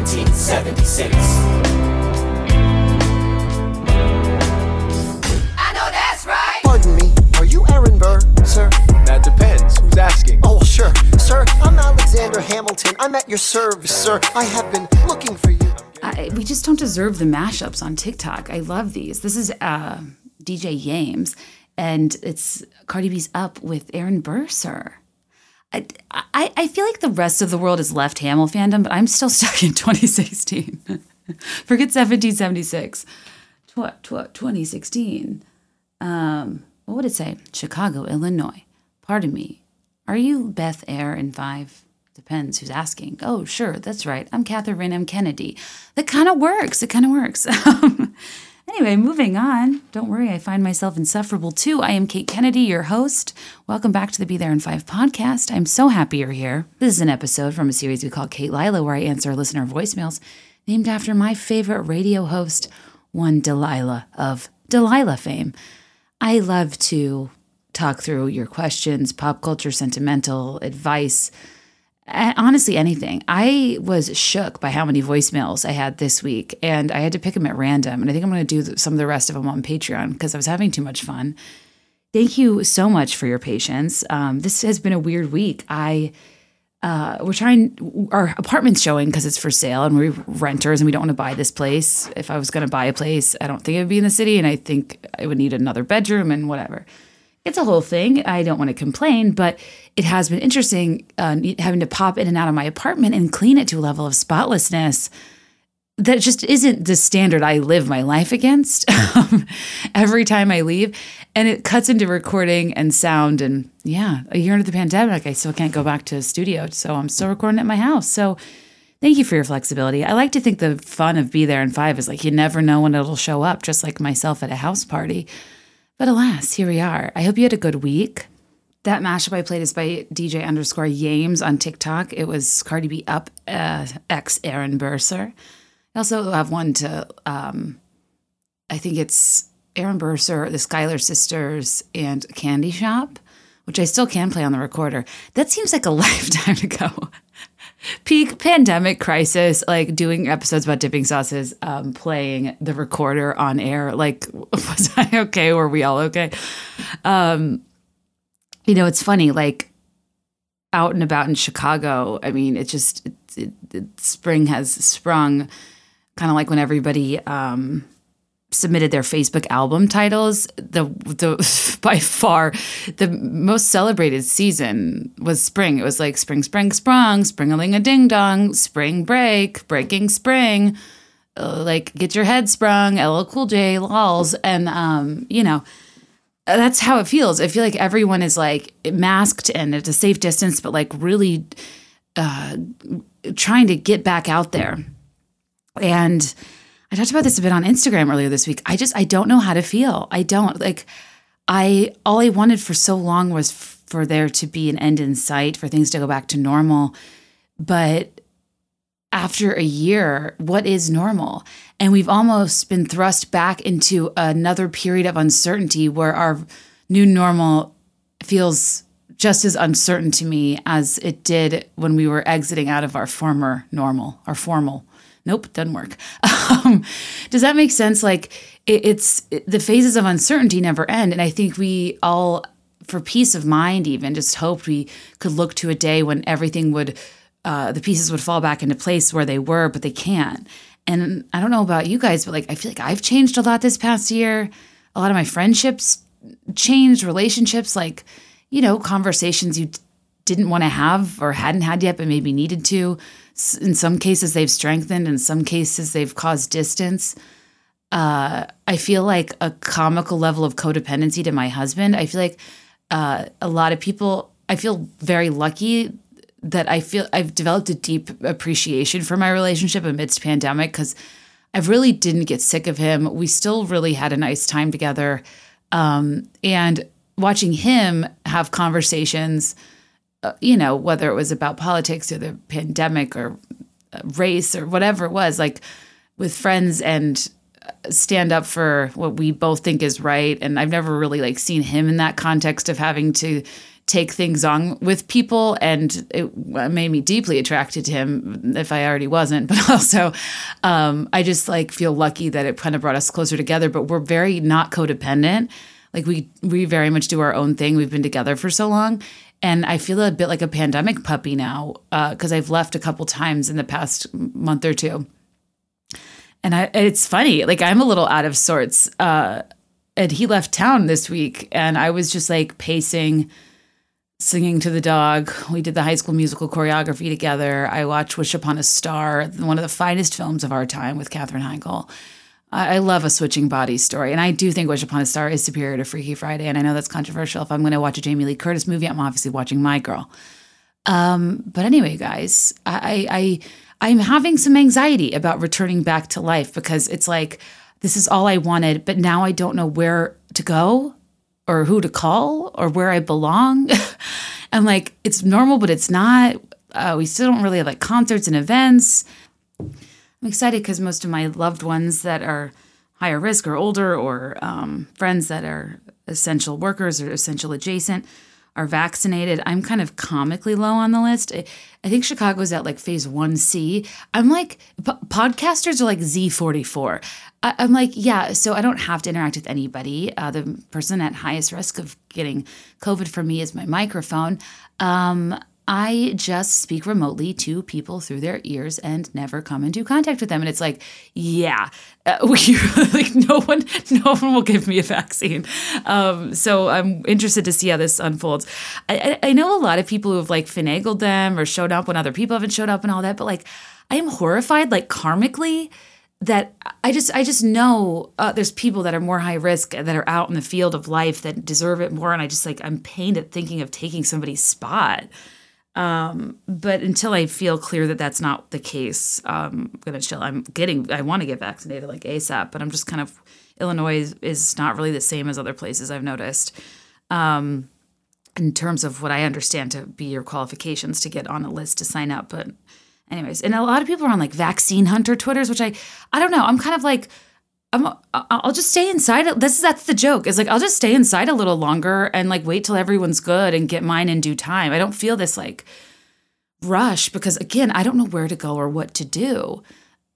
1776. I know that's right. Pardon me, are you Aaron Burr, sir? That depends. Who's asking? Oh, sure. Sir, I'm Alexander Hamilton. I'm at your service, sir. I have been looking for you. I, we just don't deserve the mashups on TikTok. I love these. This is uh, DJ Yames, and it's Cardi B's Up with Aaron Burr, Sir. I, I, feel like the rest of the world has left Hamill fandom, but I'm still stuck in 2016. Forget 1776. Tw- tw- 2016. Um, what would it say? Chicago, Illinois. Pardon me. Are you Be There in Five? Depends who's asking. Oh, sure, that's right. I'm Catherine M. Kennedy. That kind of works. It kind of works. anyway, moving on. Don't worry, I find myself insufferable too. I am Kate Kennedy, your host. Welcome back to the Be There in Five podcast. I'm so happy you're here. This is an episode from a series we call Katelilah, where I answer listener voicemails named after my favorite radio host, one Delilah of Delilah fame. I love to talk through your questions, pop culture, sentimental advice honestly anything. I was shook by how many voicemails I had this week, and I had to pick them at random. And I think I'm going to do some of the rest of them on Patreon because I was having too much fun. Thank you so much for your patience. Um, this has been a weird week. I uh, we're trying our apartment's showing because it's for sale and we're renters and we don't want to buy this place. If I was going to buy a place, I don't think it would be in the city, and I think I would need another bedroom and whatever it's a whole thing. I don't want to complain, but it has been interesting uh, having to pop in and out of my apartment and clean it to a level of spotlessness that just isn't the standard I live my life against um, every time I leave. And it cuts into recording and sound. And yeah, a year into the pandemic, I still can't go back to studio. So I'm still recording at my house. So thank you for your flexibility. I like to think the fun of Be There in Five is like you never know when it'll show up, just like myself at a house party. But alas, here we are. I hope you had a good week. That mashup I played is by DJ underscore Yames on TikTok. It was Cardi B Up uh, X Aaron Burr, Sir. I also have one to, um, I think it's Aaron Burr, Sir, the Schuyler Sisters, and Candy Shop, which I still can play on the recorder. That seems like a lifetime ago. Peak pandemic crisis, like doing episodes about dipping sauces, um, playing the recorder on air. Like, was I okay? Were we all okay? Um, you know, it's funny, like out and about in Chicago. I mean, it just it, it, it, spring has sprung, kind of like when everybody um, submitted their Facebook album titles. The the by far the most celebrated season was spring. It was like spring, spring, sprung, springaling a ding dong, spring break, breaking spring. Uh, like get your head sprung, LL Cool J, lols, and um, you know that's how it feels. I feel like everyone is like masked and at a safe distance, but like really uh, trying to get back out there. And I talked about this a bit on Instagram earlier this week. I just I don't know how to feel. I don't like I all I wanted for so long was f- for there to be an end in sight, for things to go back to normal. But after a year, what is normal? And we've almost been thrust back into another period of uncertainty where our new normal feels just as uncertain to me as it did when we were exiting out of our former normal, our formal. Nope, doesn't work. Um, does that make sense? Like it, it's it, the phases of uncertainty never end, and I think we all, for peace of mind, even just hoped we could look to a day when everything would uh, the pieces would fall back into place where they were, but they can't. And I don't know about you guys, but like I feel like I've changed a lot this past year. A lot of my friendships changed, relationships, like, you know, conversations you didn't want to have or hadn't had yet, but maybe needed to. In some cases, they've strengthened. In some cases, they've caused distance. Uh, I feel like a comical level of codependency to my husband. I feel like uh, a lot of people, I feel very lucky that I feel I've developed a deep appreciation for my relationship amidst pandemic because I really didn't get sick of him. We still really had a nice time together. Um, and watching him have conversations, uh, you know, whether it was about politics or the pandemic or uh, race or whatever it was, like with friends and uh, stand up for what we both think is right. And I've never really like seen him in that context of having to take things on with people and it made me deeply attracted to him if i already wasn't but also um, i just like feel lucky that it kind of brought us closer together but we're very not codependent. Like we we very much do our own thing. We've been together for so long and i feel a bit like a pandemic puppy now because i've left a couple times in the past month or two. And I, it's funny like i'm a little out of sorts uh, and he left town this week and i was just like pacing singing to the dog. We did the high school musical choreography together. I watched Wish Upon a Star, one of the finest films of our time with Katherine Heigl. I, I love a switching body story. And I do think Wish Upon a Star is superior to Freaky Friday. And I know that's controversial. If I'm going to watch a Jamie Lee Curtis movie, I'm obviously watching My Girl. Um, but anyway, guys, I, I, I'm having some anxiety about returning back to life because it's like, this is all I wanted, but now I don't know where to go or who to call or where I belong. and like, it's normal, but it's not. Uh, we still don't really have like concerts and events. I'm excited because most of my loved ones that are higher risk or older or um, friends that are essential workers or essential adjacent are vaccinated. I'm kind of comically low on the list. I, think Chicago's at like phase 1C. I'm like, p- podcasters are like Z44. I, am like, yeah, so I don't have to interact with anybody. Uh, the person at highest risk of getting COVID for me is my microphone. Um, I just speak remotely to people through their ears and never come into contact with them. And it's like, yeah, uh, we like no one, no one will give me a vaccine. Um, so I'm interested to see how this unfolds. I, I, know a lot of people who have like finagled them or showed up when other people haven't showed up and all that, but like I am horrified, like karmically that I just I just know uh, there's people that are more high risk that are out in the field of life that deserve it more, and I just like I'm pained at thinking of taking somebody's spot. Um, but until I feel clear that that's not the case, um, I'm gonna chill. I'm getting, I want to get vaccinated like ASAP, but I'm just kind of, Illinois is, is not really the same as other places I've noticed. Um, in terms of what I understand to be your qualifications to get on a list to sign up. But anyways, and a lot of people are on like vaccine hunter Twitters, which I, I don't know. I'm kind of like, I'm, I'll just stay inside. This is that's the joke. It's like I'll just stay inside a little longer and like wait till everyone's good and get mine in due time. I don't feel this like rush because again, I don't know where to go or what to do.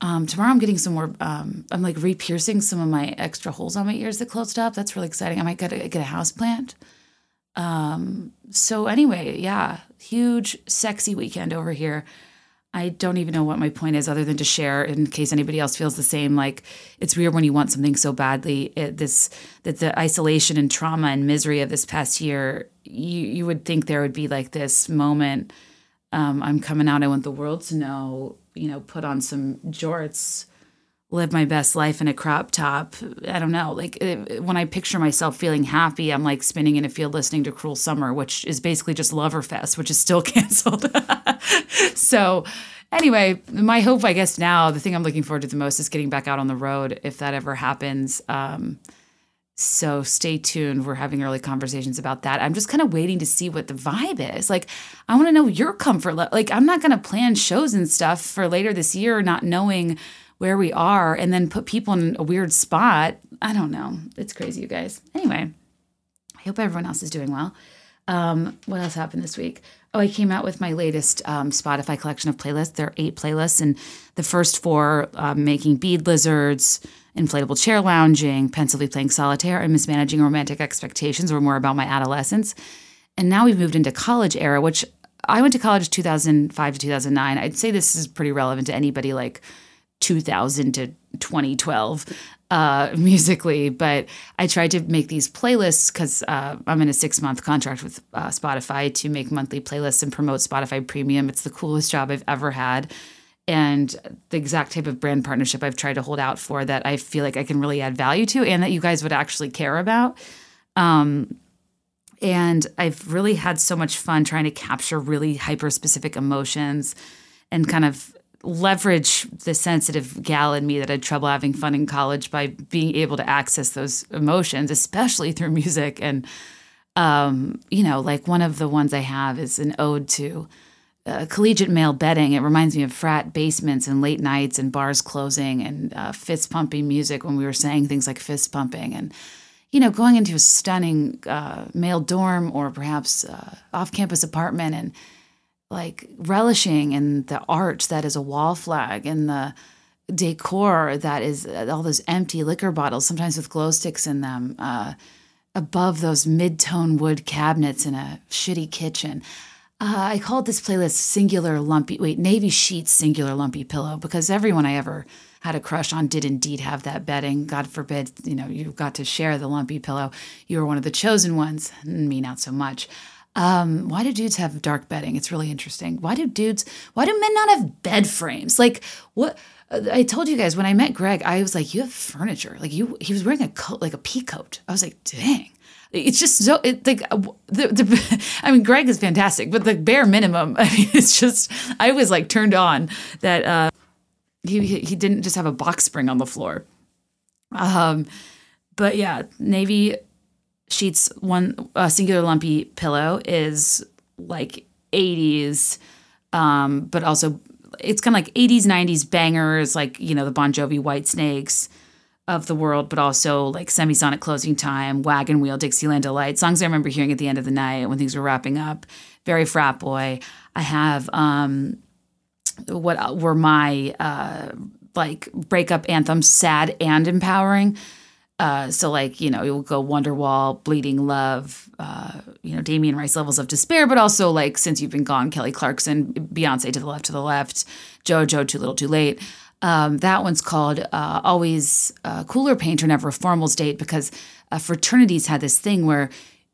Um, tomorrow I'm getting some more. Um, I'm like re-piercing some of my extra holes on my ears that closed up. That's really exciting. I might get a, get a house plant. Um, so anyway, yeah, huge sexy weekend over here. I don't even know what my point is other than to share in case anybody else feels the same. Like it's weird when you want something so badly. It, this that the isolation and trauma and misery of this past year, you you would think there would be like this moment. Um, I'm coming out. I want the world to know. You know, put on some jorts, live my best life in a crop top. I don't know. Like it, when I picture myself feeling happy, I'm like spinning in a field listening to Cruel Summer, which is basically just Loverfest, which is still canceled. so anyway, my hope, I guess, now the thing I'm looking forward to the most is getting back out on the road if that ever happens. Um, so stay tuned. We're having early conversations about that. I'm just kind of waiting to see what the vibe is. Like, I want to know your comfort. Le- like, I'm not going to plan shows and stuff for later this year, not knowing where we are, and then put people in a weird spot. I don't know. It's crazy, you guys. Anyway, I hope everyone else is doing well. Um, what else happened this week? Oh, I came out with my latest um, Spotify collection of playlists. There are eight playlists, and the first four um, making bead lizards, inflatable chair lounging, pensively playing solitaire, and mismanaging romantic expectations were more about my adolescence. And now we've moved into college era, which I went to college 2005 to 2009. I'd say this is pretty relevant to anybody like 2000 to 2012 uh, musically, but I tried to make these playlists because uh, I'm in a six month contract with uh, Spotify to make monthly playlists and promote Spotify Premium. It's the coolest job I've ever had. And the exact type of brand partnership I've tried to hold out for that I feel like I can really add value to and that you guys would actually care about. Um, and I've really had so much fun trying to capture really hyper specific emotions and kind of leverage the sensitive gal in me that had trouble having fun in college by being able to access those emotions, especially through music. And, um, you know, like one of the ones I have is an ode to uh, collegiate male bedding. It reminds me of frat basements and late nights and bars closing and uh, fist pumping music when we were saying things like fist pumping. And, you know, going into a stunning uh, male dorm or perhaps uh, off campus apartment and like relishing in the art that is a wall flag and the decor that is uh, all those empty liquor bottles, sometimes with glow sticks in them, uh, above those mid tone wood cabinets in a shitty kitchen. Uh, I called this playlist Singular Lumpy, wait, Navy Sheets Singular Lumpy Pillow because everyone I ever had a crush on did indeed have that bedding. God forbid, you know, you got to share the lumpy pillow. You were one of the chosen ones, me not so much. Um, why do dudes have dark bedding? It's really interesting. Why do dudes, why do men not have bed frames? Like, what? I told you guys when I met Greg, I was like, you have furniture. Like you, he was wearing a coat, like a pea coat. I was like, dang. It's just so it, like uh, the, the I mean Greg is fantastic, but the bare minimum. I mean, it's just I was like turned on that uh, he he didn't just have a box spring on the floor. Um, but yeah, navy sheets one singular lumpy pillow is like 80s, um, but also it's kind of like 80s 90s bangers like you know the Bon Jovi White Snakes of the world, but also like Semisonic Closing Time, Wagon Wheel, Dixieland Delight, songs I remember hearing at the end of the night when things were wrapping up. Very frat boy. I have um, what were my uh, like breakup anthems, sad and empowering. Uh, so like you know it will go Wonderwall, Bleeding Love, uh, you know Damien Rice levels of despair, but also like since you've been gone, Kelly Clarkson, Beyonce to the left, to the left, JoJo, Too Little, Too Late. Um, that one's called uh, Always uh, Cooler Painter, Never a Formal State, because uh, fraternities had this thing where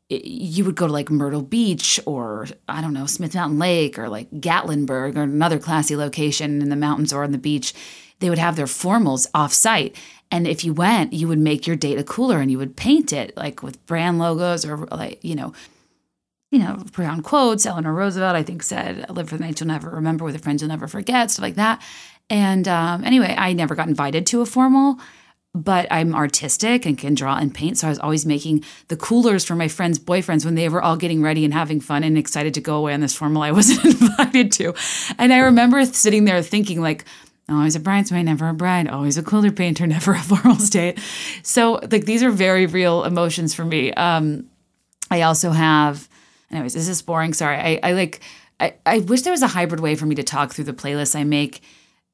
you would go to like Myrtle Beach or, I don't know, Smith Mountain Lake or like Gatlinburg or another classy location in the mountains or on the beach. They would have their formals off site. And if you went, you would make your date a cooler and you would paint it like with brand logos or like, you know, you know, brown quotes. Eleanor Roosevelt, I think, said, "Live for the night you'll never remember, with the friends you'll never forget," stuff like that. And um, anyway, I never got invited to a formal, but I'm artistic and can draw and paint. So I was always making the coolers for my friends' boyfriends when they were all getting ready and having fun and excited to go away on this formal I wasn't invited to. And I remember sitting there thinking, like, always a bridesmaid, never a bride, always a cooler painter, never a formal state. So, like, these are very real emotions for me. Um, I also have, anyways, this is boring? Sorry. I, I like, I, I wish there was a hybrid way for me to talk through the playlists I make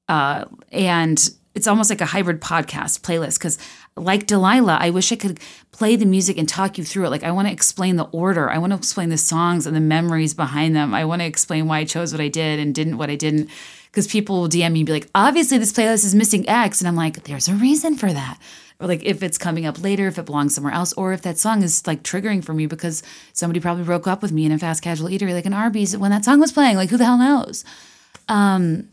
uh, and it's almost like a hybrid podcast playlist because like delilah i wish i could play the music and talk you through it. Like i want to explain the order. I want to explain the songs and the memories behind them. I want to explain why i chose what i did and didn't what i didn't because people will dm me and be like obviously this playlist is missing x and i'm like there's a reason for that. Or like if it's coming up later if it belongs somewhere else or if that song is like triggering for me because somebody probably broke up with me in a fast casual eatery like an arby's when that song was playing like who the hell knows? Um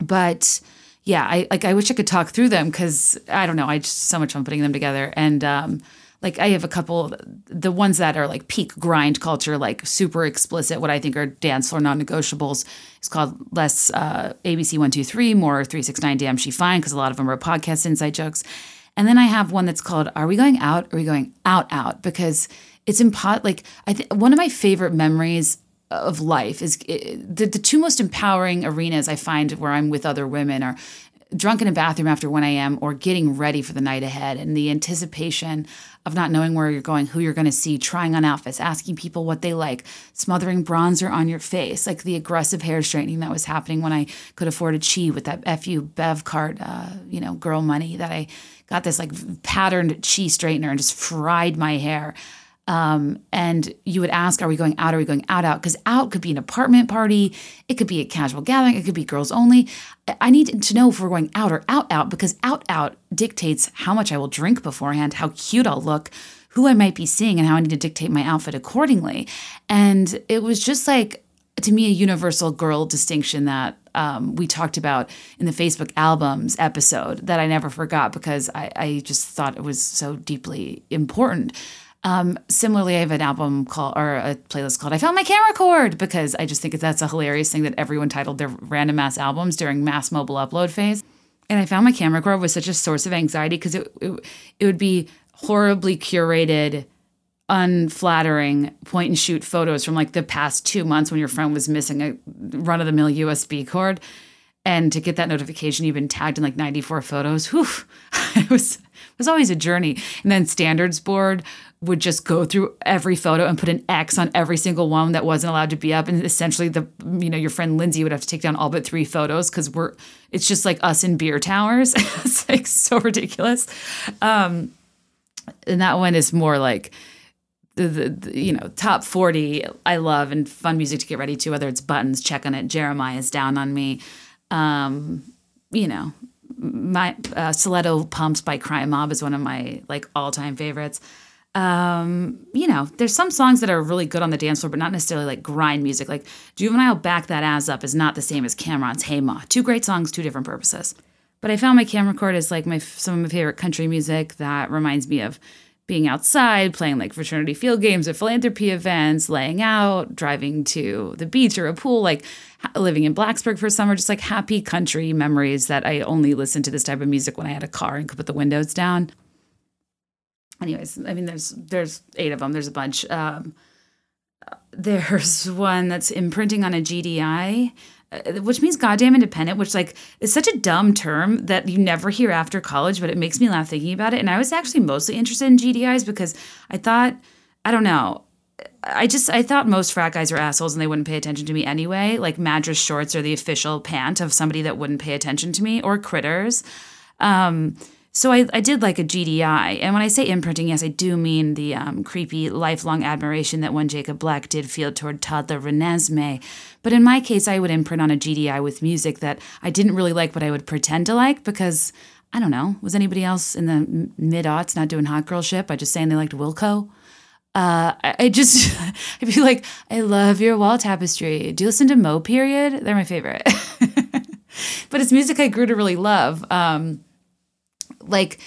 but yeah, I like I wish I could talk through them because I don't know. I just so much fun putting them together. And um, like I have a couple, the ones that are like peak grind culture, like super explicit, what I think are dance floor non-negotiables. It's called less uh, ABC one two three, more three six nine. Damn, she fine because a lot of them are podcast inside jokes. And then I have one that's called Are we going out? Are we going out out? Because it's impo- like I think one of my favorite memories of life is the, the two most empowering arenas I find where I'm with other women are drunk in a bathroom after 1 a.m. or getting ready for the night ahead and the anticipation of not knowing where you're going, who you're going to see, trying on outfits, asking people what they like, smothering bronzer on your face, like the aggressive hair straightening that was happening when I could afford a chi with that FU Bev card, uh, you know, girl money that I got this like patterned chi straightener and just fried my hair. Um, and you would ask, Are we going out? Are we going out? Out? Because out could be an apartment party, it could be a casual gathering, it could be girls only. I need to know if we're going out or out out because out out dictates how much I will drink beforehand, how cute I'll look, who I might be seeing, and how I need to dictate my outfit accordingly. And it was just like, to me, a universal girl distinction that um, we talked about in the Facebook albums episode that I never forgot because I, I just thought it was so deeply important. Um, similarly, I have an album called or a playlist called "I Found My Camera Cord" because I just think that's a hilarious thing that everyone titled their random ass albums during mass mobile upload phase. And I found my camera cord was such a source of anxiety because it, it it would be horribly curated, unflattering point and shoot photos from like the past two months when your friend was missing a run of the mill USB cord. And to get that notification, you've been tagged in like 94 photos. Whew, it was was always a journey. And then standards board would just go through every photo and put an X on every single one that wasn't allowed to be up. And essentially, the you know your friend Lindsay would have to take down all but three photos because we're it's just like us in beer towers. it's like so ridiculous. Um, and that one is more like the, the, the, you know top 40 i love and fun music to get ready to whether it's buttons check on it Jeremih's down on me um, you know my uh, stiletto pumps by crime mob is one of my like all-time favorites um, you know there's some songs that are really good on the dance floor but not necessarily like grind music. Like juvenile back that ass up is not the same as Cam'ron's hey ma. Two great songs two different purposes. But i found my camera cord is like my some of my favorite country music that reminds me of being outside, playing like fraternity field games at philanthropy events, laying out, driving to the beach or a pool, like living in Blacksburg for summer, just like happy country memories that I only listened to this type of music when I had a car and could put the windows down. Anyways, I mean, there's there's eight of them. There's a bunch. Um, there's one that's imprinting on a GDI uh, which means goddamn independent, which like is such a dumb term that you never hear after college, but it makes me laugh thinking about it. And I was actually mostly interested in GDIs because I thought, I don't know, I just I thought most frat guys were assholes and they wouldn't pay attention to me anyway. Like Madras shorts are the official pant of somebody that wouldn't pay attention to me or critters. Um, so I, I did like a GDI. And when I say imprinting, yes, I do mean the um, creepy lifelong admiration that one Jacob Black did feel toward Toddler Renesmee. But in my case, I would imprint on a GDI with music that I didn't really like, but I would pretend to like because, I don't know, was anybody else in the mid aughts not doing hot girl shit by just saying they liked Wilco? Uh, I, I just, I'd be like, I love your wall tapestry. Do you listen to Mo Period? They're my favorite. but it's music I grew to really love. Um, like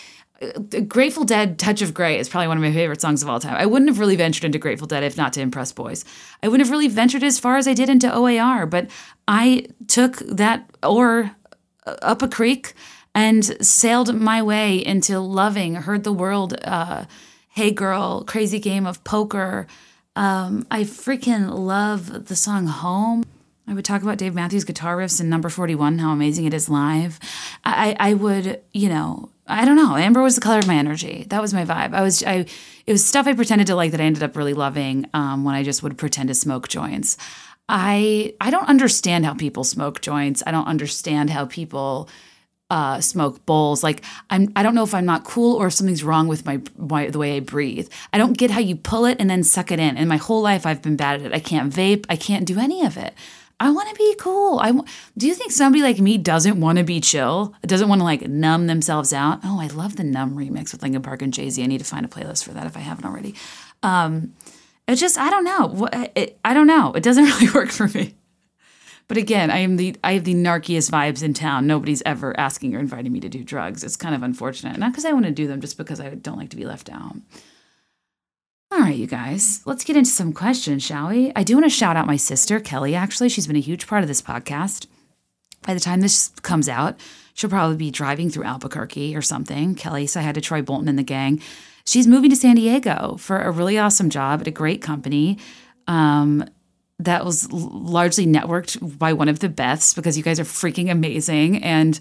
Grateful Dead Touch of Grey is probably one of my favorite songs of all time. I wouldn't have really ventured into Grateful Dead if not to impress boys. I wouldn't have really ventured as far as I did into OAR, but I took that or up a creek and sailed my way into loving Heard the World, uh, Hey Girl, Crazy Game of Poker. Um, I freaking love the song Home. I would talk about Dave Matthews' guitar riffs in number 41, how amazing it is live. I, I would, you know, I don't know. Amber was the color of my energy. That was my vibe. I was I it was stuff I pretended to like that I ended up really loving um, when I just would pretend to smoke joints. I I don't understand how people smoke joints. I don't understand how people uh, smoke bowls. Like I'm I don't know if I'm not cool or if something's wrong with my, my the way I breathe. I don't get how you pull it and then suck it in. And my whole life I've been bad at it. I can't vape. I can't do any of it. I want to be cool. I do you think somebody like me doesn't want to be chill? Doesn't want to like numb themselves out? Oh, I love the numb remix with Linkin Park and Jay Z. I need to find a playlist for that if I haven't already. Um, it just I don't know. It, I don't know. It doesn't really work for me. But again, I am the I have the narkiest vibes in town. Nobody's ever asking or inviting me to do drugs. It's kind of unfortunate. Not because I want to do them, just because I don't like to be left out. All right, you guys, let's get into some questions, shall we? I do want to shout out my sister, Kelly, actually. She's been a huge part of this podcast. By the time this comes out, she'll probably be driving through Albuquerque or something. Kelly so I had to Troy Bolton and the gang. She's moving to San Diego for a really awesome job at a great company. Um, that was largely networked by one of the Beths because you guys are freaking amazing. And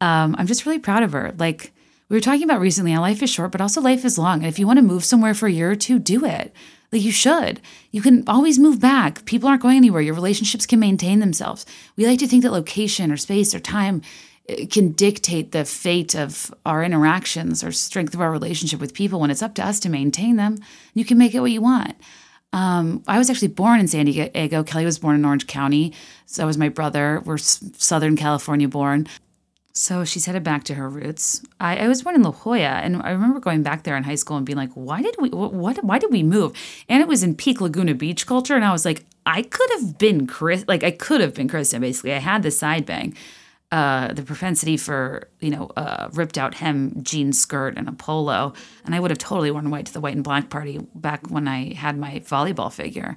um, I'm just really proud of her. Like, we were talking about recently how life is short, but also life is long. And if you want to move somewhere for a year or two, do it. Like you should. You can always move back. People aren't going anywhere. Your relationships can maintain themselves. We like to think that location or space or time eh, can dictate the fate of our interactions or strength of our relationship with people when it's up to us to maintain them. You can make it what you want. Um, I was actually born in San Diego. Kelly was born in Orange County. So was my brother. We're Southern California born. So she's headed back to her roots. I, I, was born in La Jolla, and I remember going back there in high school and being like, "Why did we? What? Why did we move?" And it was in peak Laguna Beach culture, and I was like, "I could have been Chris. Like I could have been Kristen. Basically, I had the side bang, uh, the propensity for you know uh, ripped out hem jean skirt and a polo, and I would have totally worn white to the white and black party back when I had my volleyball figure."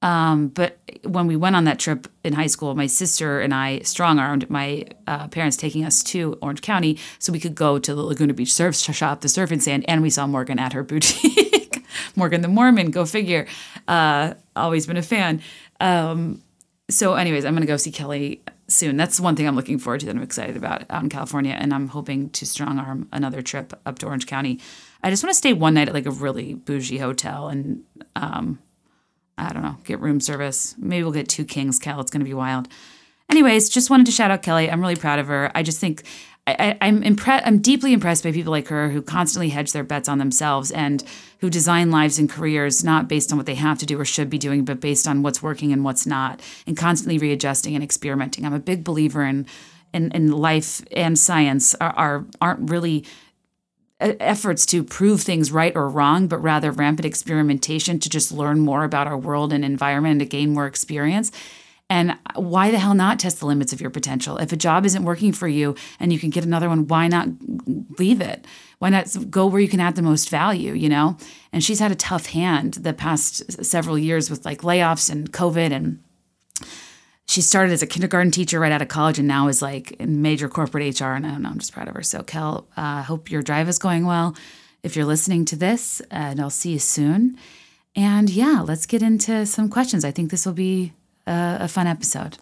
Um, but when we went on that trip in high school, my sister and I strong armed my uh, parents taking us to Orange County so we could go to the Laguna Beach surf shop, the surf and sand, and we saw Morgan at her boutique. Morgan the Mormon, go figure. Uh, always been a fan. Um, so, anyways, I'm gonna go see Kelly soon. That's one thing I'm looking forward to that I'm excited about out in California, and I'm hoping to strong arm another trip up to Orange County. I just want to stay one night at like a really bougie hotel and um, I don't know, get room service. Maybe we'll get two Kings, Cal. It's going to be wild. Anyways, just wanted to shout out Kelly. I'm really proud of her. I just think I, am impressed. I'm deeply impressed by people like her who constantly hedge their bets on themselves and who design lives and careers not based on what they have to do or should be doing, but based on what's working and what's not, and constantly readjusting and experimenting. I'm a big believer in in, in life and science are, are aren't really efforts to prove things right or wrong, but rather rampant experimentation to just learn more about our world and environment and to gain more experience. And why the hell not test the limits of your potential? If a job isn't working for you and you can get another one, why not leave it? Why not go where you can add the most value, you know? And she's had a tough hand the past several years with like layoffs and COVID and she started as a kindergarten teacher right out of college and now is like in major corporate HR. And I don't know, I'm just proud of her. So, Kel, I uh, hope your drive is going well. If you're listening to this, and I'll see you soon. And yeah, let's get into some questions. I think this will be a, a fun episode.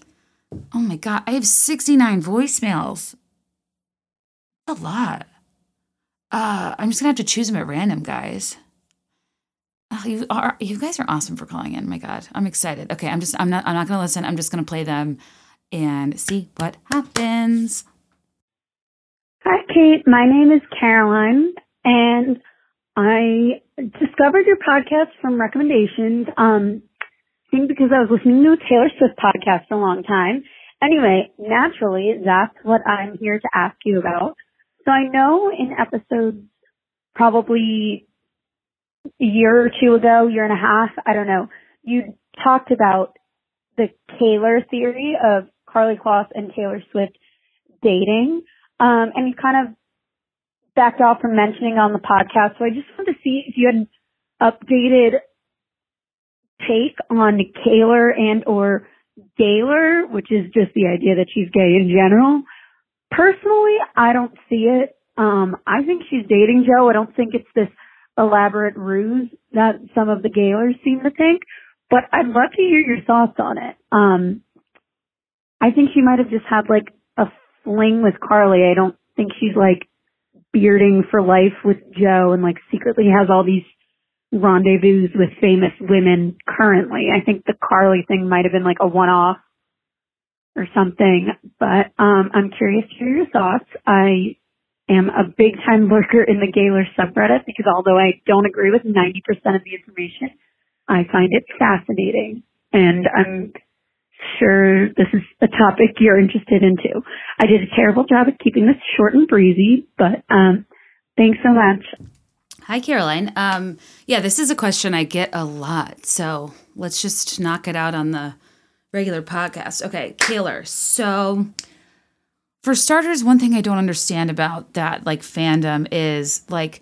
Oh my God, I have 69 voicemails. A lot. Uh, I'm just gonna have to choose them at random, guys. Oh, you are you guys are awesome for calling in. My God, I'm excited. Okay, I'm just I'm not I'm not gonna listen. I'm just gonna play them and see what happens. Hi, Kate. My name is Caroline, and I discovered your podcast from recommendations. Um, I think because I was listening to a Taylor Swift podcast a long time. Anyway, naturally, that's what I'm here to ask you about. So I know in episodes probably year or two ago, year and a half, I don't know, you talked about the Taylor theory of Karlie Kloss and Taylor Swift dating. Um, and you kind of backed off from mentioning on the podcast. So I just wanted to see if you had an updated take on Taylor and or Gaylor, which is just the idea that she's gay in general. Personally, I don't see it. Um, I think she's dating Joe. I don't think it's this elaborate ruse that some of the Gaylors seem to think, but I'd love to hear your thoughts on it. Um, I think she might have just had like a fling with Karlie. I don't think she's like bearding for life with Joe and like secretly has all these rendezvous with famous women currently. I think the Karlie thing might have been like a one off or something, but um, I'm curious to hear your thoughts. I am a big time lurker in the Gaylor subreddit because although I don't agree with 90% of the information, I find it fascinating. And I'm sure this is a topic you're interested in too. I did a terrible job at keeping this short and breezy, but um, thanks so much. Hi, Caroline. Um, yeah, this is a question I get a lot. So let's just knock it out on the regular podcast. Okay, Taylor. So for starters, one thing I don't understand about that like fandom is like,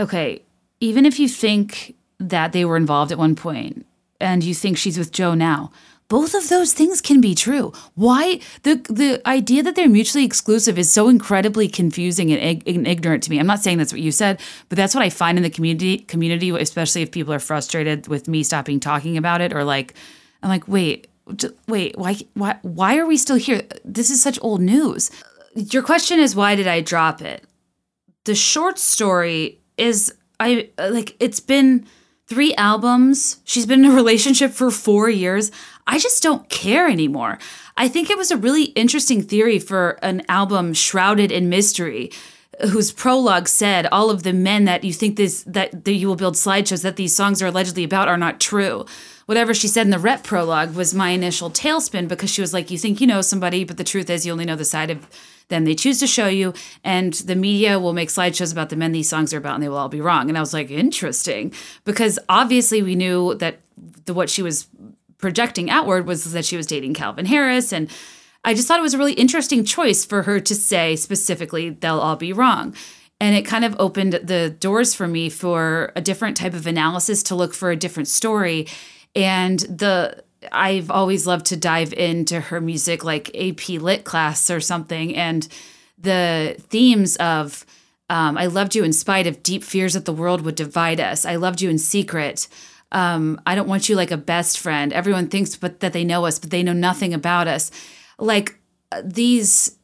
okay, even if you think that they were involved at one point and you think she's with Joe now, both of those things can be true. Why the the idea that they're mutually exclusive is so incredibly confusing and, and, ignorant to me. I'm not saying that's what you said, but that's what I find in the community community, especially if people are frustrated with me stopping talking about it or like I'm like, wait, wait, why, why, why are we still here? This is such old news. Your question is, why did I drop it? The short story is, I like, it's been three albums. She's been in a relationship for four years. I just don't care anymore. I think it was a really interesting theory for an album shrouded in mystery whose prologue said all of the men that you think this that, that you will build slideshows that these songs are allegedly about are not true whatever she said in the rep prologue was my initial tailspin because she was like, You think you know somebody, but the truth is you only know the side of them they choose to show you. And the media will make slideshows about the men these songs are about and they will all be wrong. And I was like, Interesting. Because obviously we knew that the, what she was projecting outward was that she was dating Calvin Harris. And I just thought it was a really interesting choice for her to say specifically, They'll all be wrong. And it kind of opened the doors for me for a different type of analysis to look for a different story and the I've always loved to dive into her music like AP Lit class or something and the themes of um, I loved you in spite of deep fears that the world would divide us. I loved you in secret. Um, I don't want you like a best friend. Everyone thinks but that they know us, but they know nothing about us. Like these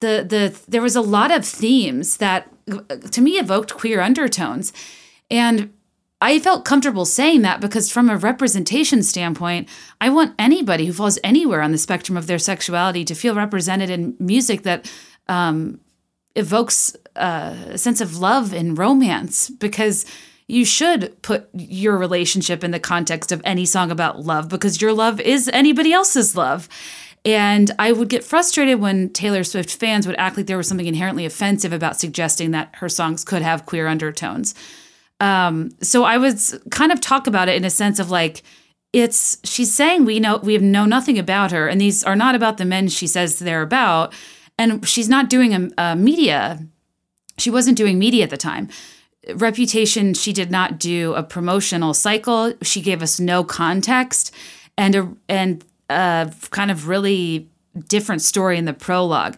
the the there was a lot of themes that uh, to me evoked queer undertones and I felt comfortable saying that because, from a representation standpoint, I want anybody who falls anywhere on the spectrum of their sexuality to feel represented in music that um, evokes uh, a sense of love and romance. Because you should put your relationship in the context of any song about love, because your love is anybody else's love. And I would get frustrated when Taylor Swift fans would act like there was something inherently offensive about suggesting that her songs could have queer undertones. Um, so I was kind of talk about it in a sense of like, it's she's saying we know we know nothing about her, and these are not about the men she says they're about, and she's not doing a, a media. She wasn't doing media at the time. Reputation, she did not do a promotional cycle. She gave us no context, and a and a kind of really different story in the prologue.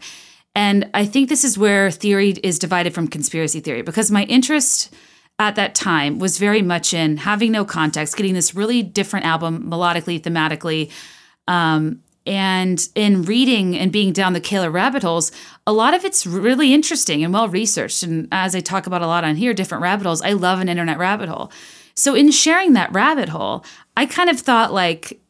And I think this is where theory is divided from conspiracy theory because my interest at that time was very much in having no context, getting this really different album melodically, thematically. Um, and in reading and being down the Gaylor rabbit holes, a lot of it's really interesting and well researched. And as I talk about a lot on here, different rabbit holes, I love an internet rabbit hole. So in sharing that rabbit hole, I kind of thought like,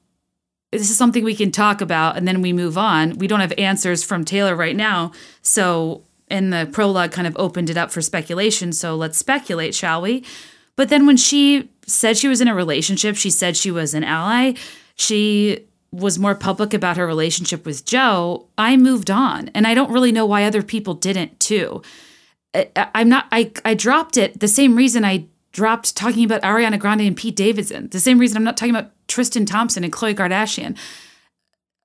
this is something we can talk about and then we move on. We don't have answers from Taylor right now. So and the prologue kind of opened it up for speculation. So let's speculate, shall we? But then when she said she was in a relationship, she said she was an ally. She was more public about her relationship with Joe. I moved on, and I don't really know why other people didn't too. I, I'm not. I I dropped it the same reason I dropped talking about Ariana Grande and Pete Davidson. The same reason I'm not talking about Tristan Thompson and Khloe Kardashian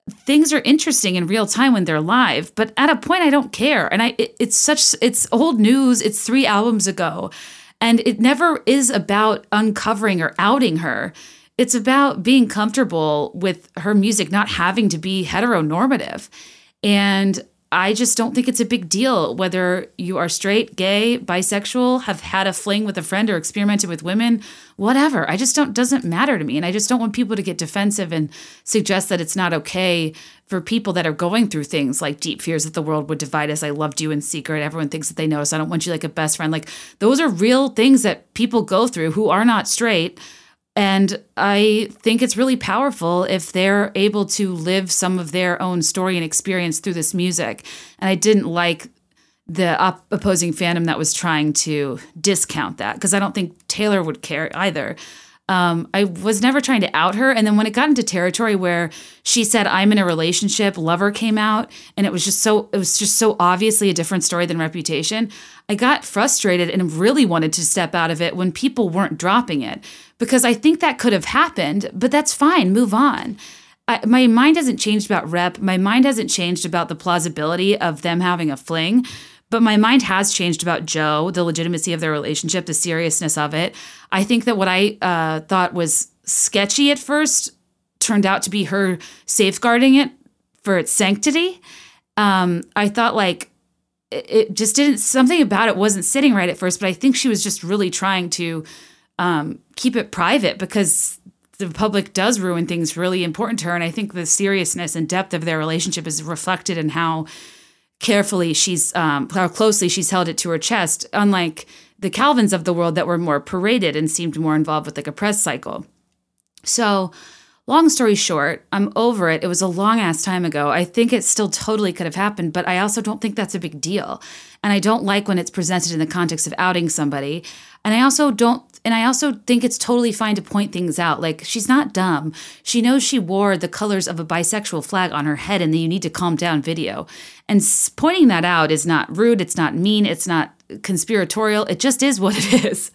things are interesting in real time when they're live but at a point i don't care. And i it, it's such it's old news. It's three albums ago. And it never is about uncovering or outing her. It's about being comfortable with her music not having to be heteronormative. And I just don't think it's a big deal whether you are straight, gay, bisexual, have had a fling with a friend or experimented with women, whatever. I just don't doesn't matter to me and I just don't want people to get defensive and suggest that it's not okay for people that are going through things like deep fears that the world would divide us. I loved you in secret. Everyone thinks that they know us. I don't want you like a best friend. Like those are real things that people go through who are not straight and I think it's really powerful if they're able to live some of their own story and experience through this music. And I didn't like the op- opposing fandom that was trying to discount that because I don't think Taylor would care either. Um, I was never trying to out her. And then when it got into territory where she said, I'm in a relationship, Lover came out, and it was just so, it was just so obviously a different story than Reputation. I got frustrated and really wanted to step out of it when people weren't dropping it because I think that could have happened, but that's fine, move on. I, my mind hasn't changed about rep. My mind hasn't changed about the plausibility of them having a fling. But my mind has changed about Joe, the legitimacy of their relationship, the seriousness of it. I think that what I uh, thought was sketchy at first turned out to be her safeguarding it for its sanctity. Um, I thought like it, it just didn't, something about it wasn't sitting right at first, but I think she was just really trying to um, keep it private because the public does ruin things really important to her. And I think the seriousness and depth of their relationship is reflected in how carefully she's um, how closely she's held it to her chest unlike the calvins of the world that were more paraded and seemed more involved with like a press cycle. So long story short i'm over it. It was a long ass time ago. I think it still totally could have happened but i also don't think that's a big deal. And i don't like when it's presented in the context of outing somebody and i also don't and I also think it's totally fine to point things out. Like, she's not dumb. She knows she wore the colors of a bisexual flag on her head in the You Need to Calm Down video. And pointing that out is not rude, it's not mean, it's not conspiratorial. It just is what it is.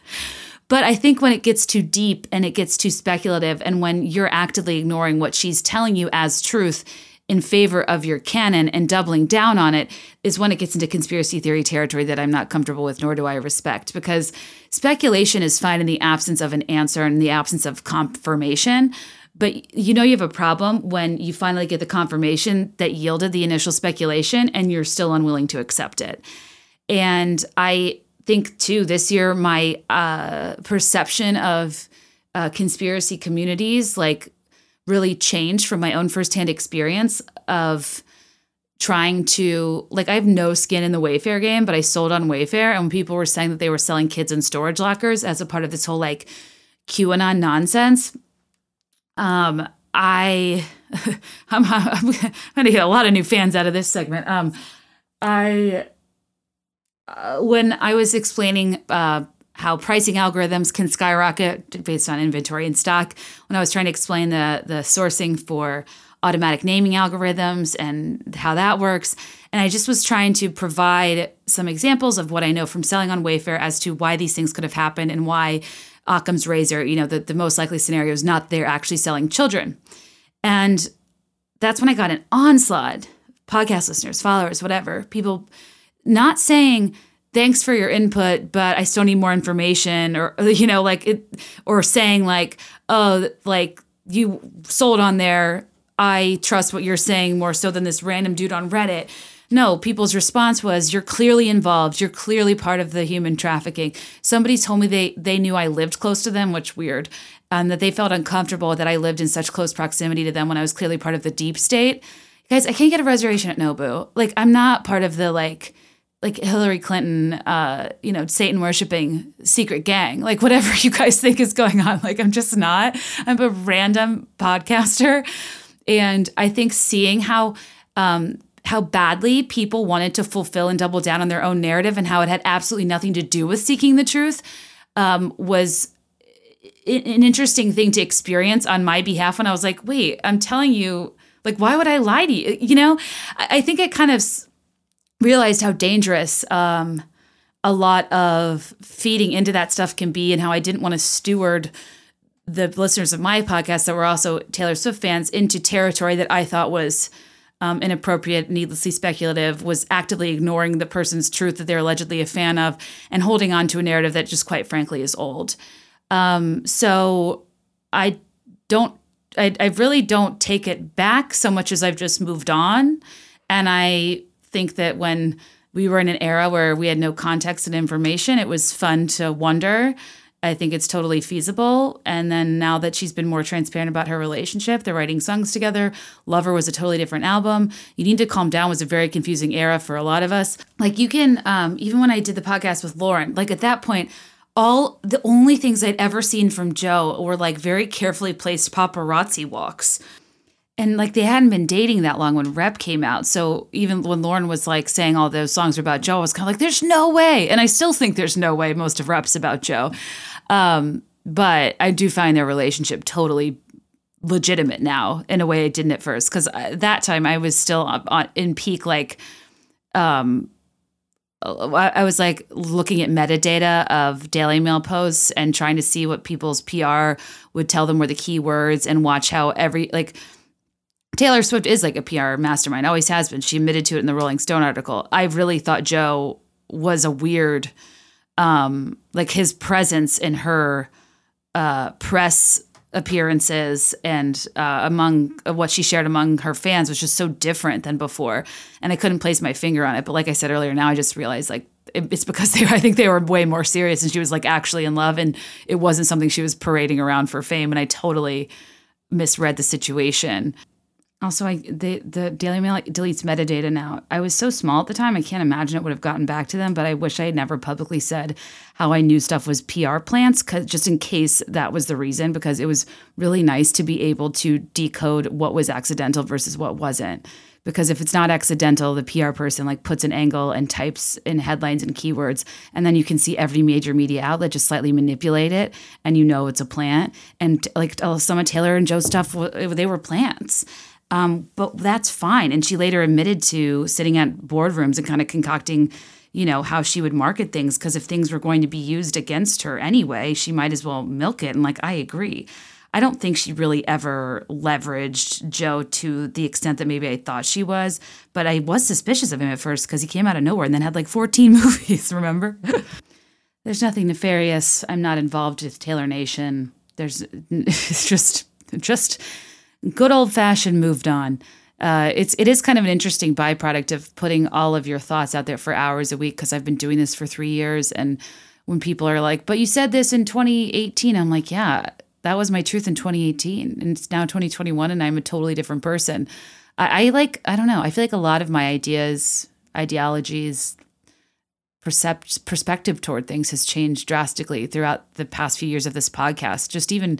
But I think when it gets too deep and it gets too speculative, and when you're actively ignoring what she's telling you as truth, in favor of your canon and doubling down on it is when it gets into conspiracy theory territory that I'm not comfortable with, nor do I respect. Because speculation is fine in the absence of an answer and the absence of confirmation. But you know you have a problem when you finally get the confirmation that yielded the initial speculation and you're still unwilling to accept it. And I think too this year my uh, perception of uh, conspiracy communities like really changed from my own firsthand experience of trying to like I have no skin in the Wayfair game, but I sold on Wayfair, and when people were saying that they were selling kids in storage lockers as a part of this whole like QAnon nonsense, um, I I'm, I'm going to get a lot of new fans out of this segment. Um, I uh, when I was explaining uh, how pricing algorithms can skyrocket based on inventory and stock, when I was trying to explain the the sourcing for automatic naming algorithms and how that works. And I just was trying to provide some examples of what I know from selling on Wayfair as to why these things could have happened and why Occam's razor, you know, the, the most likely scenario is not they're actually selling children. And that's when I got an onslaught, podcast listeners, followers, whatever, people not saying, thanks for your input, but I still need more information, or, you know, like it, or saying, like, oh, like you sold on there I trust what you're saying more so than this random dude on Reddit. No, people's response was, You're clearly involved. You're clearly part of the human trafficking. Somebody told me they, they knew I lived close to them, which weird, and that they felt uncomfortable that I lived in such close proximity to them when I was clearly part of the deep state. Guys, I can't get a reservation at Nobu. Like, I'm not part of the like like Hillary Clinton, uh, you know, Satan worshiping secret gang, like whatever you guys think is going on. Like, I'm just not. I'm a random podcaster and I think seeing how um, how badly people wanted to fulfill and double down on their own narrative and how it had absolutely nothing to do with seeking the truth um, was an interesting thing to experience on my behalf when I was like, wait, I'm telling you, like, why would I lie to you? You know, I, think it kind of realized how dangerous um, a lot of feeding into that stuff can be and how I didn't want to steward the listeners of my podcast that were also Taylor Swift fans into territory that I thought was um, inappropriate, needlessly speculative, was actively ignoring the person's truth that they're allegedly a fan of and holding on to a narrative that just quite frankly is old. Um, so I don't, I, I really don't take it back so much as I've just moved on. And I think that when we were in an era where we had no context and information, it was fun to wonder I think it's totally feasible. And then now that she's been more transparent about her relationship, they're writing songs together. Lover was a totally different album. You Need to Calm Down was a very confusing era for a lot of us. Like you can, um, even when I did the podcast with Lauren, like at that point, all the only things I'd ever seen from Joe were like very carefully placed paparazzi walks. And like they hadn't been dating that long when Rep came out. So even when Lauren was like saying all those songs were about Joe, I was kind of like, there's no way. And I still think there's no way most of Rep's about Joe. Um, but I do find their relationship totally legitimate now in a way I didn't at first because uh, that time I was still in peak like um I was like looking at metadata of Daily Mail posts and trying to see what people's PR would tell them were the keywords and watch how every like Taylor Swift is like a PR mastermind, always has been. She admitted to it in the Rolling Stone article. I really thought Joe was a weird um, like his presence in her uh, press appearances and uh, among uh, what she shared among her fans was just so different than before. And i couldn't place my finger on it. But like i said earlier now i just realized like it, it's because they i think they were way more serious and she was like actually in love. And it wasn't something she was parading around for fame. And i totally misread the situation also, I the the Daily Mail deletes metadata now. I was so small at the time, I can't imagine it would have gotten back to them. But I wish I had never publicly said how I knew stuff was PR plants, cause just in case that was the reason. Because it was really nice to be able to decode what was accidental versus what wasn't. Because if it's not accidental, the PR person like puts an angle and types in headlines and keywords, and then you can see every major media outlet just slightly manipulate it, and you know it's a plant. And like of Taylor and Joe stuff, they were plants um, but that's fine. And she later admitted to sitting at boardrooms and kind of concocting, you know, how she would market things. Because if things were going to be used against her anyway, she might as well milk it. And like, I agree. I don't think she really ever leveraged Joe to the extent that maybe I thought she was. But I was suspicious of him at first because he came out of nowhere and then had like 14 movies, remember? There's nothing nefarious. I'm not involved with Taylor Nation. There's it's just just good old fashioned moved on. Uh, it's it is kind of an interesting byproduct of putting all of your thoughts out there for hours a week because I've been doing this for three years and when people are like, "But you said this in 2018," I'm like, "Yeah, that was my truth in 2018, and it's now 2021, and I'm a totally different person." I, I like I don't know. I feel like a lot of my ideas, ideologies, percept perspective toward things has changed drastically throughout the past few years of this podcast. Just even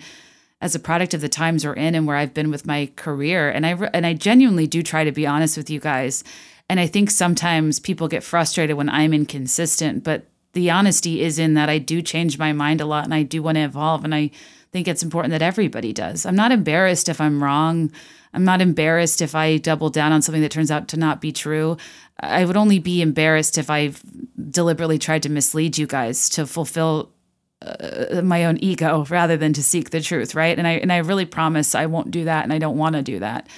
as a product of the times we're in and where I've been with my career, and I and I genuinely do try to be honest with you guys. And I think sometimes people get frustrated when I'm inconsistent, but the honesty is in that I do change my mind a lot and I do want to evolve. And I think it's important that everybody does. I'm not embarrassed if I'm wrong. I'm not embarrassed if I double down on something that turns out to not be true. I would only be embarrassed if I deliberately tried to mislead you guys to fulfill uh, my own ego rather than to seek the truth, right? And I and I really promise I won't do that, and I don't want to do that.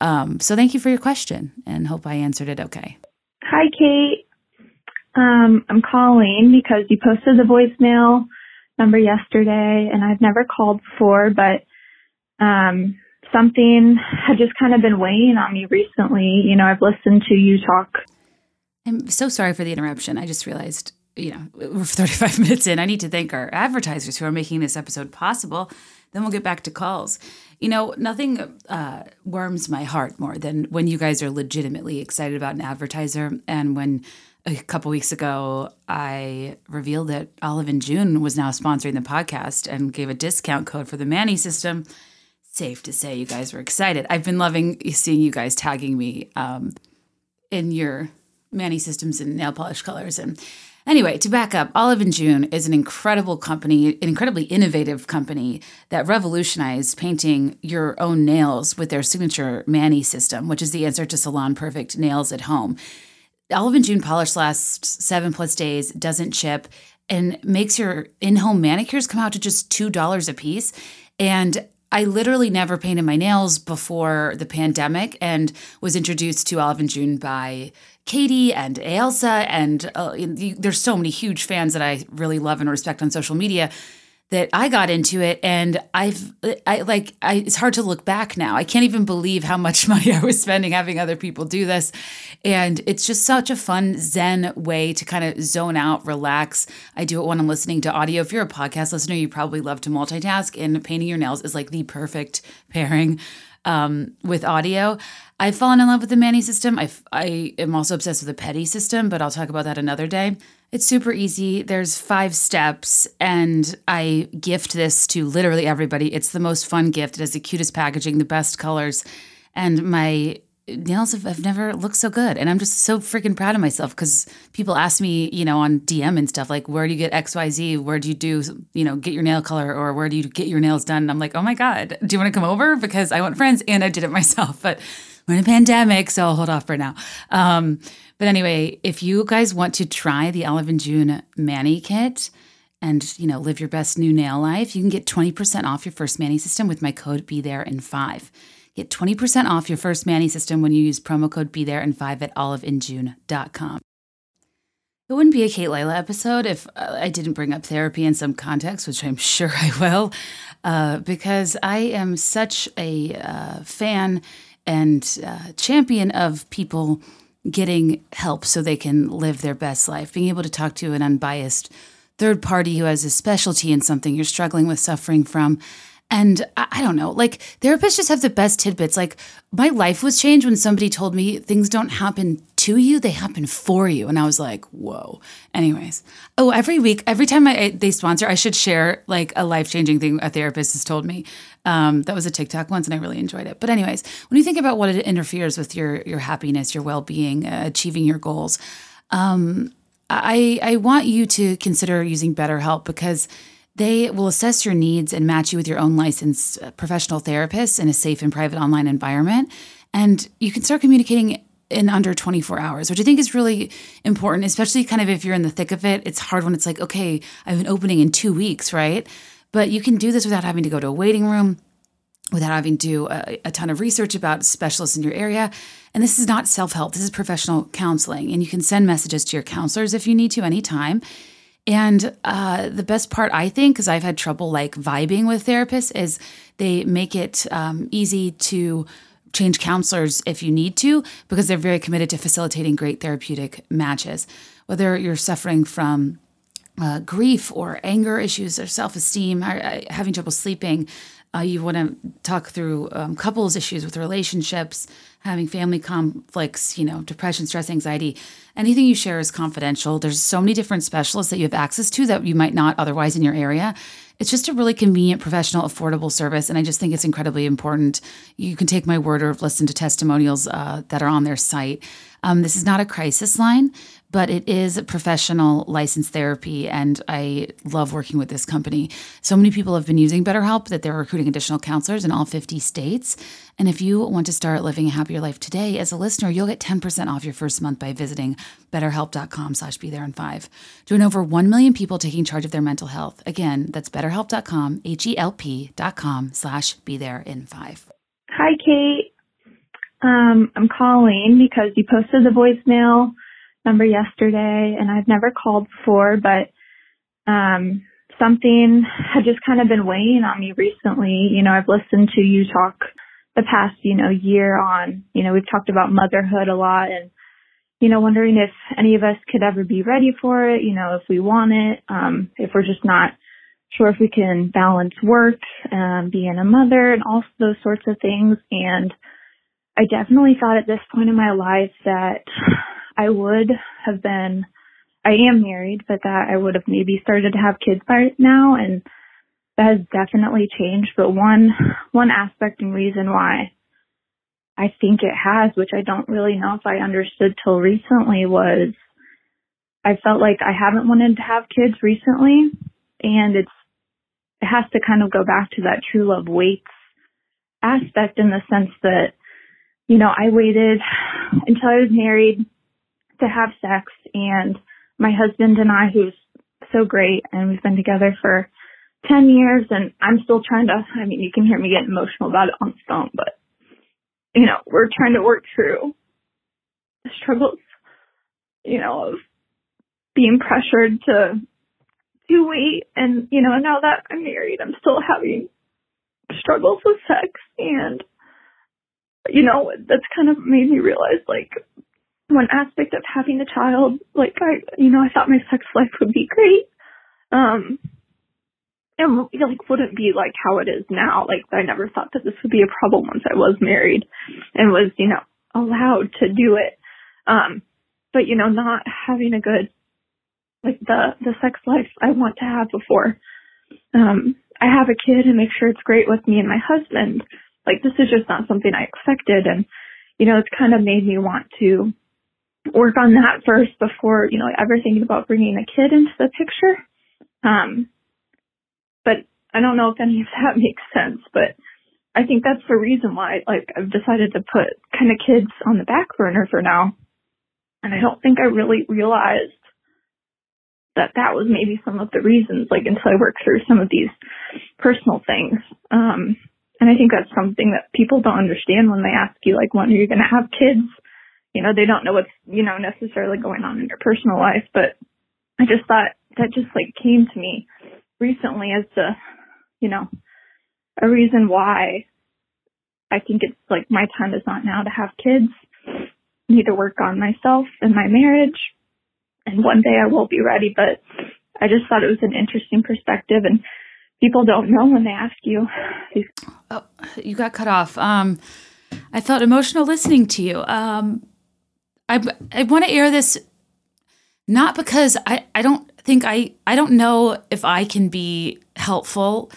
Um, so thank you for your question, and hope I answered it okay. Hi, Kate. Um, I'm calling because you posted the voicemail number yesterday, and I've never called before, but um, something had just kind of been weighing on me recently. You know, I've listened to you talk. I'm so sorry for the interruption. I just realized, you know, we're 35 minutes in. I need to thank our advertisers who are making this episode possible. Then we'll get back to calls. You know, nothing uh, warms my heart more than when you guys are legitimately excited about an advertiser and when a couple weeks ago, I revealed that Olive and June was now sponsoring the podcast and gave a discount code for the Mani system. Safe to say, you guys were excited. I've been loving seeing you guys tagging me um, in your Mani systems and nail polish colors. And anyway, to back up, Olive and June is an incredible company, an incredibly innovative company that revolutionized painting your own nails with their signature Mani system, which is the answer to Salon Perfect nails at home. Olive and June polish lasts seven plus days, doesn't chip, and makes your in home manicures come out to just $2 a piece. And I literally never painted my nails before the pandemic and was introduced to Olive and June by Katie and Ailsa. And uh, there's so many huge fans that I really love and respect on social media that I got into it and I've I like I it's hard to look back now. I can't even believe how much money I was spending having other people do this. And it's just such a fun zen way to kind of zone out, relax. I do it when I'm listening to audio. If you're a podcast listener, you probably love to multitask and painting your nails is like the perfect pairing um, with audio. I've fallen in love with the Mani system. I, I am also obsessed with the Pedi system, but I'll talk about that another day. It's super easy. There's five steps, and I gift this to literally everybody. It's the most fun gift. It has the cutest packaging, the best colors, and my nails have, have never looked so good. And I'm just so freaking proud of myself because people ask me, you know, on DM and stuff like, where do you get XYZ? Where do you do, you know, get your nail color or where do you get your nails done? And I'm like, oh my God, do you want to come over? Because I want friends and I did it myself. But we're in a pandemic, so I'll hold off for now. Um, but anyway, if you guys want to try the Olive and June Mani kit and you know live your best new nail life, you can get 20% off your first Mani system with my code Be There in Five. Get 20% off your first Mani system when you use promo code Be There in Five at oliveandjune.com. It wouldn't be a Katelilah episode if uh, I didn't bring up therapy in some context, which I'm sure I will, uh, because I am such a uh, fan and uh, champion of people getting help so they can live their best life, being able to talk to an unbiased third party who has a specialty in something you're struggling with, suffering from. And I, don't know, like therapists just have the best tidbits. Like my life was changed when somebody told me things don't happen to you, they happen for you. And I was like, whoa. Anyways, oh, every week, every time I, they sponsor, I should share like a life changing thing a therapist has told me. Um, that was a TikTok once, and I really enjoyed it. But anyways, when you think about what it interferes with your your happiness, your well being, uh, achieving your goals, um, I I want you to consider using BetterHelp because they will assess your needs and match you with your own licensed uh, professional therapist in a safe and private online environment. And you can start communicating in under 24 hours, which I think is really important, especially kind of if you're in the thick of it. It's hard when it's like, okay, I have an opening in two weeks, right? But you can do this without having to go to a waiting room, without having to do a, a ton of research about specialists in your area. And this is not self help, this is professional counseling. And you can send messages to your counselors if you need to anytime. And uh, the best part, I think, because I've had trouble like vibing with therapists, is they make it um, easy to change counselors if you need to because they're very committed to facilitating great therapeutic matches. Whether you're suffering from uh, grief or anger issues or self esteem, having trouble sleeping, uh, you want to talk through um, couples issues with relationships, having family conflicts, you know, depression, stress, anxiety. Anything you share is confidential. There's so many different specialists that you have access to that you might not otherwise in your area. It's just a really convenient, professional, affordable service. And I just think it's incredibly important. You can take my word or listen to testimonials uh, that are on their site. Um, this is not a crisis line, but it is professional licensed therapy. And I love working with this company. So many people have been using BetterHelp that they're recruiting additional counselors in all 50 states. And if you want to start living a happier life today, as a listener, you'll get 10% off your first month by visiting betterhelp.com slash be there in five. Join over 1 million people taking charge of their mental health. Again, that's betterhelp.com, H-E-L-P dot com slash be there in five. Hi, Kate. Um, I'm calling because you posted the voicemail number yesterday and I've never called before, but, um, something had just kind of been weighing on me recently. You know, I've listened to you talk the past, you know, year on, you know, we've talked about motherhood a lot and, you know, wondering if any of us could ever be ready for it, you know, if we want it, um, if we're just not sure if we can balance work, um, being a mother and all those sorts of things. And I definitely thought at this point in my life that I would have been, I am married, but that I would have maybe started to have kids by now. And that has definitely changed. But one, one aspect and reason why I think it has, which I don't really know if I understood till recently was I felt like I haven't wanted to have kids recently and it's, it has to kind of go back to that true love waits aspect in the sense that, you know, I waited until I was married to have sex and my husband and I, who's so great and we've been together for 10 years and I'm still trying to, I mean, you can hear me getting emotional about it on the phone, but you know, we're trying to work through the struggles, you know, of being pressured to, to wait. And, you know, now that I'm married, I'm still having struggles with sex and, you know, that's kind of made me realize like one aspect of having a child, like I, you know, I thought my sex life would be great. Um, and like wouldn't be like how it is now. Like I never thought that this would be a problem once I was married and was, you know, allowed to do it. Um, but you know, not having a good like the the sex life I want to have before um I have a kid and make sure it's great with me and my husband. Like this is just not something I expected and you know, it's kind of made me want to work on that first before, you know, ever thinking about bringing a kid into the picture. Um, but I don't know if any of that makes sense, but I think that's the reason why, like, I've decided to put kind of kids on the back burner for now. And I don't think I really realized that that was maybe some of the reasons, like, until I worked through some of these personal things. Um, and I think that's something that people don't understand when they ask you, like, when are you going to have kids? You know, they don't know what's, you know, necessarily going on in your personal life, but I just thought that just like came to me recently as to, you know, a reason why I think it's like my time is not now to have kids. I need to work on myself and my marriage. And one day I will be ready, but I just thought it was an interesting perspective and people don't know when they ask you. Oh, you got cut off. Um, I felt emotional listening to you. Um, I, I want to air this not because I, I don't think I I don't know if I can be helpful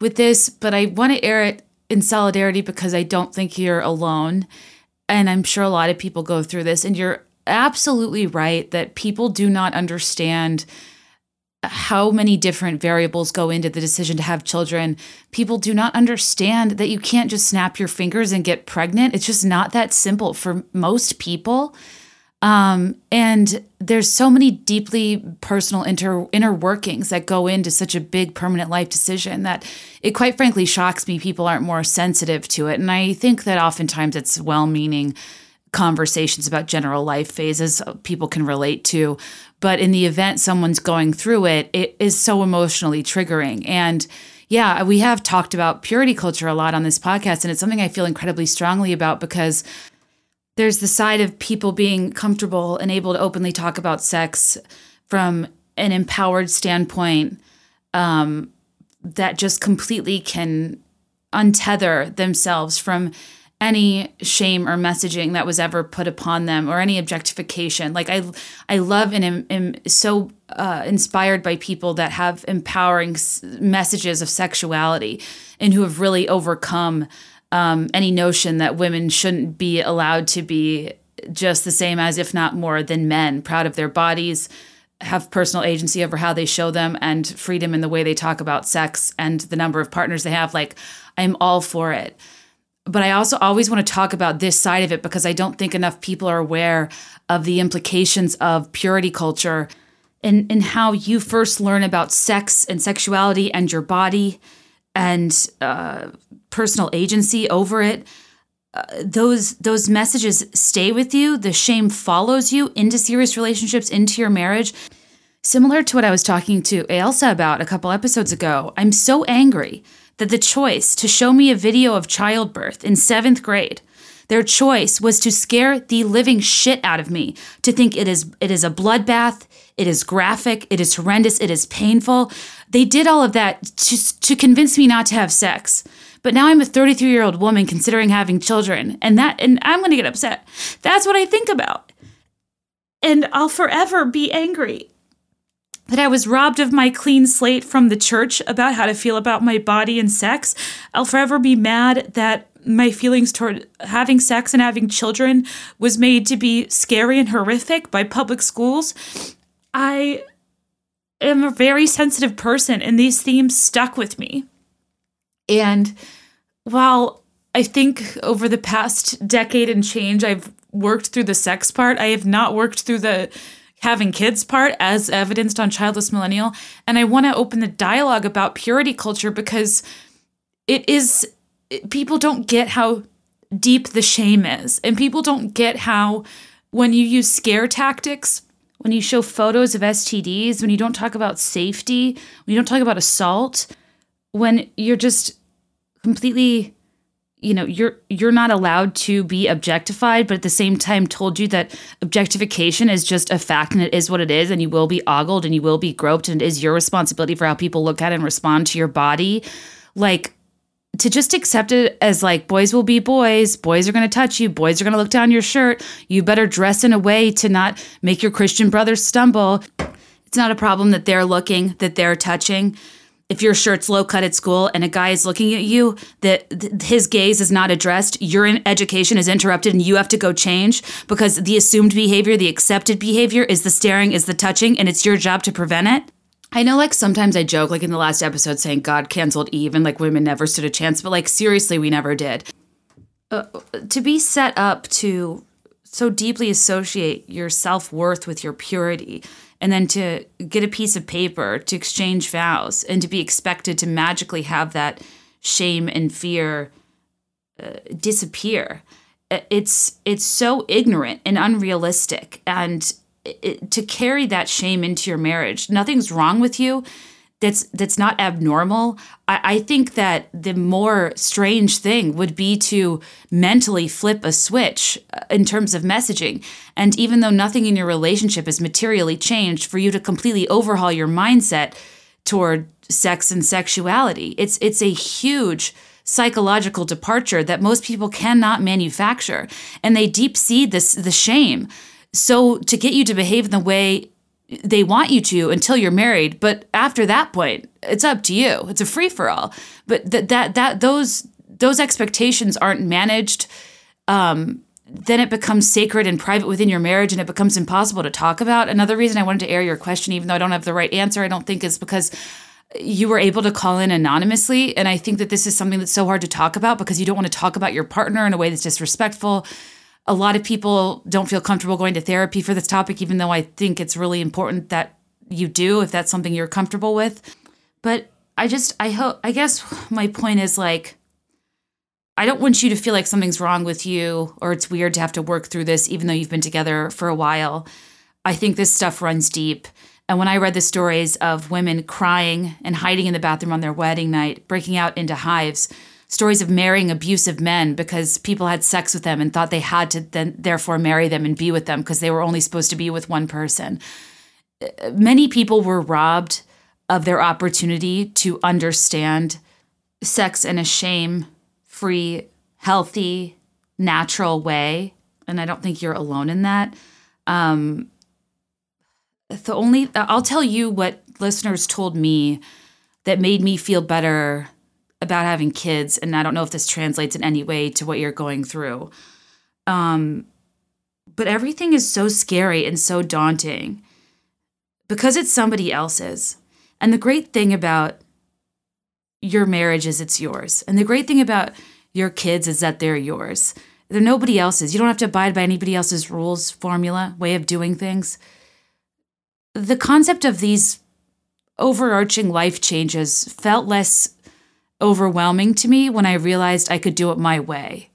with this, but I want to air it in solidarity because I don't think you're alone. And I'm sure a lot of people go through this and you're absolutely right that people do not understand how many different variables go into the decision to have children. People do not understand that you can't just snap your fingers and get pregnant. It's just not that simple for most people. Um, and there's so many deeply personal inter inner workings that go into such a big permanent life decision that it quite frankly shocks me people aren't more sensitive to it. And I think that oftentimes it's well-meaning conversations about general life phases people can relate to. But in the event someone's going through it, it is so emotionally triggering. And yeah, we have talked about purity culture a lot on this podcast, and it's something I feel incredibly strongly about because there's the side of people being comfortable and able to openly talk about sex from an empowered standpoint um, that just completely can untether themselves from any shame or messaging that was ever put upon them or any objectification. Like i i love and am, am so uh, inspired by people that have empowering s- messages of sexuality and who have really overcome um, any notion that women shouldn't be allowed to be just the same as if not more than men. Proud of their bodies have personal agency over how they show them and freedom in the way they talk about sex and the number of partners they have. Like i'm all for it but I also always want to talk about this side of it because I don't think enough people are aware of the implications of purity culture and, and how you first learn about sex and sexuality and your body and uh, personal agency over it. Uh, those those messages stay with you. The shame follows you into serious relationships, into your marriage. Similar to what I was talking to Ailsa about a couple episodes ago, I'm so angry that the choice to show me a video of childbirth in seventh grade, their choice was to scare the living shit out of me, to think it is it is a bloodbath, it is graphic, it is horrendous, it is painful. They did all of that to, to convince me not to have sex. But now I'm a 33 year old woman considering having children, and that and I'm gonna get upset. That's what I think about. And I'll forever be angry that I was robbed of my clean slate from the church about how to feel about my body and sex. I'll forever be mad that my feelings toward having sex and having children was made to be scary and horrific by public schools. I am a very sensitive person, and these themes stuck with me. And while I think over the past decade and change, I've worked through the sex part, I have not worked through the having kids part as evidenced on childless millennial. And i want to open the dialogue about purity culture because it is people don't get how deep the shame is. And people don't get how when you use scare tactics when you show photos of stds when you don't talk about safety when you don't talk about assault when you're just completely you know you're you're not allowed to be objectified but at the same time told you that objectification is just a fact and it is what it is and you will be ogled and you will be groped and it is your responsibility for how people look at and respond to your body. Like to just accept it as like boys will be boys boys are going to touch you boys are going to look down your shirt you better dress in a way to not make your christian brothers stumble. It's not a problem that they're looking that they're touching if your shirt's low cut at school and a guy is looking at you that th- his gaze is not addressed your education is interrupted and you have to go change because the assumed behavior the accepted behavior is the staring is the touching and it's your job to prevent it I know, like, sometimes I joke, like in the last episode, saying God canceled Eve and like women never stood a chance, but like, seriously, we never did. Uh, to be set up to so deeply associate your self worth with your purity, and then to get a piece of paper to exchange vows, and to be expected to magically have that shame and fear uh, disappear. Uh, It's it's so ignorant and unrealistic, and it, to carry that shame into your marriage. Nothing's wrong with you. That's that's not abnormal. I, I think that the more strange thing would be to mentally flip a switch uh, in terms of messaging. And even though nothing in your relationship is materially changed, for you to completely overhaul your mindset toward sex and sexuality. It's it's a huge psychological departure that most people cannot manufacture. And they deep seed this the shame. So to get you to behave in the way they want you to until you're married, but after that point, it's up to you. It's a free for all. But that that that those those expectations aren't managed. Um, then it becomes sacred and private within your marriage, and it becomes impossible to talk about. Another reason I wanted to air your question, even though I don't have the right answer, I don't think is because you were able to call in anonymously. And I think that this is something that's so hard to talk about because you don't want to talk about your partner in a way that's disrespectful a lot of people don't feel comfortable going to therapy for this topic, even though I think it's really important that you do if that's something you're comfortable with. But I just, I hope, I guess my point is like, I don't want you to feel like something's wrong with you or it's weird to have to work through this, even though you've been together for a while. I think this stuff runs deep. And when I read the stories of women crying and hiding in the bathroom on their wedding night, breaking out into hives, stories of marrying abusive men because people had sex with them and thought they had to then therefore marry them and be with them because they were only supposed to be with one person. many people were robbed of their opportunity to understand sex in a shame free, healthy, natural way. And I don't think you're alone in that. Um, the only, I'll tell you what listeners told me that made me feel better about having kids. And I don't know if this translates in any way to what you're going through. Um, but everything is so scary and so daunting because it's somebody else's. And the great thing about your marriage is it's yours. And the great thing about your kids is that they're yours. They're nobody else's. You don't have to abide by anybody else's rules, formula, way of doing things. The concept of these overarching life changes felt less overwhelming to me when I realized I could do it my way.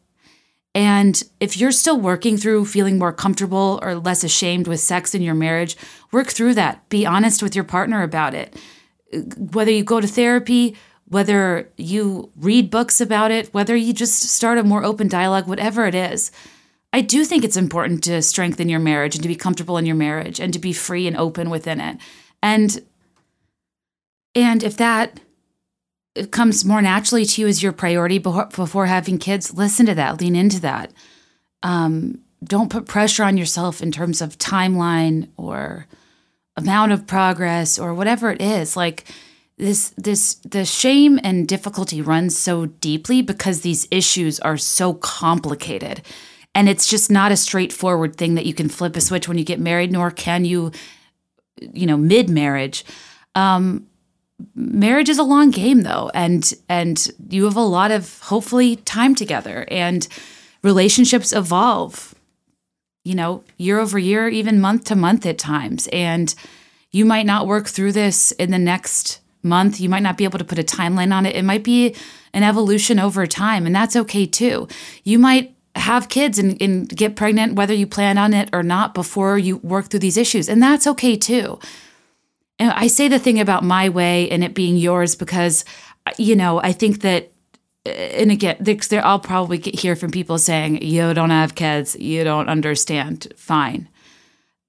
And if you're still working through feeling more comfortable or less ashamed with sex in your marriage, work through that. Be honest with your partner about it. Whether you go to therapy, whether you read books about it, whether you just start a more open dialogue, whatever it is. I do think it's important to strengthen your marriage and to be comfortable in your marriage and to be free and open within it. And and if that it comes more naturally to you as your priority before having kids, listen to that, lean into that. Um, don't put pressure on yourself in terms of timeline or amount of progress or whatever it is. Like this, this, the shame and difficulty runs so deeply because these issues are so complicated. And it's just not a straightforward thing that you can flip a switch when you get married, nor can you, you know, mid marriage. Um, marriage is a long game though and and you have a lot of hopefully time together and relationships evolve you know year over year even month to month at times and you might not work through this in the next month. You might not be able to put a timeline on it. It might be an evolution over time and that's okay too. You might have kids and, and get pregnant whether you plan on it or not before you work through these issues and that's okay too and I say the thing about my way and it being yours because, you know, I think that, and again, there, I'll probably get hear from people saying, you don't have kids, you don't understand. Fine.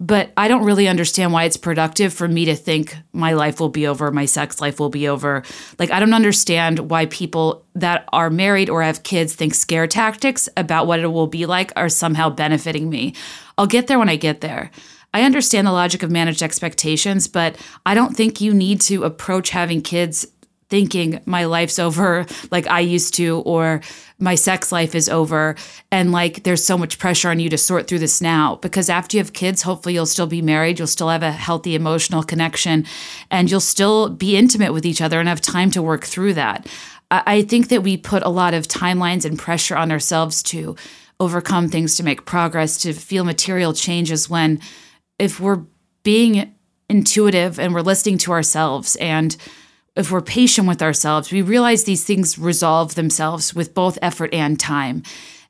But I don't really understand why it's productive for me to think my life will be over, my sex life will be over. Like, I don't understand why people that are married or have kids think scare tactics about what it will be like are somehow benefiting me. I'll get there when I get there. I understand the logic of managed expectations, but I don't think you need to approach having kids thinking my life's over like I used to, or my sex life is over. And like there's so much pressure on you to sort through this now. Because after you have kids, hopefully you'll still be married, you'll still have a healthy emotional connection, and you'll still be intimate with each other and have time to work through that. I think that we put a lot of timelines and pressure on ourselves to overcome things, to make progress, to feel material changes when if we're being intuitive and we're listening to ourselves and if we're patient with ourselves, we realize these things resolve themselves with both effort and time.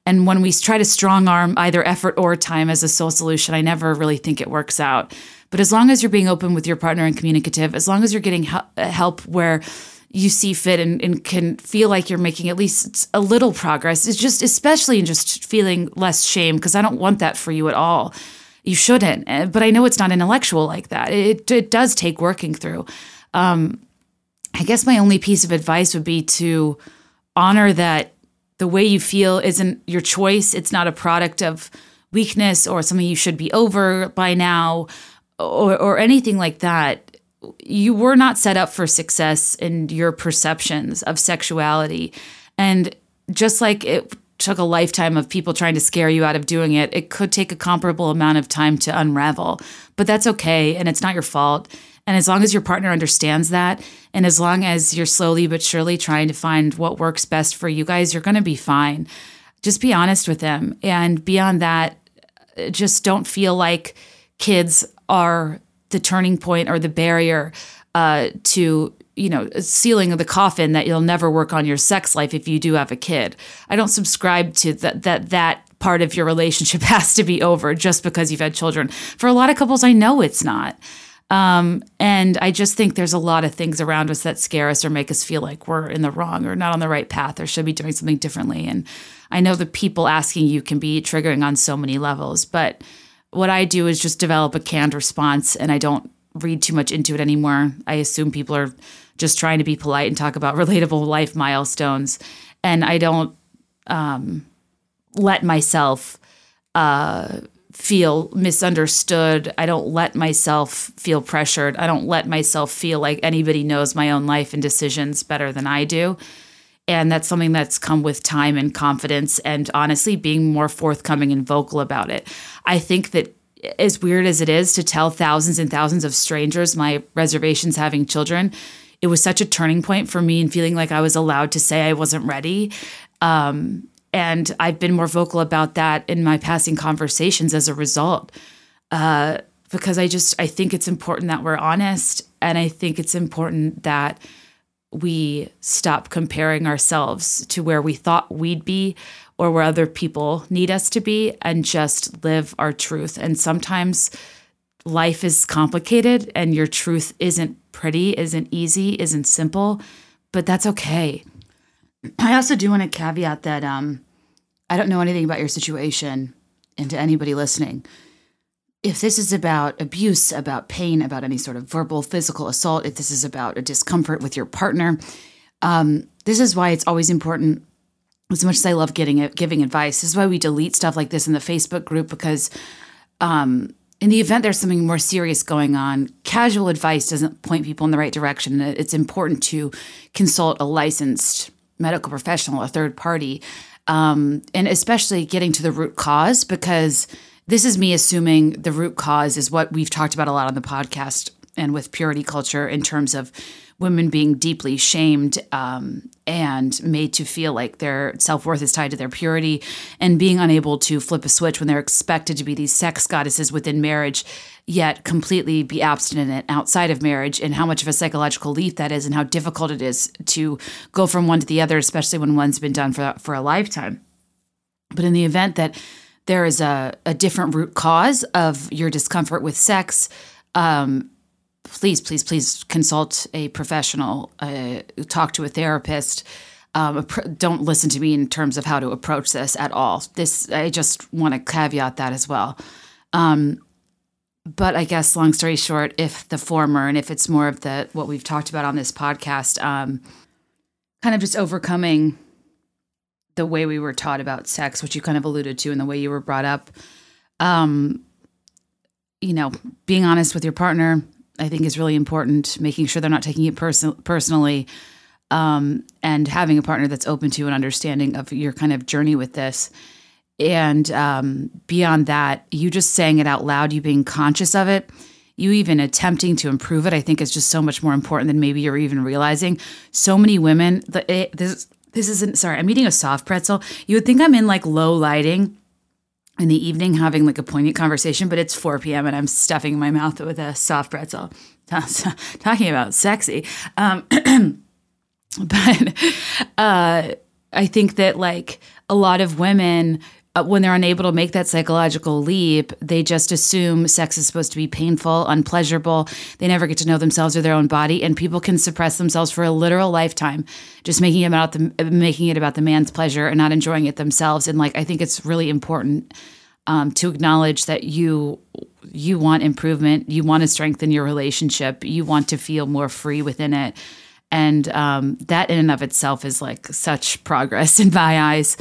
And when we try to strong arm either effort or time as a sole solution, I never really think it works out. But as long as you're being open with your partner and communicative, as long as you're getting uh, help where you see fit and, and can feel like you're making at least a little progress, it's just, especially in just feeling less shame, because I don't want that for you at all you shouldn't. Eh, but I know it's not intellectual like that. It, it does take working through. Um, I guess my only piece of advice would be to honor that the way you feel isn't your choice. It's not a product of weakness or something you should be over by now or, or anything like that. You were not set up for success in your perceptions of sexuality. And just like it took a lifetime of people trying to scare you out of doing it, it could take a comparable amount of time to unravel. But that's okay, and it's not your fault. And as long as your partner understands that, and as long as you're slowly but surely trying to find what works best for you guys, you're going to be fine. Just be honest with them. And beyond that, just don't feel like kids are the turning point or the barrier uh, to you know, sealing of the coffin that you'll never work on your sex life if you do have a kid. I don't subscribe to that that that part of your relationship has to be over just because you've had children. For a lot of couples, I know it's not. Um, and I just think there's a lot of things around us that scare us or make us feel like we're in the wrong or not on the right path or should be doing something differently. And I know the people asking you can be triggering on so many levels, but what I do is just develop a canned response and I don't read too much into it anymore. I assume people are just trying to be polite and talk about relatable life milestones, and I don't um, let myself uh, feel misunderstood. I don't let myself feel pressured. I don't let myself feel like anybody knows my own life and decisions better than I do. And that's something that's come with time and confidence, and honestly, being more forthcoming and vocal about it. I think that as weird as it is to tell thousands and thousands of strangers my reservations having children, it was such a turning point for me and feeling like I was allowed to say I wasn't ready. Um, and I've been more vocal about that in my passing conversations as a result. Uh, because I just I think it's important that we're honest, and I think it's important that we stop comparing ourselves to where we thought we'd be or where other people need us to be and just live our truth. And sometimes life is complicated and your truth isn't pretty, isn't easy, isn't simple, but that's okay. I also do want to caveat that um, I don't know anything about your situation, and to anybody listening, if this is about abuse, about pain, about any sort of verbal, physical assault, if this is about a discomfort with your partner, um, this is why it's always important. As much as I love getting it, giving advice, this is why we delete stuff like this in the Facebook group because, um, in the event there's something more serious going on, casual advice doesn't point people in the right direction. It's important to consult a licensed medical professional, a third party, um, and especially getting to the root cause because this is me assuming the root cause is what we've talked about a lot on the podcast and with purity culture in terms of women being deeply shamed um, and made to feel like their self worth is tied to their purity and being unable to flip a switch when they're expected to be these sex goddesses within marriage, yet completely be abstinent outside of marriage, and how much of a psychological leap that is, and how difficult it is to go from one to the other, especially when one's been done for, for a lifetime. But in the event that there is a, a different root cause of your discomfort with sex, um, please, please, please consult a professional, uh, talk to a therapist. Um, don't listen to me in terms of how to approach this at all. This, I just want to caveat that as well. Um, but I guess, long story short, if the former and if it's more of the what we've talked about on this podcast, um, kind of just overcoming the way we were taught about sex, which you kind of alluded to, and the way you were brought up. Um, you know, being honest with your partner, I think, is really important. Making sure they're not taking it person- personally, um, and having a partner that's open to an understanding of your kind of journey with this. And um, beyond that, you just saying it out loud, you being conscious of it, you even attempting to improve it, I think is just so much more important than maybe you're even realizing. So many women, the, it, this this isn't sorry i'm eating a soft pretzel you would think i'm in like low lighting in the evening having like a poignant conversation but it's 4 p.m and i'm stuffing my mouth with a soft pretzel. Talking about sexy. Um, but uh, i think that like a lot of women uh, when they're unable to make that psychological leap, they just assume sex is supposed to be painful, unpleasurable. They never get to know themselves or their own body, and people can suppress themselves for a literal lifetime, just making it about the making it about the man's pleasure and not enjoying it themselves. And like, I think it's really important um, to acknowledge that you you want improvement, you want to strengthen your relationship, you want to feel more free within it, and um, that in and of itself is like such progress in my eyes.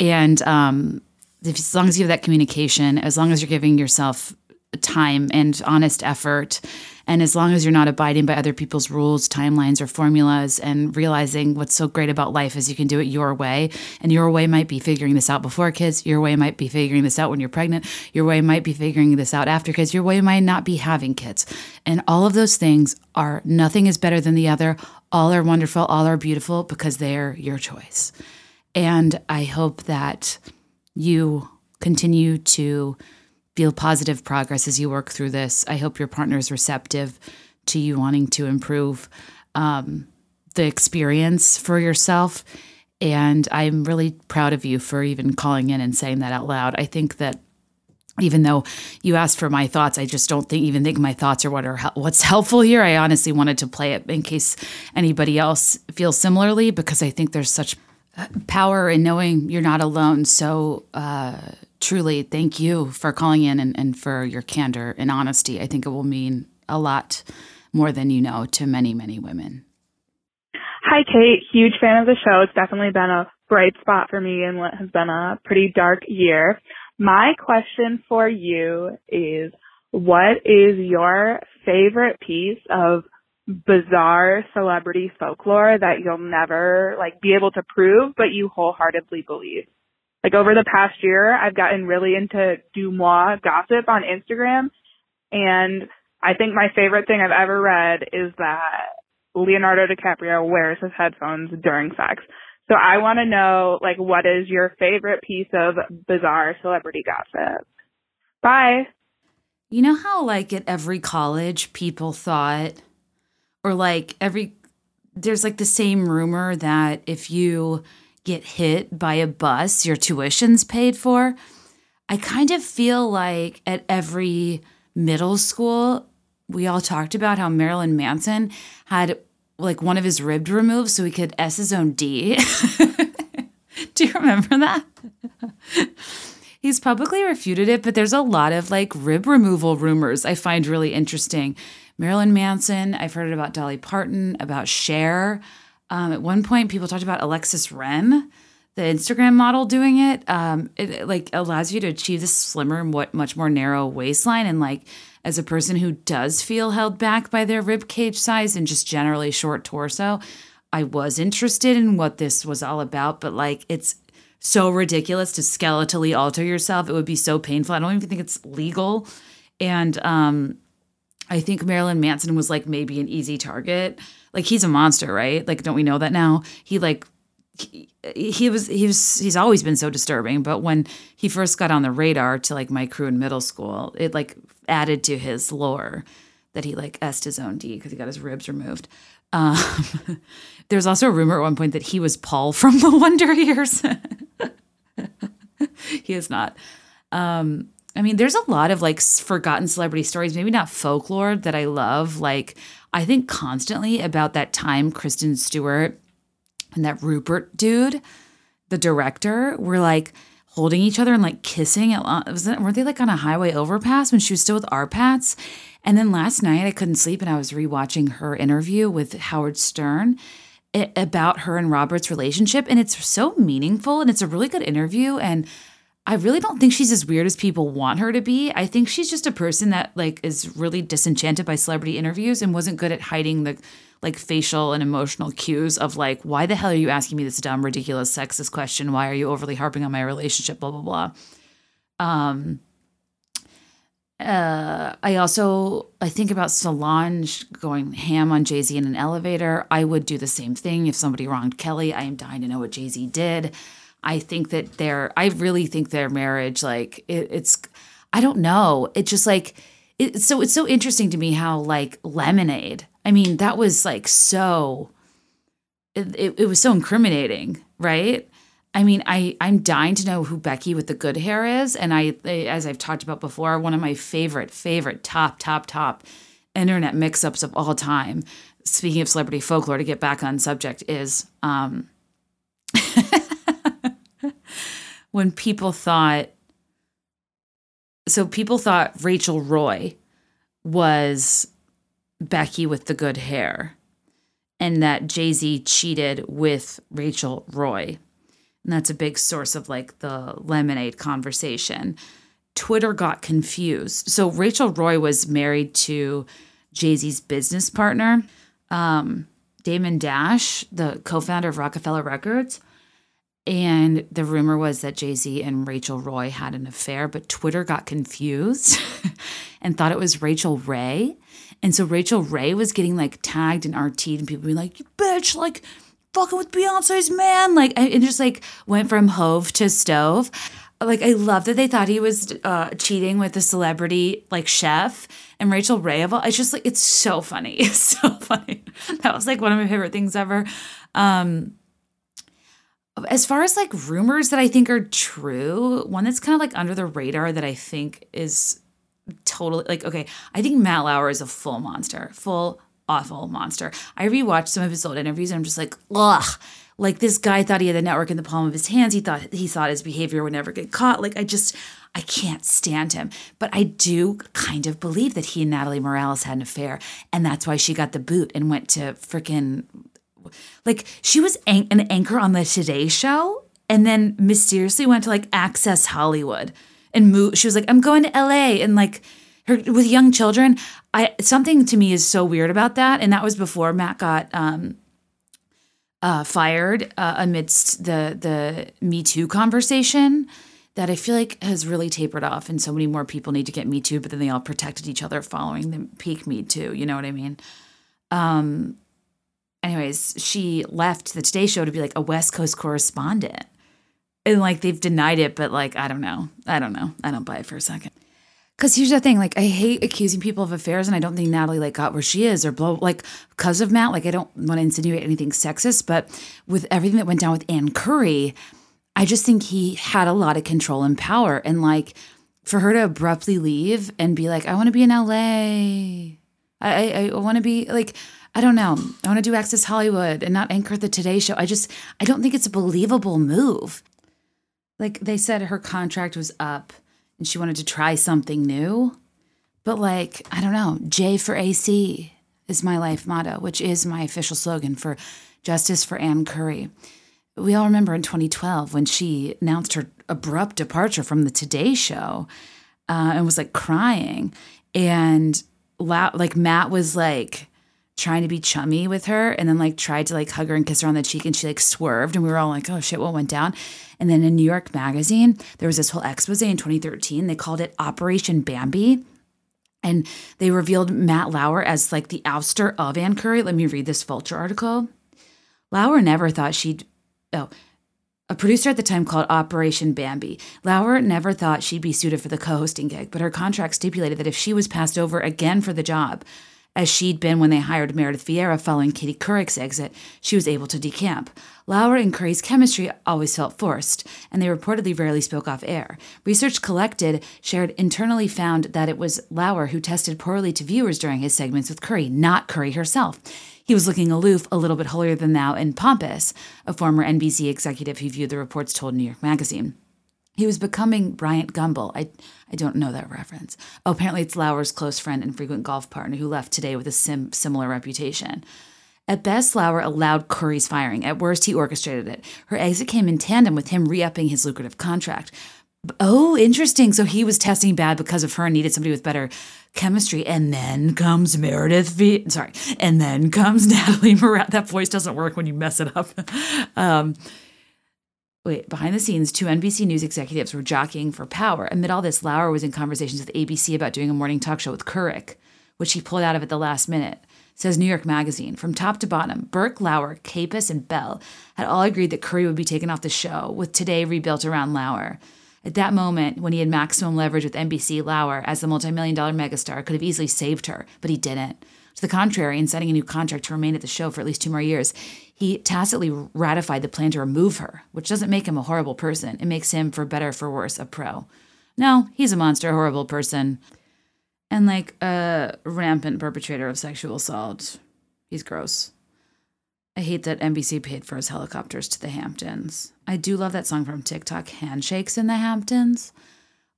And um, if, as long as you have that communication, as long as you're giving yourself time and honest effort, and as long as you're not abiding by other people's rules, timelines, or formulas, and realizing what's so great about life is you can do it your way. And your way might be figuring this out before kids. Your way might be figuring this out when you're pregnant. Your way might be figuring this out after kids. Your way might not be having kids. And all of those things are nothing is better than the other. All are wonderful. All are beautiful because they're your choice. And I hope that you continue to feel positive progress as you work through this. I hope your partner is receptive to you wanting to improve um, the experience for yourself. And I'm really proud of you for even calling in and saying that out loud. I think that even though you asked for my thoughts, I just don't think even think my thoughts are what are what's helpful here. I honestly wanted to play it in case anybody else feels similarly because I think there's such power in knowing you're not alone. So, uh, truly, thank you for calling in and, and for your candor and honesty. I think it will mean a lot more than you know to many, many women. Hi, Kate. Huge fan of the show. It's definitely been a bright spot for me in what has been a pretty dark year. My question for you is what is your favorite piece of bizarre celebrity folklore that you'll never like be able to prove but you wholeheartedly believe? Like over the past year, I've gotten really into DeuxMoi gossip on Instagram and I think my favorite thing I've ever read is that Leonardo DiCaprio wears his headphones during sex. So I want to know, like, what is your favorite piece of bizarre celebrity gossip? Bye. You know how, like, at every college, people thought, or like every, there's like the same rumor that if you get hit by a bus, your tuition's paid for. I kind of feel like at every middle school, we all talked about how Marilyn Manson had like one of his ribs removed so he could S his own D. Do you remember that? He's publicly refuted it, but there's a lot of like rib removal rumors I find really interesting. Marilyn Manson, I've heard about Dolly Parton, about Cher. Um, at one point, people talked about Alexis Ren, the Instagram model, doing it. Um, it, it, like allows you to achieve this slimmer, and what much more narrow waistline, and like as a person who does feel held back by their rib cage size and just generally short torso, I was interested in what this was all about, but like it's so ridiculous to skeletally alter yourself. It would be so painful. I don't even think it's legal. And um I think Marilyn Manson was like maybe an easy target. Like he's a monster, right? Like don't we know that now? He like he, he was he was he's always been so disturbing, but when he first got on the radar to like my crew in middle school, it like added to his lore that he like est his own D because he got his ribs removed. Um, there's also a rumor at one point that he was Paul from the Wonder Years. he is not. Um, I mean, there's a lot of like forgotten celebrity stories, maybe not folklore that I love. Like, I think constantly about that time Kristen Stewart and that Rupert dude, the director, were like holding each other and like kissing. At, uh, was that, weren't they like on a highway overpass when she was still with RPattz? And then last night I couldn't sleep and I was rewatching her interview with Howard Stern it, about her and Robert's relationship. And it's so meaningful and it's a really good interview. And I really don't think she's as weird as people want her to be. I think she's just a person that like is really disenchanted by celebrity interviews and wasn't good at hiding the like facial and emotional cues of like, why the hell are you asking me this dumb, ridiculous, sexist question? Why are you overly harping on my relationship? Blah blah blah. Um, uh, I also I think about Solange going ham on Jay Z in an elevator. I would do the same thing if somebody wronged Kelly. I am dying to know what Jay Z did. I think that their I really think their marriage like it, it's I don't know. It just like it, so it's so interesting to me how like Lemonade. I mean that was like so. It, it, it was so incriminating, right? I mean, I I'm dying to know who Becky with the good hair is, and I, as I've talked about before, one of my favorite favorite top top top internet mix-ups of all time. Speaking of celebrity folklore, to get back on subject, is um, when people thought so people thought Rachel Roy was Becky with the good hair, and that Jay Z cheated with Rachel Roy. And that's a big source of like the lemonade conversation. Twitter got confused. So Rachel Roy was married to Jay Z's business partner, um, Damon Dash, the co founder of Roc-A-Fella Records. And the rumor was that Jay Z and Rachel Roy had an affair, but Twitter got confused and thought it was Rachel Ray. And so Rachel Ray was getting like tagged and RT'd, and people being like, you bitch, like, fucking with Beyonce's man. Like, and just like went from Hove to Stove. Like, I love that they thought he was uh, cheating with a celebrity like chef and Rachel Ray. Of all. It's just like, it's so funny. It's so funny. That was like one of my favorite things ever. Um, as far as like rumors that I think are true, one that's kind of like under the radar that I think is totally like, okay, I think Matt Lauer is a full monster, full awful monster. I rewatched some of his old interviews and I'm just like, ugh, Like this guy thought he had the network in the palm of his hands. He thought he thought his behavior would never get caught. Like I just I can't stand him. But I do kind of believe that he and Natalie Morales had an affair, and that's why she got the boot and went to freaking like she was an, an anchor on the Today Show, and then mysteriously went to like Access Hollywood and moved. She was like, "I'm going to L.A." and like her with young children. I something to me is so weird about that, and that was before Matt got um, uh, fired uh, amidst the the Me Too conversation that I feel like has really tapered off, and so many more people need to get Me Too, but then they all protected each other following the peak Me Too. You know what I mean? Um. Anyways, she left the Today Show to be like a West Coast correspondent, and like they've denied it, but like I don't know, I don't know, I don't buy it for a second. Because here's the thing, like I hate accusing people of affairs, and I don't think Natalie like got where she is or blow like because of Matt. Like I don't want to insinuate anything sexist, but with everything that went down with Ann Curry, I just think he had a lot of control and power, and like for her to abruptly leave and be like, I want to be in LA, I I, I want to be like. I don't know. I want to do Access Hollywood and not anchor the Today Show. I just, I don't think it's a believable move. Like they said, her contract was up and she wanted to try something new. But like, I don't know, J for AC is my life motto, which is my official slogan for Justice for Ann Curry. We all remember in 2012 when she announced her abrupt departure from the Today Show uh, and was like crying. And like Matt was like, trying to be chummy with her and then like tried to like hug her and kiss her on the cheek and she like swerved and we were all like oh shit what went down? And then in new york magazine there was this whole expose in 2013 they called it operation bambi. And they revealed matt lauer as like the ouster of ann curry. Let me read this vulture article. Lauer never thought she'd oh a producer at the time called Operation Bambi. Lauer never thought she'd be suited for the co hosting gig, but her contract stipulated that if she was passed over again for the job, as she'd been when they hired Meredith Vieira following Katie Couric's exit, she was able to decamp. Lauer and Curry's chemistry always felt forced, and they reportedly rarely spoke off air. Research collected shared internally found that it was Lauer who tested poorly to viewers during his segments with Curry, not Curry herself. He was looking aloof, a little bit holier than thou, and pompous, a former NBC executive who viewed the reports told New York Magazine. He was becoming Bryant Gumbel. I, I don't know that reference. Oh, apparently it's Lauer's close friend and frequent golf partner who left today with a sim- similar reputation. At best, Lauer allowed Curry's firing. At worst, he orchestrated it. Her exit came in tandem with him re upping his lucrative contract. Oh, interesting. So he was testing bad because of her and needed somebody with better chemistry. And then comes Meredith V. Sorry. And then comes Natalie Morales. That voice doesn't work when you mess it up. um, wait, behind the scenes, two NBC News executives were jockeying for power. Amid all this, Lauer was in conversations with ABC about doing a morning talk show with Couric, which he pulled out of at the last minute. Says New York Magazine. From top to bottom, Burke, Lauer, Capus, and Bell had all agreed that Curry would be taken off the show, with today rebuilt around Lauer. At that moment, when he had maximum leverage with NBC, Lauer, as the multi-million dollar megastar, could have easily saved her, but he didn't. To the contrary, in signing a new contract to remain at the show for at least two more years, he tacitly ratified the plan to remove her, which doesn't make him a horrible person. It makes him, for better or for worse, a pro. No, he's a monster, horrible person, and like a rampant perpetrator of sexual assault. He's gross. I hate that NBC paid for his helicopters to the Hamptons. I do love that song from TikTok, Handshakes in the Hamptons.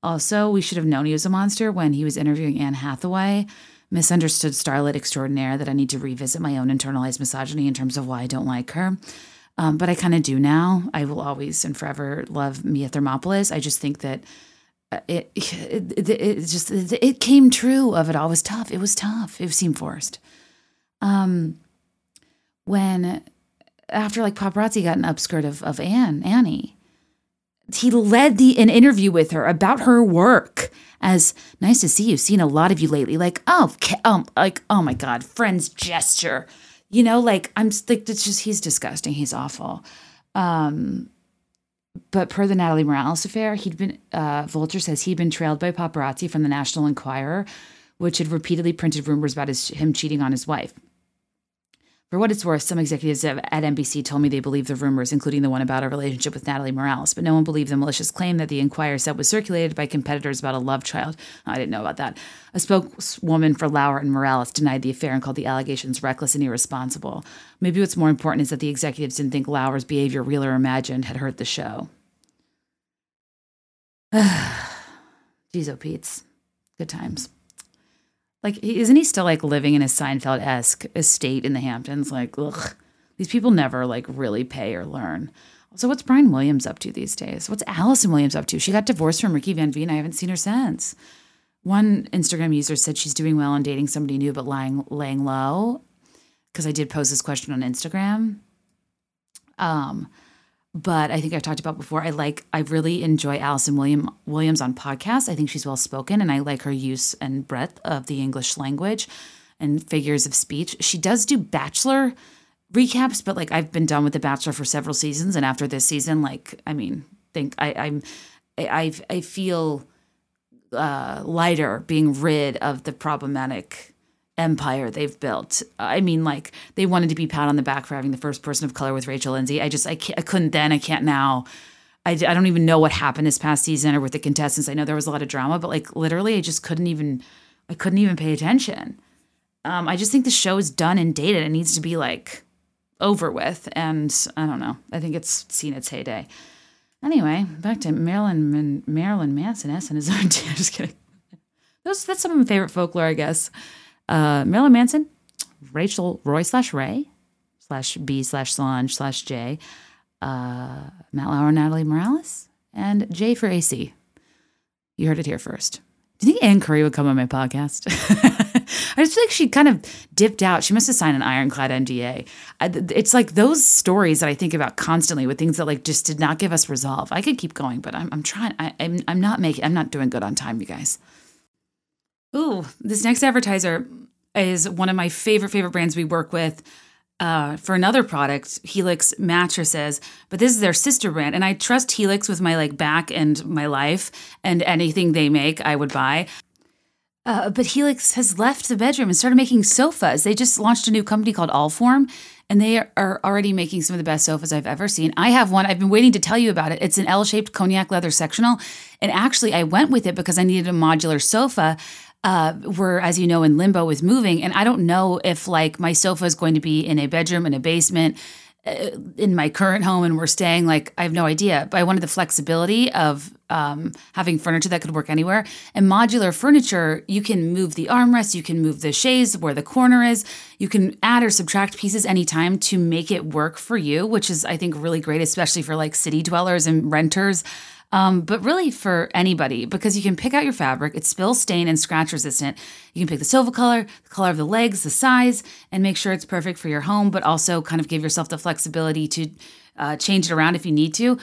Also, we should have known he was a monster when he was interviewing Anne Hathaway misunderstood starlet extraordinaire that I need to revisit my own internalized misogyny in terms of why I don't like her. Um, but I kind of do now. I will always and forever love Mia Thermopolis. I just think that uh, it it, it, it just it came true of it all. It was tough. It was tough. It seemed forced. Um, when after like paparazzi got an upskirt of of Anne Annie, he led the an interview with her about her work as nice to see you seen a lot of you lately. Like oh um like oh my god friend's gesture. You know like i'm like it's just he's disgusting. He's awful. Um but per the natalie morales affair he'd been uh vulture says he'd been trailed by paparazzi from the national enquirer which had repeatedly printed rumors about his, him cheating on his wife For what it's worth, some executives at NBC told me they believe the rumors, including the one about a relationship with Natalie Morales, but no one believed the malicious claim that the Inquirer said was circulated by competitors about a love child. Oh, I didn't know about that. A spokeswoman for Lauer and Morales denied the affair and called the allegations reckless and irresponsible. Maybe what's more important is that the executives didn't think Lauer's behavior, real or imagined, had hurt the show. Jeez, oh, Pete's. Good times. Like, isn't he still like living in a Seinfeld esque estate in the Hamptons? Like, ugh, these people never like really pay or learn. So, what's Brian Williams up to these days? What's Allison Williams up to? She got divorced from Ricky Van Veen. I haven't seen her since. One Instagram user said she's doing well and dating somebody new, but lying laying low. Because I did pose this question on Instagram. Um, but I think I've talked about before. I like, I really enjoy Allison William Williams on podcasts. I think she's well spoken, and I like her use and breadth of the English language and figures of speech. She does do Bachelor recaps, but like I've been done with the Bachelor for several seasons, and after this season, like I mean, think I, I'm, I, I, feel uh, lighter being rid of the problematic empire they've built. I mean, like they wanted to be pat on the back for having the first person of color with Rachel Lindsay. I just I, I couldn't then. I can't now. I, I don't even know what happened this past season or with the contestants. I know there was a lot of drama, but like literally, I just couldn't even. I couldn't even pay attention. Um, I just think the show is done and dated. It needs to be like over with, and I don't know. I think it's seen its heyday. Anyway, back to Marilyn Marilyn Manson S and his own. just kidding. Those that's some of my favorite folklore, I guess uh, Marilyn Manson, Rachel Roy slash Ray slash B slash Solange slash J, uh, Matt Lauer, Natalie Morales, and J for AC. You heard it here first. Do you think Ann Curry would come on my podcast? I just feel like she kind of dipped out. She must have signed an ironclad NDA. It's like those stories that I think about constantly with things that like just did not give us resolve. I could keep going, but I'm, I'm trying. I, I'm, I'm not making. I'm not doing good on time, you guys. Ooh, this next advertiser is one of my favorite, favorite brands we work with. Uh, for another product, Helix mattresses, but this is their sister brand, and I trust Helix with my like back and my life, and anything they make, I would buy. Uh, but Helix has left the bedroom and started making sofas. They just launched a new company called Allform, and they are already making some of the best sofas I've ever seen. I have one. I've been waiting to tell you about it. It's an L-shaped cognac leather sectional, and actually, I went with it because I needed a modular sofa uh, we're, as you know, in limbo with moving. And I don't know if like my sofa is going to be in a bedroom, in a basement, uh, in my current home, and we're staying. Like, I have no idea. But I wanted the flexibility of um, having furniture that could work anywhere. And modular furniture, you can move the armrest, you can move the chaise where the corner is, you can add or subtract pieces anytime to make it work for you, which is, I think, really great, especially for like city dwellers and renters um, but really for anybody because you can pick out your fabric. It's spill, stain, and scratch resistant. You can pick the silver color, the color of the legs, the size, and make sure it's perfect for your home, but also kind of give yourself the flexibility to uh, change it around if you need to.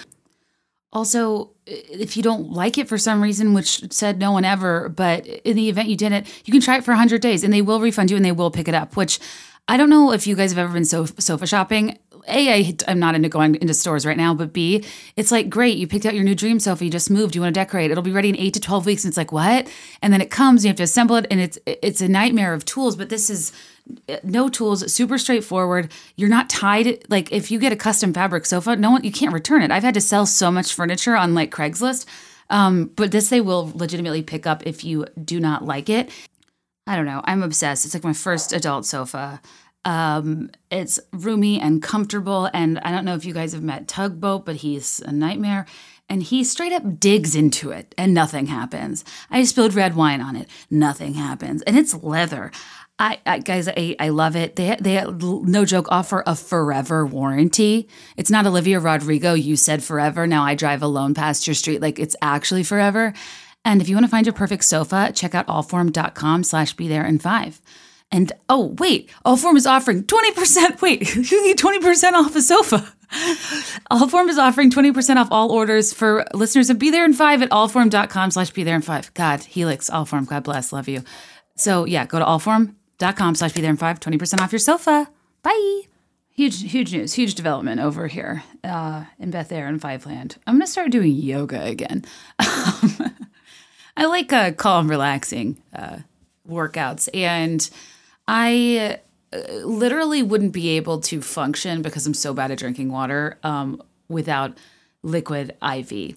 Also, if you don't like it for some reason, which said no one ever, but in the event you didn't, you can try it for 100 days and they will refund you and they will pick it up, which I don't know if you guys have ever been sofa shopping. A, I, I'm not into going into stores right now, but B, it's like, great, you picked out your new dream sofa, you just moved, you want to decorate, it'll be ready in eight to 12 weeks. And it's like, what? And then it comes, you have to assemble it, and it's it's a nightmare of tools, but this is no tools, super straightforward. You're not tied. Like if you get a custom fabric sofa, no one, you can't return it. I've had to sell so much furniture on like Craigslist. Um, but this they will legitimately pick up if you do not like it. I don't know. I'm obsessed. It's like my first adult sofa. Um, it's roomy and comfortable. And I don't know if you guys have met Tugboat, but he's a nightmare. And he straight up digs into it and nothing happens. I spilled red wine on it. Nothing happens. And it's leather. I, I, guys, I, I love it. They they no joke offer a forever warranty. It's not Olivia Rodrigo. You said forever. Now I drive alone past your street. Like it's actually forever. And if you want to find your perfect sofa, check out allform.com slash be there in five. And oh, wait, Allform is offering 20%. Wait, you get 20% off a sofa. Allform is offering 20% off all orders for listeners of Be There in Five at allform.com slash be there in five. God, Helix, Allform, God bless, love you. So yeah, go to allform.com slash be there in five, 20% off your sofa. Bye. Huge, huge news, huge development over here uh, in Be There in Five Land. I'm going to start doing yoga again. I like uh, calm, relaxing uh, workouts. And I uh, literally wouldn't be able to function because I'm so bad at drinking water um, without liquid IV.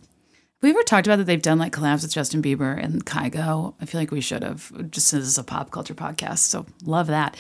We ever talked about that they've done like collabs with Justin Bieber and Kygo? I feel like we should have, just as a pop culture podcast. So love that.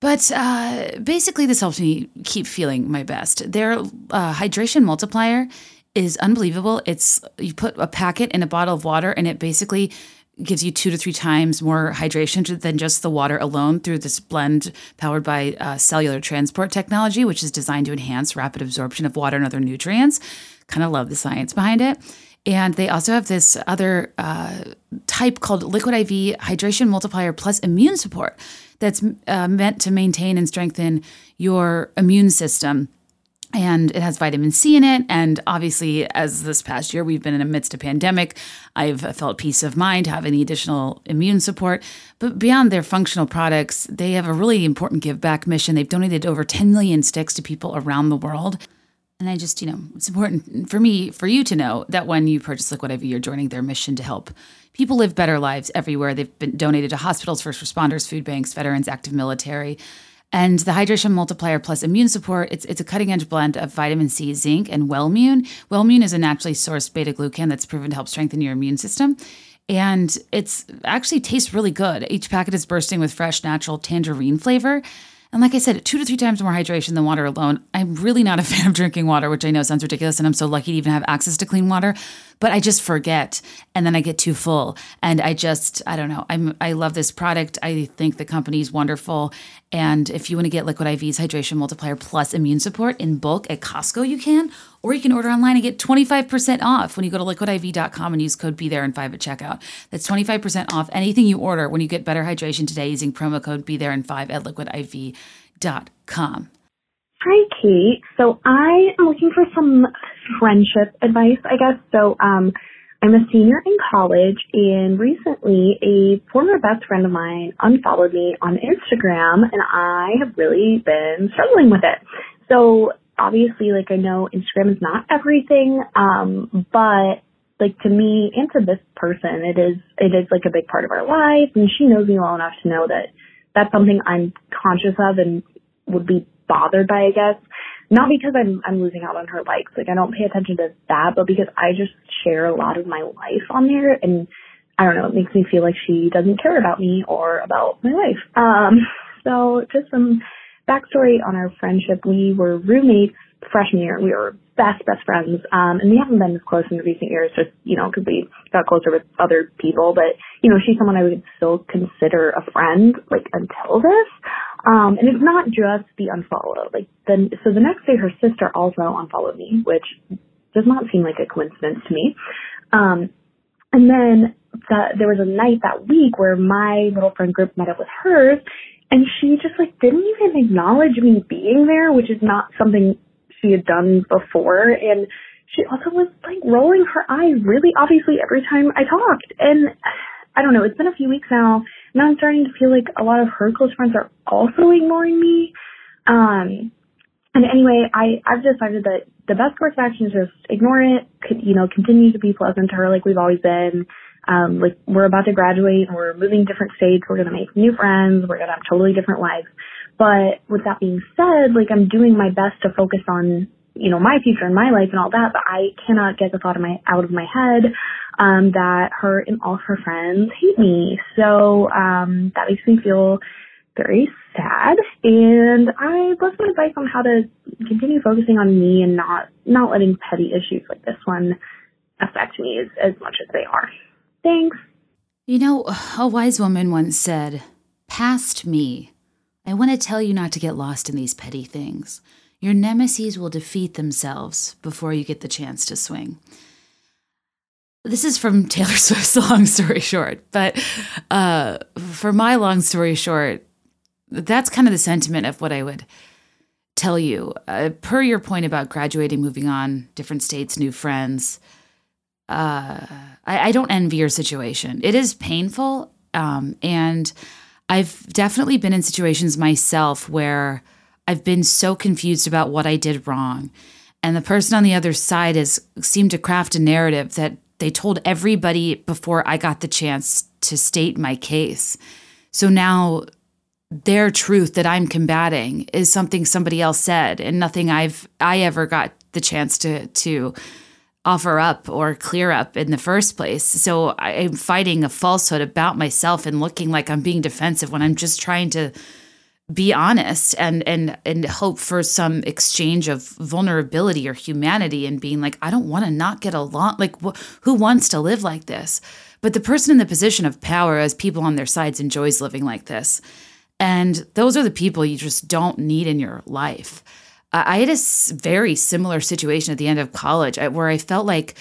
But uh, basically, this helps me keep feeling my best. Their uh, hydration multiplier is unbelievable. It's you put a packet in a bottle of water, and it basically gives you two to three times more hydration than just the water alone through this blend powered by uh, cellular transport technology, which is designed to enhance rapid absorption of water and other nutrients. Kind of love the science behind it. And they also have this other uh, type called Liquid IV Hydration Multiplier Plus Immune Support that's uh, meant to maintain and strengthen your immune system. And it has vitamin C in it. And obviously, as this past year we've been in the midst of pandemic, I've felt peace of mind having the additional immune support. But beyond their functional products, they have a really important give back mission. They've donated over 10 million sticks to people around the world. And I just, you know, it's important for me, for you to know that when you purchase Liquid IV, you're joining their mission to help people live better lives everywhere. They've been donated to hospitals, first responders, food banks, veterans, active military. And the Hydration Multiplier Plus Immune Support, it's, it's a cutting edge blend of vitamin C, zinc, and Wellmune. Wellmune is a naturally sourced beta glucan that's proven to help strengthen your immune system. And it's actually tastes really good. Each packet is bursting with fresh, natural tangerine flavor. And like I said, two to three times more hydration than water alone. I'm really not a fan of drinking water, which I know sounds ridiculous, and I'm so lucky to even have access to clean water. But I just forget, and then I get too full, and I just I don't know. I'm I love this product. I think the company is wonderful, and if you want to get Liquid IV's hydration multiplier plus immune support in bulk at Costco, you can, or you can order online and get 25% off when you go to liquidiv.com and use code Be There in five at checkout. That's 25% off anything you order when you get better hydration today using promo code Be There in five at liquidiv.com. Hi, Kate. So I am looking for some friendship advice, I guess. So um, I'm a senior in college, and recently a former best friend of mine unfollowed me on Instagram, and I have really been struggling with it. So obviously, like I know Instagram is not everything, um, but like to me and to this person, it is it is like a big part of our life, and she knows me well enough to know that that's something I'm conscious of and would be bothered by, I guess. Not because I'm I'm losing out on her likes, like I don't pay attention to that, but because I just share a lot of my life on there and I don't know, it makes me feel like she doesn't care about me or about my life. Um so just some backstory on our friendship. We were roommates freshman year. We were best, best friends. Um, and we haven't been as close in recent years, just, you know, because we got closer with other people. But, you know, she's someone I would still consider a friend, like, until this. Um, and it's not just the unfollow. Like, then, so the next day her sister also unfollowed me, which does not seem like a coincidence to me. Um, and then the, there was a night that week where my little friend group met up with hers and she just like didn't even acknowledge me being there, which is not something she had done before. And she also was like rolling her eyes really obviously every time I talked. And I don't know, it's been a few weeks now. Now I'm starting to feel like a lot of her close friends are also ignoring me. Um, and anyway, I, I've decided that the best course of action is just ignore it, Could you know, continue to be pleasant to her like we've always been. Um, like we're about to graduate and we're moving different states. We're going to make new friends. We're going to have totally different lives. But with that being said, like I'm doing my best to focus on, you know, my future and my life and all that, but I cannot get the thought of my, out of my head, um, that her and all her friends hate me. So, um, that makes me feel very sad and I love some advice on how to continue focusing on me and not, not letting petty issues like this one affect me as, as much as they are. Thanks. You know, a wise woman once said, Past me I want to tell you not to get lost in these petty things. Your nemesis will defeat themselves before you get the chance to swing. This is from Taylor Swift's Long Story Short, but uh, for my long story short, that's kind of the sentiment of what I would tell you. Uh, per your point about graduating, moving on, different states, new friends, uh, I, I, don't envy your situation. It is painful, um, and I've definitely been in situations myself where I've been so confused about what I did wrong. And the person on the other side has seemed to craft a narrative that they told everybody before I got the chance to state my case. So now their truth that I'm combating is something somebody else said and nothing I've I ever got the chance to to offer up or clear up in the first place. So I'm fighting a falsehood about myself and looking like I'm being defensive when I'm just trying to be honest and and and hope for some exchange of vulnerability or humanity and being like I don't want to not get along like wh- who wants to live like this? But the person in the position of power as people on their sides enjoys living like this. And those are the people you just don't need in your life. I had a very similar situation at the end of college where I felt like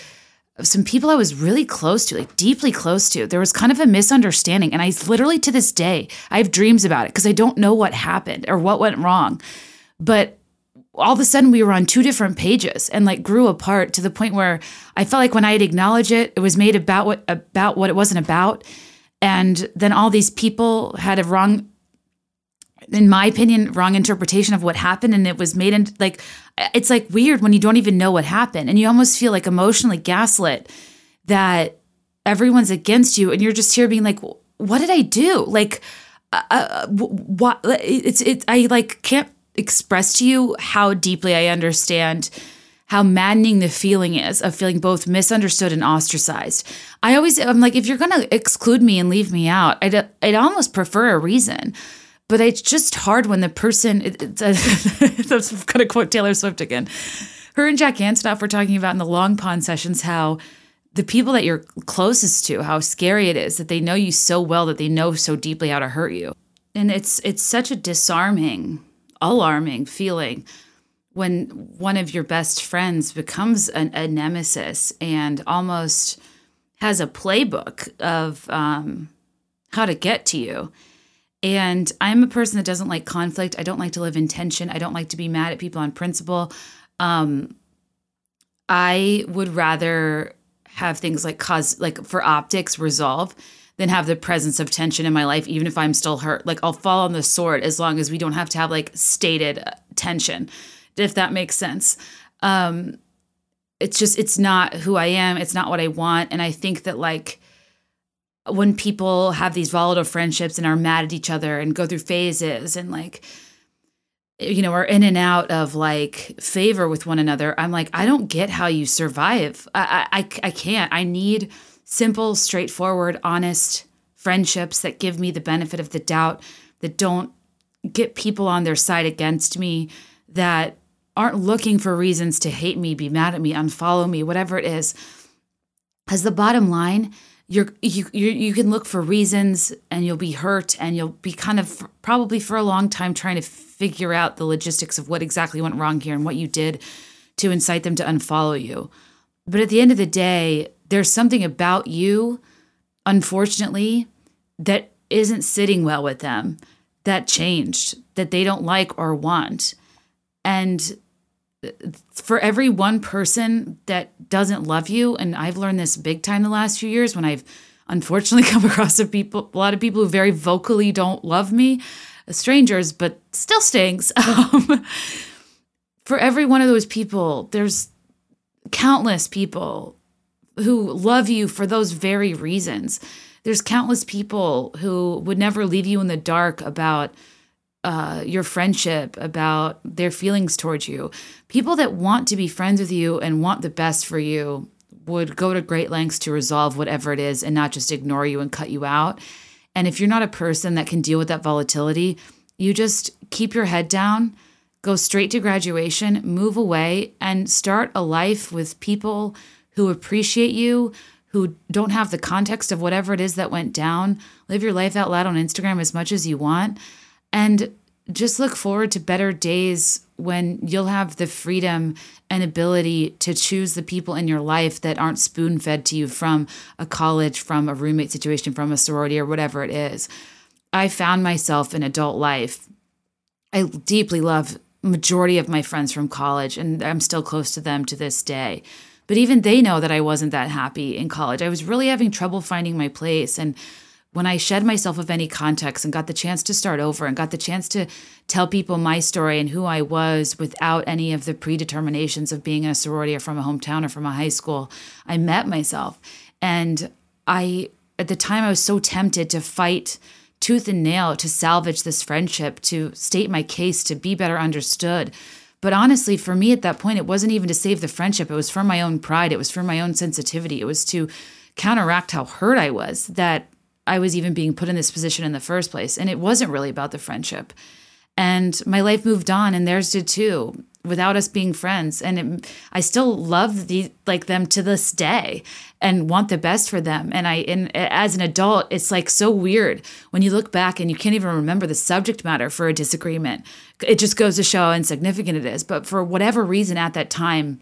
some people I was really close to, like deeply close to, there was kind of a misunderstanding. And I literally to this day, I have dreams about it because I don't know what happened or what went wrong. But all of a sudden we were on two different pages and like grew apart to the point where I felt like when I had acknowledged it, it was made about what about what it wasn't about. And then all these people had a wrong in my opinion, wrong interpretation of what happened. And it was made in like, it's like weird when you don't even know what happened. And you almost feel like emotionally gaslit that everyone's against you. And you're just here being like, what did I do? Like, uh, uh what it's, it, I like can't express to you how deeply I understand how maddening the feeling is of feeling both misunderstood and ostracized. I always, I'm like, if you're going to exclude me and leave me out, I'd, I'd almost prefer a reason but it's just hard when the person it, it's a, I'm gonna quote Taylor Swift again. Her and Jack Antonoff were talking about in the Long Pond sessions how the people that you're closest to, how scary it is that they know you so well that they know so deeply how to hurt you. And it's it's such a disarming, alarming feeling when one of your best friends becomes a, a nemesis and almost has a playbook of um, how to get to you and I'm a person that doesn't like conflict. I don't like to live in tension. I don't like to be mad at people on principle. Um, I would rather have things like cause, like for optics, resolve than have the presence of tension in my life, even if I'm still hurt. Like I'll fall on the sword as long as we don't have to have like stated uh, tension, if that makes sense. Um, it's just, it's not who I am. It's not what I want. And I think that like, when people have these volatile friendships and are mad at each other and go through phases and like you know are in and out of like favor with one another i'm like i don't get how you survive. I i, I can't. I need simple straightforward honest friendships that give me the benefit of the doubt that don't get people on their side against me that aren't looking for reasons to hate me be mad at me unfollow me whatever it is. Because the bottom line you're you you you can look for reasons and you'll be hurt and you'll be kind of probably for a long time trying to figure out the logistics of what exactly went wrong here and what you did to incite them to unfollow you. But at the end of the day, there's something about you unfortunately that isn't sitting well with them that changed that they don't like or want. And for every one person that doesn't love you, and I've learned this big time the last few years when I've unfortunately come across a people, a lot of people who very vocally don't love me, strangers, but still stings. Um, for every one of those people, there's countless people who love you for those very reasons. There's countless people who would never leave you in the dark about uh, your friendship, about their feelings towards you. People that want to be friends with you and want the best for you would go to great lengths to resolve whatever it is and not just ignore you and cut you out. And if you're not a person that can deal with that volatility, you just keep your head down, go straight to graduation, move away, and start a life with people who appreciate you, who don't have the context of whatever it is that went down. Live your life out loud on Instagram as much as you want and just look forward to better days when you'll have the freedom and ability to choose the people in your life that aren't spoon fed to you from a college, from a roommate situation, from a sorority, or whatever it is. I found myself in adult life. I deeply love majority of my friends from college and I'm still close to them to this day. But even they know that I wasn't that happy in college. I was really having trouble finding my place and when I shed myself of any context and got the chance to start over and got the chance to tell people my story and who I was without any of the predeterminations of being in a sorority or from a hometown or from a high school, I met myself. And I, at the time, I was so tempted to fight tooth and nail to salvage this friendship, to state my case, to be better understood. But honestly, for me at that point, it wasn't even to save the friendship. It was for my own pride. It was for my own sensitivity. It was to counteract how hurt I was that I was even being put in this position in the first place. And it wasn't really about the friendship. And my life moved on, and theirs did too without us being friends. And it, i still love the like them to this day and want the best for them. And i and as an adult it's like so weird when you look back and you can't even remember the subject matter for a disagreement. It just goes to show how insignificant it is. But for whatever reason at that time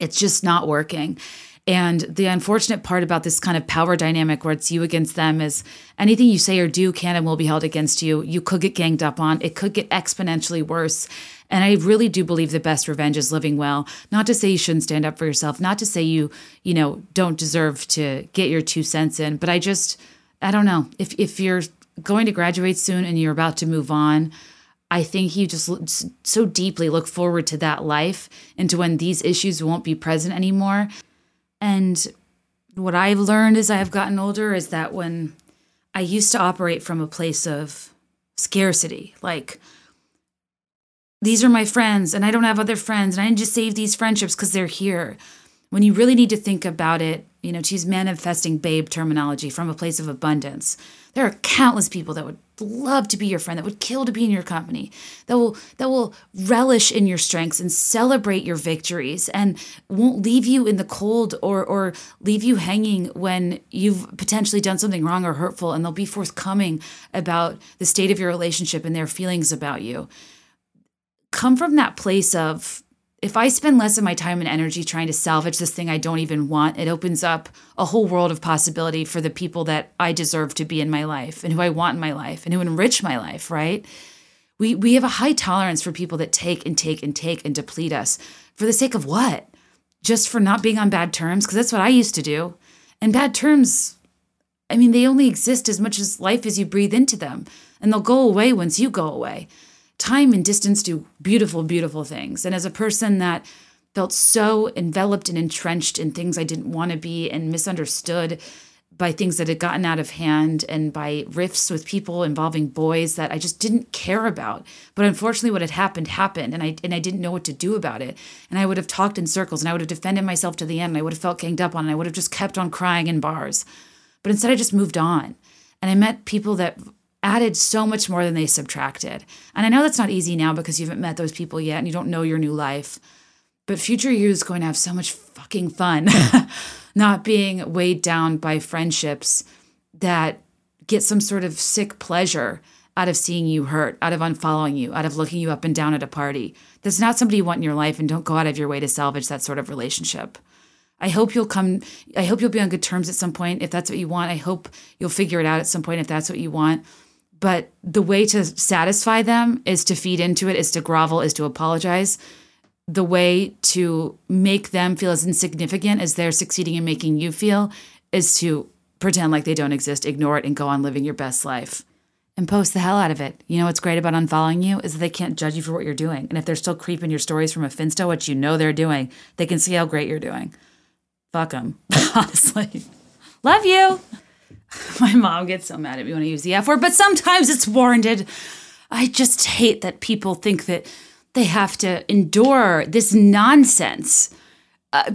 it's just not working and the unfortunate part about this kind of power dynamic where it's you against them is anything you say or do can and will be held against you. You could get ganged up on, it could get exponentially worse. And I really do believe the best revenge is living well. Not to say you shouldn't stand up for yourself, not to say you, you know, don't deserve to get your two cents in, but I just I don't know. If if you're going to graduate soon and you're about to move on, I think you just so deeply look forward to that life and to when these issues won't be present anymore. And what I've learned as I have gotten older is that when I used to operate from a place of scarcity, like these are my friends and I don't have other friends and I to save these friendships because they're here. When you really need to think about it, you know, to use manifesting babe terminology from a place of abundance, there are countless people that would love to be your friend, that would kill to be in your company, that will that will relish in your strengths and celebrate your victories and won't leave you in the cold or or leave you hanging when you've potentially done something wrong or hurtful and they'll be forthcoming about the state of your relationship and their feelings about you. Come from that place of if I spend less of my time and energy trying to salvage this thing I don't even want, it opens up a whole world of possibility for the people that I deserve to be in my life and who I want in my life and who enrich my life, right? We we have a high tolerance for people that take and take and take and deplete us for the sake of what? Just for not being on bad terms because that's what I used to do. And bad terms I mean, they only exist as much as life as you breathe into them, and they'll go away once you go away time and distance do beautiful, beautiful things. And as a person that felt so enveloped and entrenched in things I didn't want to be and misunderstood by things that had gotten out of hand and by rifts with people involving boys that I just didn't care about. But unfortunately what had happened happened and I and I didn't know what to do about it. And I would have talked in circles and I would have defended myself to the end and I would have felt ganged up on and I would have just kept on crying in bars. But instead I just moved on. And I met people that added so much more than they subtracted. And I know that's not easy now because you haven't met those people yet and you don't know your new life. But future you is going to have so much fucking fun not being weighed down by friendships that get some sort of sick pleasure out of seeing you hurt, out of unfollowing you, out of looking you up and down at a party. That's not somebody you want in your life, and don't go out of your way to salvage that sort of relationship. I hope you'll come, I hope you'll be on good terms at some point if that's what you want. I hope you'll figure it out at some point if that's what you want but the way to satisfy them is to feed into it is to grovel is to apologize. The way to make them feel as insignificant as they're succeeding in making you feel is to pretend like they don't exist ignore it and go on living your best life. And post the hell out of it. You know what's great about unfollowing you is that they can't judge you for what you're doing. And if they're still creeping your stories from a finsta which you know they're doing they can see how great you're doing. Fuck them honestly. Love you My mom gets so mad at me when I use the F word, but sometimes it's warranted. I just hate that people think that they have to endure this nonsense. Uh,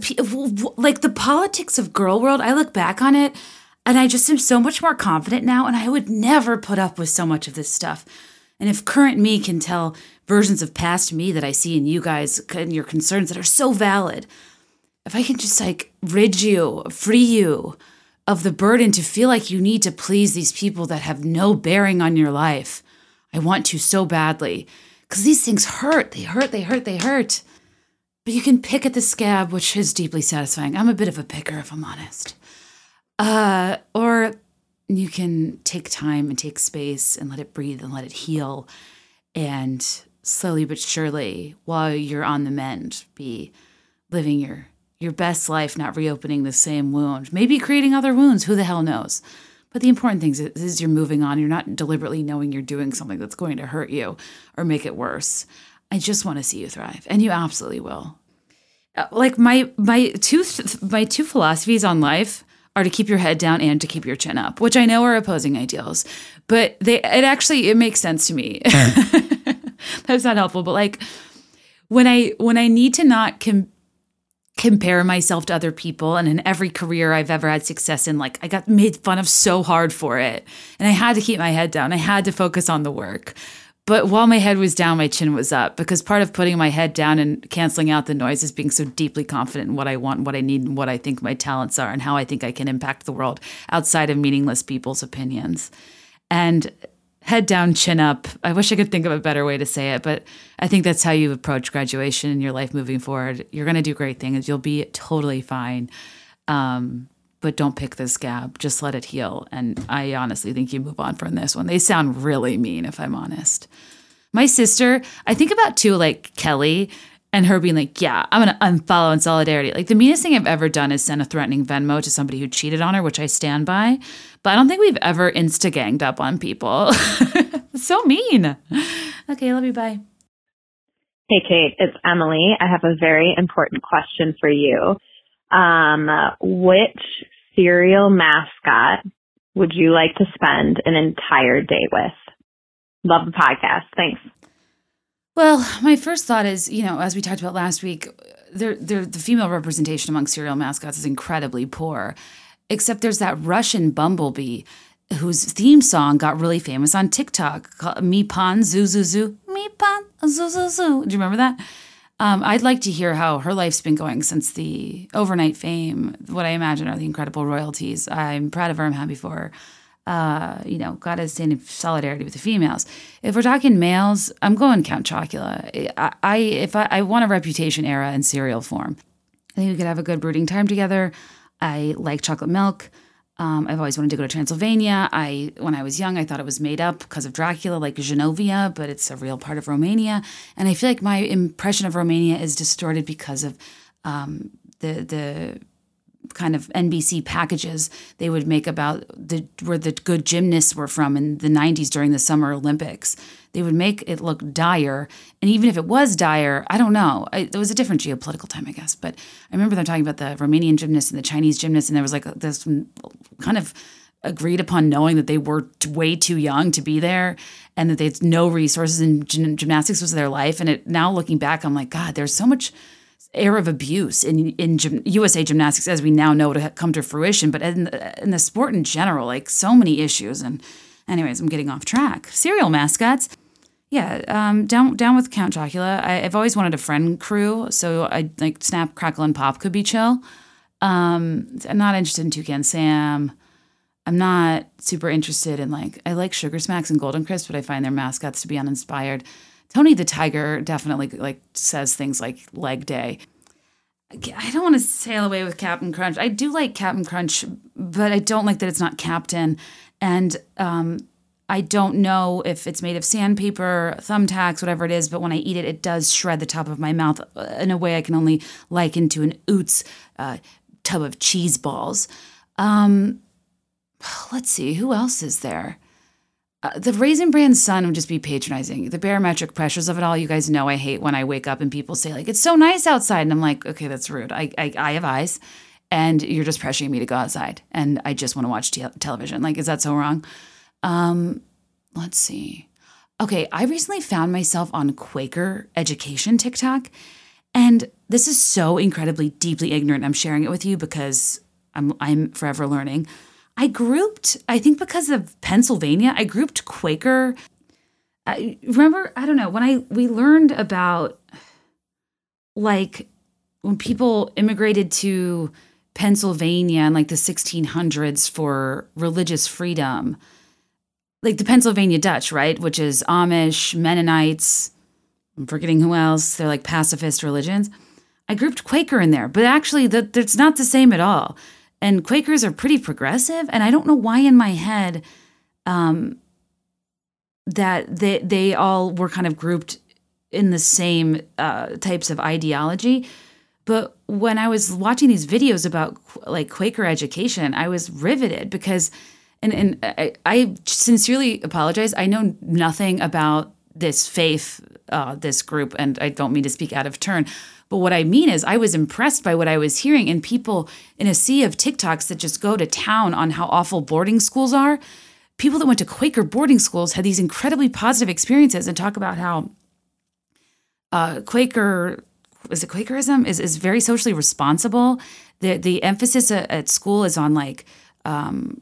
like the politics of girl world, I look back on it and I just am so much more confident now, and I would never put up with so much of this stuff. And if current me can tell versions of past me that I see in you guys and your concerns that are so valid, if I can just like rid you, free you of the burden to feel like you need to please these people that have no bearing on your life. I want to so badly because these things hurt. They hurt, they hurt, they hurt. But you can pick at the scab, which is deeply satisfying. I'm a bit of a picker, if I'm honest. Uh, or you can take time and take space and let it breathe and let it heal. And slowly but surely, while you're on the mend, be living your your best life not reopening the same wound, maybe creating other wounds, who the hell knows? But the important thing is, is you're moving on. You're not deliberately knowing you're doing something that's going to hurt you or make it worse. I just want to see you thrive, and you absolutely will. Uh, like my my two my two philosophies on life are to keep your head down and to keep your chin up, which I know are opposing ideals, but they it actually it makes sense to me. That's not helpful, but like when I when I need to not com- compare myself to other people and in every career I've ever had success in like I got made fun of so hard for it and I had to keep my head down. I had to focus on the work. But while my head was down, my chin was up because part of putting my head down and canceling out the noise is being so deeply confident in what I want, what I need, and what I think my talents are, and how I think I can impact the world outside of meaningless people's opinions. And head down, chin up. I wish I could think of a better way to say it, but I think that's how you approach graduation in your life moving forward. You're going to do great things. You'll be totally fine. Um, but don't pick this scab. Just let it heal. And I honestly think you move on from this one. They sound really mean, if I'm honest. My sister, I think about too, like Kelly and her being like, yeah, I'm going to unfollow in solidarity. Like the meanest thing I've ever done is send a threatening Venmo to somebody who cheated on her, which I stand by. But I don't think we've ever insta ganged up on people. so mean. Okay, love you. Bye. Hey, Kate, it's Emily. I have a very important question for you. Um, which cereal mascot would you like to spend an entire day with? Love the podcast. Thanks. Well, my first thought is, you know, as we talked about last week, there, there, the female representation among cereal mascots is incredibly poor. Except there's that Russian bumblebee whose theme song got really famous on TikTok called Me Pan Zoo Zoo. Me Pan Zoo. Do you remember that? Um, I'd like to hear how her life's been going since the overnight fame, what I imagine are the incredible royalties. I'm proud of her. I'm happy for her. Uh, you know, got to stand in solidarity with the females. If we're talking males, I'm going Count Chocula. I, I if I, I want a reputation era in cereal form. I think we could have a good brooding time together. I like chocolate milk. Um, I've always wanted to go to Transylvania. I, when I was young, I thought it was made up because of Dracula, like Genovia, but it's a real part of Romania. And I feel like my impression of Romania is distorted because of um, the the kind of NBC packages they would make about the where the good gymnasts were from in the 90s during the Summer Olympics. They would make it look dire, and even if it was dire, I don't know. I, it was a different geopolitical time, I guess. But I remember them talking about the Romanian gymnasts and the Chinese gymnasts, and there was like this kind of agreed upon knowing that they were way too young to be there and that they had no resources in gymnastics was their life and it now looking back i'm like god there's so much air of abuse in in gym, USA gymnastics as we now know to come to fruition, but in the, in the sport in general, like so many issues. And anyways, I'm getting off track. Cereal mascots. Yeah, um, down down with Count Chocula. I, have always wanted a friend crew, so I like Snap, Crackle, and Pop could be chill. Um, I'm not interested in Toucan Sam. I'm not super interested in like I like Sugar Smacks and Golden Crisp, but I find their mascots to be uninspired. Tony the Tiger definitely like says things like leg day. I don't want to sail away with Captain Crunch. I do like Captain Crunch, but I don't like that it's not Captain. And um, I don't know if it's made of sandpaper, thumbtacks, whatever it is, but when I eat it, it does shred the top of my mouth uh, in a way I can only liken to an Utz uh, tub of cheese balls. Um, let's see, who else is there? Uh, the Raisin Bran Sun would just be patronizing. The barometric pressures of it all, you guys know I hate when I wake up and people say, like, it's so nice outside. And I'm like, okay, that's rude. I, I, I have eyes and you're just pressuring me to go outside. And I just want to watch te- television. Like, is that so wrong? Um, let's see. Okay, I recently found myself on Quaker education TikTok. And this is so incredibly deeply ignorant. I'm sharing it with you because I'm, I'm forever learning. I grouped, I think because of Pennsylvania, I grouped Quaker. I remember, I don't know, when I we learned about like when people immigrated to Pennsylvania in like the 1600s for religious freedom, like the Pennsylvania Dutch, right? Which is Amish, Mennonites, I'm forgetting who else. They're like pacifist religions. I grouped Quaker in there, but actually, that that's not the same at all and Quakers are pretty progressive. And I don't know why in my head um, that they they all were kind of grouped in the same uh, types of ideology. But when I was watching these videos about like Quaker education, I was riveted because, and and I, I sincerely apologize. I know nothing about this faith uh, this group, and I don't mean to speak out of turn. But what I mean is, I was impressed by what I was hearing, and people in a sea of TikToks that just go to town on how awful boarding schools are. People that went to Quaker boarding schools had these incredibly positive experiences and talk about how uh, Quaker is it Quakerism is is very socially responsible. The the emphasis at, at school is on like um,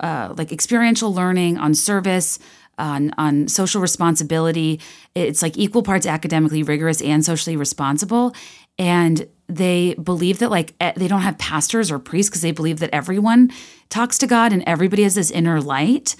uh, like experiential learning, on service, on on social responsibility. It's like equal parts academically rigorous and socially responsible. And they believe that like they don't have pastors or priests because they believe that everyone talks to God and everybody has this inner light.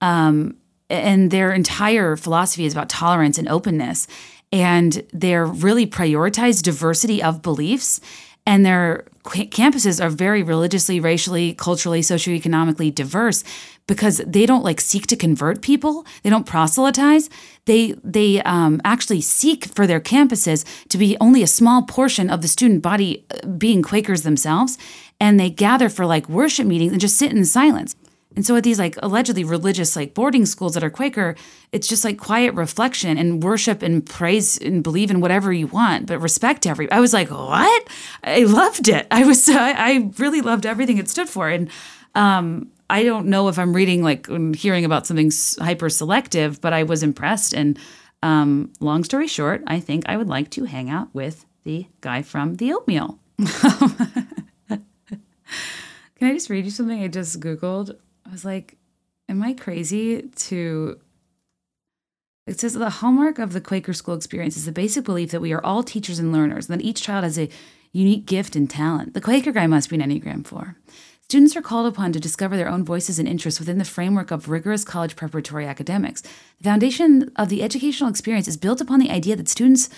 Um, and their entire philosophy is about tolerance and openness. And they're really prioritize diversity of beliefs and their campuses are very religiously, racially, culturally, socioeconomically diverse because they don't like seek to convert people. They don't proselytize. They they um, actually seek for their campuses to be only a small portion of the student body uh, being Quakers themselves, and they gather for like worship meetings and just sit in silence. And so at these like allegedly religious like boarding schools that are Quaker, it's just like quiet reflection and worship and praise and believe in whatever you want, but respect every. I was like, what? I loved it. I was I really loved everything it stood for, and um, I don't know if I'm reading like hearing about something hyper selective, but I was impressed. And um, long story short, I think I would like to hang out with the guy from the oatmeal. Can I just read you something I just Googled? I was like, am I crazy to. It says the hallmark of the Quaker school experience is the basic belief that we are all teachers and learners, and that each child has a unique gift and talent. The Quaker guy must be an Enneagram 4. Students are called upon to discover their own voices and interests within the framework of rigorous college preparatory academics. The foundation of the educational experience is built upon the idea that students'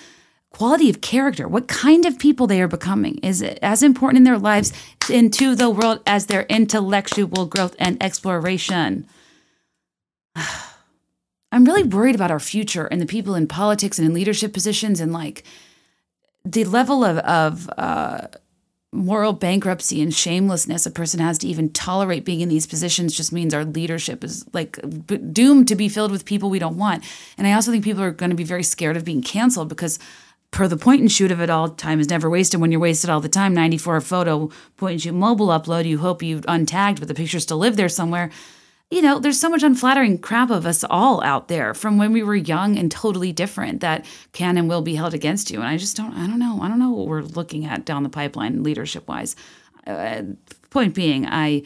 quality of character, what kind of people they are becoming, is as important in their lives into the world as their intellectual growth and exploration. I'm really worried about our future and the people in politics and in leadership positions and like the level of of uh, moral bankruptcy and shamelessness a person has to even tolerate being in these positions just means our leadership is like doomed to be filled with people we don't want. And I also think people are going to be very scared of being canceled because per the point and shoot of it all, time is never wasted when you're wasted all the time. 94 photo point and shoot mobile upload. You hope you've untagged, but the picture still live there somewhere. You know, there's so much unflattering crap of us all out there from when we were young and totally different that can and will be held against you. And I just don't, I don't know. I don't know what we're looking at down the pipeline leadership wise. Uh, point being, I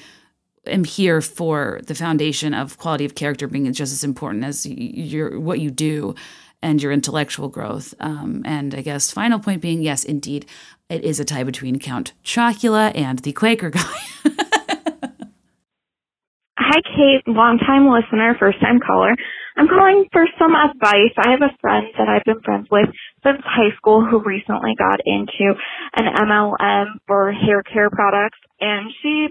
am here for the foundation of quality of character being just as important as your what you do and your intellectual growth. Um, and I guess final point being, yes, indeed, it is a tie between Count Chocula and the Quaker guy. Hi, Kate, longtime listener, first time caller. I'm calling for some advice. I have a friend that I've been friends with since high school who recently got into an MLM for hair care products, and she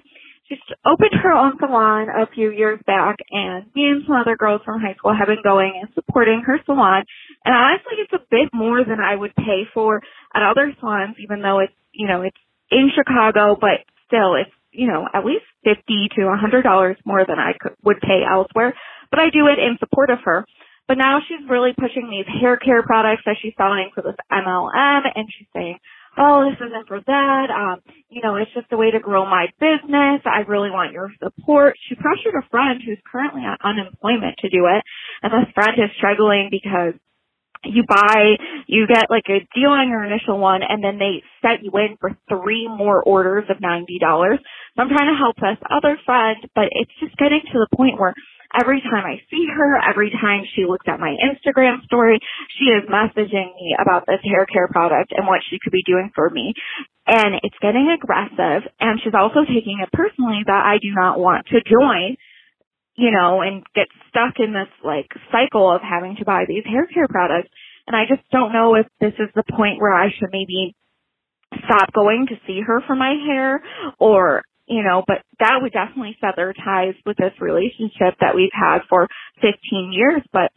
she opened her own salon a few years back and me and some other girls from high school have been going and supporting her salon. And honestly, it's a bit more than I would pay for at other salons, even though it's, you know, it's in Chicago, but still it's, you know, at least 50 to a $100 more than I could, would pay elsewhere. But I do it in support of her. But now she's really pushing these hair care products that she's selling for this MLM and she's saying, oh, this isn't for that. Um, you know, it's just a way to grow my business. I really want your support. She pressured a friend who's currently on unemployment to do it. And this friend is struggling because you buy, you get like a deal on your initial one and then they set you in for three more orders of $90. So I'm trying to help this other friend, but it's just getting to the point where every time I see her, every time she looks at my Instagram story, she is messaging me about this hair care product and what she could be doing for me. And it's getting aggressive and she's also taking it personally that I do not want to join you know, and get stuck in this like cycle of having to buy these hair care products. And I just don't know if this is the point where I should maybe stop going to see her for my hair or you know, but that would definitely sever ties with this relationship that we've had for 15 years. But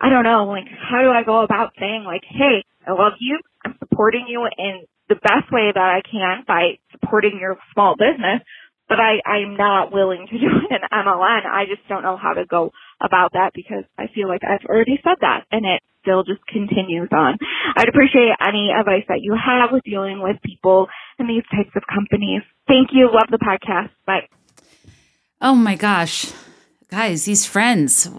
I don't know, like, how do I go about saying, like, hey, I love you. I'm supporting you in the best way that I can by supporting your small business, but I, I'm not willing to do an MLM. I just don't know how to go about that because I feel like I've already said that and it still just continues on. I'd appreciate any advice that you have with dealing with people in these types of companies. Thank you. Love the podcast. Bye. Oh my gosh. Guys, these friends.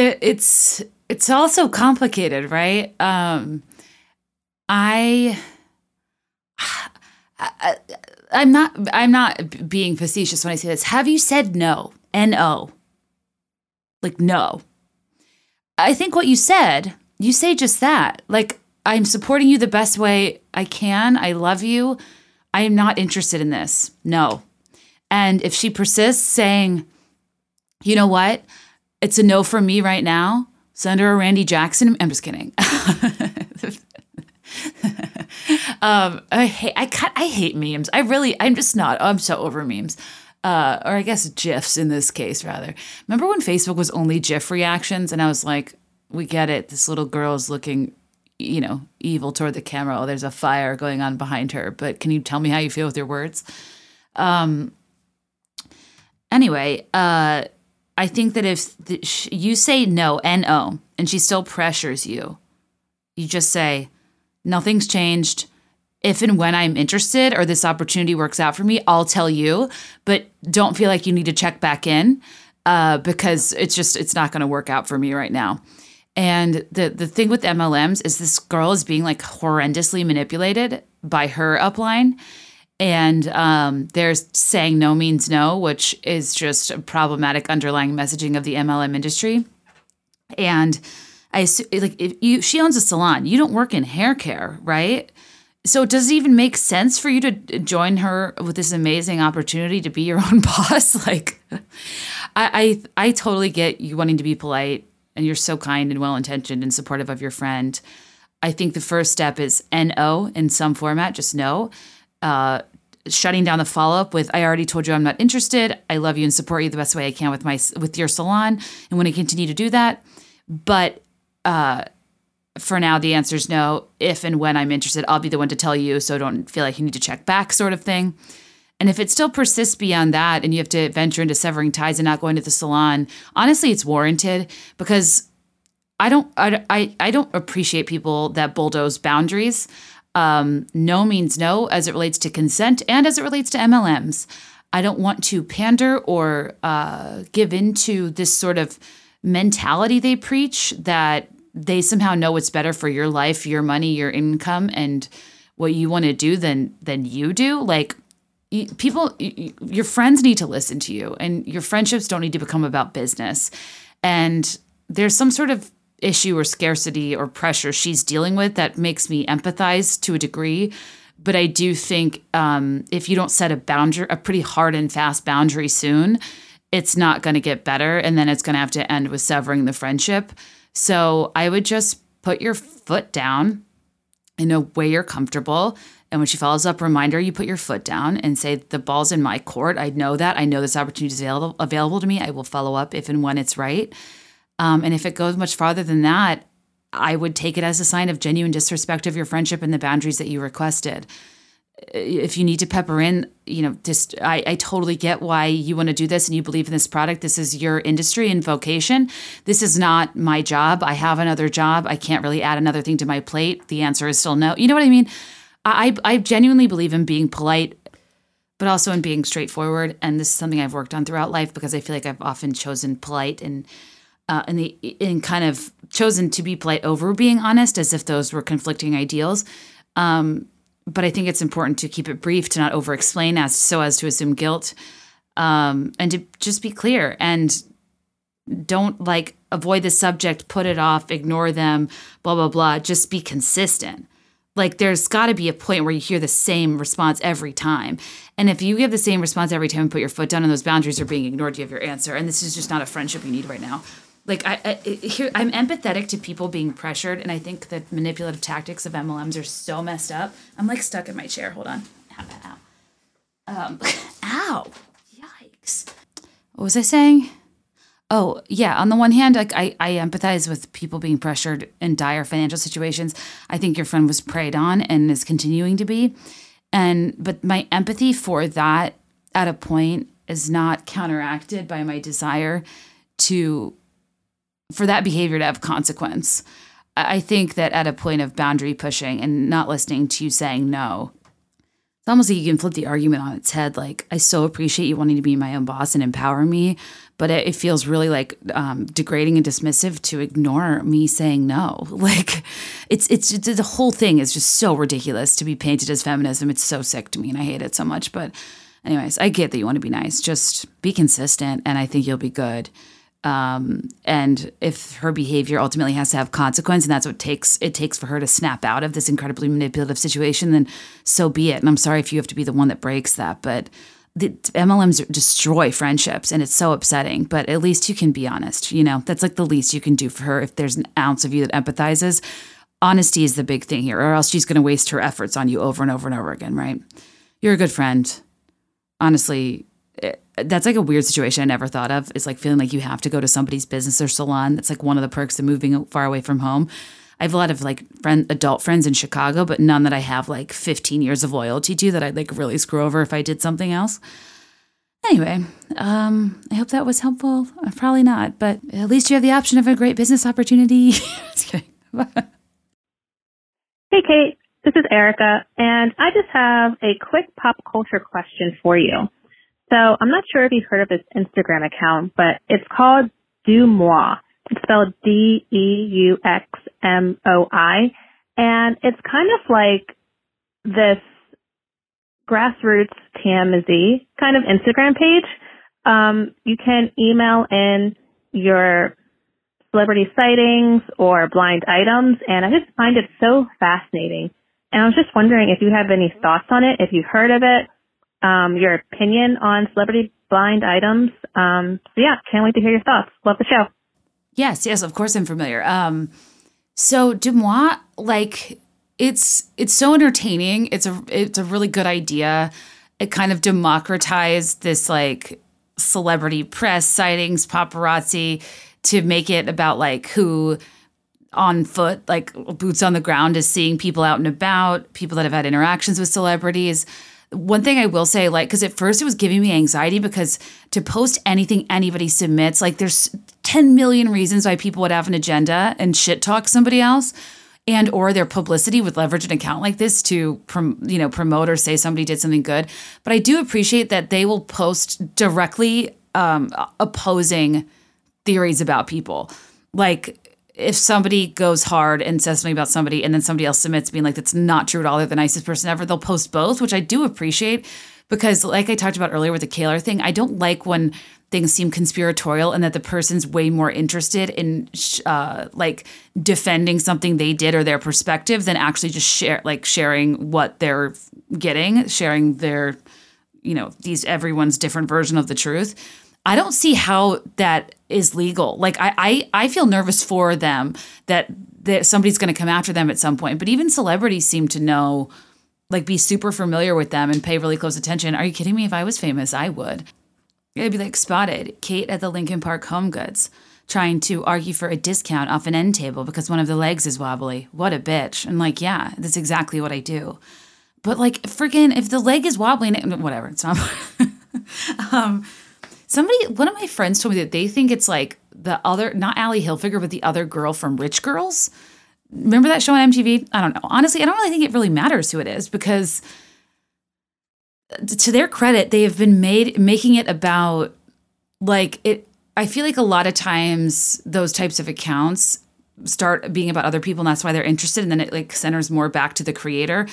It's it's also complicated, right? Um I, I I'm not I'm not being facetious when I say this. Have you said no? N O. Like no. I think what you said, you say just that. Like I'm supporting you the best way I can. I love you. I am not interested in this. No. And if she persists saying, you know what? It's a no from me right now. Send her a Randy Jackson. I'm just kidding. um, I hate I I hate memes. I really I'm just not. I'm so over memes. Uh, or I guess GIFs in this case rather. Remember when Facebook was only GIF reactions, and I was like, we get it. This little girl is looking, you know, evil toward the camera. Oh, there's a fire going on behind her. But can you tell me how you feel with your words? Um. Anyway, uh, I think that if the, sh- you say no, N O, and she still pressures you, you just say, nothing's changed. If and when I'm interested or this opportunity works out for me, I'll tell you. But don't feel like you need to check back in uh, because it's just it's not going to work out for me right now. And the the thing with MLMs is this girl is being like horrendously manipulated by her upline. And um, there's saying no means no, which is just a problematic underlying messaging of the MLM industry. And I like if you she owns a salon, you don't work in hair care, right? So does it even make sense for you to join her with this amazing opportunity to be your own boss? Like, I, I I totally get you wanting to be polite, and you're so kind and well intentioned and supportive of your friend. I think the first step is no in some format, just no. Uh, shutting down the follow up with I already told you I'm not interested. I love you and support you the best way I can with my with your salon, and want to continue to do that. But uh, for now, the answer is no. If and when I'm interested, I'll be the one to tell you, so don't feel like you need to check back, sort of thing. And if it still persists beyond that, and you have to venture into severing ties and not going to the salon, honestly, it's warranted because I don't, I, I, I don't appreciate people that bulldoze boundaries. Um, no means no as it relates to consent and as it relates to MLMs. I don't want to pander or uh, give into this sort of mentality they preach that they somehow know what's better for your life, your money, your income, and what you want to do than than you do. Like people, your friends need to listen to you, and your friendships don't need to become about business. And there's some sort of issue or scarcity or pressure she's dealing with that makes me empathize to a degree. But I do think um, if you don't set a boundary, a pretty hard and fast boundary soon, it's not going to get better. And then it's going to have to end with severing the friendship. So I would just put your foot down in a way you're comfortable. And when she follows up, reminder you put your foot down and say, The ball's in my court. I know that. I know this opportunity is available, available to me. I will follow up if and when it's right. Um, and if it goes much farther than that, I would take it as a sign of genuine disrespect of your friendship and the boundaries that you requested. If you need to pepper in, you know, just I, I totally get why you want to do this and you believe in this product. This is your industry and vocation. This is not my job. I have another job. I can't really add another thing to my plate. The answer is still no. You know what I mean? I, I genuinely believe in being polite, but also in being straightforward. And this is something I've worked on throughout life because I feel like I've often chosen polite and uh, in the in kind of chosen to be polite over being honest, as if those were conflicting ideals. Um, but I think it's important to keep it brief, to not over explain as so as to assume guilt, um, and to just be clear and don't like avoid the subject, put it off, ignore them, blah blah blah. Just be consistent. Like there's got to be a point where you hear the same response every time. And if you give the same response every time and put your foot down and those boundaries are being ignored, you have your answer. And this is just not a friendship you need right now like I, I here I'm empathetic to people being pressured, and I think the manipulative tactics of MLMs are so messed up. I'm like stuck in my chair. Hold on. Ow, ow. Um, ow. Yikes. What was I saying? Oh, yeah. On the one hand, like I, I empathize with people being pressured in dire financial situations. I think your friend was preyed on and is continuing to be. And but my empathy for that at a point is not counteracted by my desire to for that behavior to have consequence. I think that at a point of boundary pushing and not listening to you saying no, it's almost like you can flip the argument on its head. Like, I so appreciate you wanting to be my own boss and empower me, but it, it feels really like um, degrading and dismissive to ignore me saying no. Like, it's it's it's- the whole thing is just so ridiculous to be painted as feminism. It's so sick to me, and I hate it so much. But, anyways, I get that you want to be nice. Just be consistent, and I think you'll be good um, and if her behavior ultimately has to have consequence and that's what it takes it takes for her to snap out of this incredibly manipulative situation then so be it. And i'm sorry if you have to be the one that breaks that but the mlms destroy friendships and it's so upsetting. But at least you can be honest you know? That's like the least you can do for her if there's an ounce of you that empathizes. Honesty is the big thing here or else she's going to waste her efforts on you over and over and over again right? You're a good friend. Honestly that's like a weird situation I never thought of. It's like feeling like you have to go to somebody's business or salon. That's like one of the perks of moving far away from home. I have a lot of like friend adult friends in Chicago, but none that I have like 15 years of loyalty to that I'd like really screw over if I did something else. Anyway, um, I hope that was helpful. Uh, Probably not, but at least you have the option of a great business opportunity. Hey, Kate. This is Erica, and I just have a quick pop culture question for you. So I'm not sure if you've heard of this Instagram account, but it's called DeuxMoi. It's spelled D-E-U-X-M-O-I, and it's kind of like this grassroots TMZ kind of Instagram page. Um, you can email in your celebrity sightings or blind items, and I just find it so fascinating. And I was just wondering if you have any thoughts on it, if you've heard of it, um, your opinion on celebrity blind items. Um, so yeah, can't wait to hear your thoughts. Love the show. Yes, yes, of course I'm familiar. Um, so DeuxMoi, like it's it's so entertaining. It's a it's a really good idea. It kind of democratized this like celebrity press sightings, paparazzi, to make it about like who on foot, like boots on the ground, is seeing people out and about, people that have had interactions with celebrities. One thing I will say, like, because at first it was giving me anxiety because to post anything anybody submits, like, there's 10 million reasons why people would have an agenda and shit talk somebody else and or their publicity would leverage an account like this to prom, you know promote or say somebody did something good. But i do appreciate that they will post directly um, opposing theories about people. Like if somebody goes hard and says something about somebody and then somebody else submits being like that's not true at all. They're the nicest person ever they'll post both which i do appreciate because like i talked about earlier with the Gaylor thing i don't like when things seem conspiratorial and that the person's way more interested in uh, like defending something they did or their perspective than actually just share like sharing what they're getting sharing their you know these everyone's different version of the truth. I don't see how that is legal like i i, I feel nervous for them that that somebody's going to come after them at some point but even celebrities seem to know like be super familiar with them and pay really close attention are you kidding me if i was famous i would It'd be like spotted Kate at the Lincoln Park Home Goods trying to argue for a discount off an end table because one of the legs is wobbly. What a bitch. And like, yeah, that's exactly what I do. But like, freaking, if the leg is wobbly, and whatever, it's not. um, somebody, one of my friends told me that they think it's like the other, not Ally Hilfiger, but the other girl from Rich Girls. Remember that show on MTV? I don't know. Honestly, I don't really think it really matters who it is because to their credit, they have been made making it about like it. I feel like a lot of times those types of accounts start being about other people, and that's why they're interested, and then it like centers more back to the creator,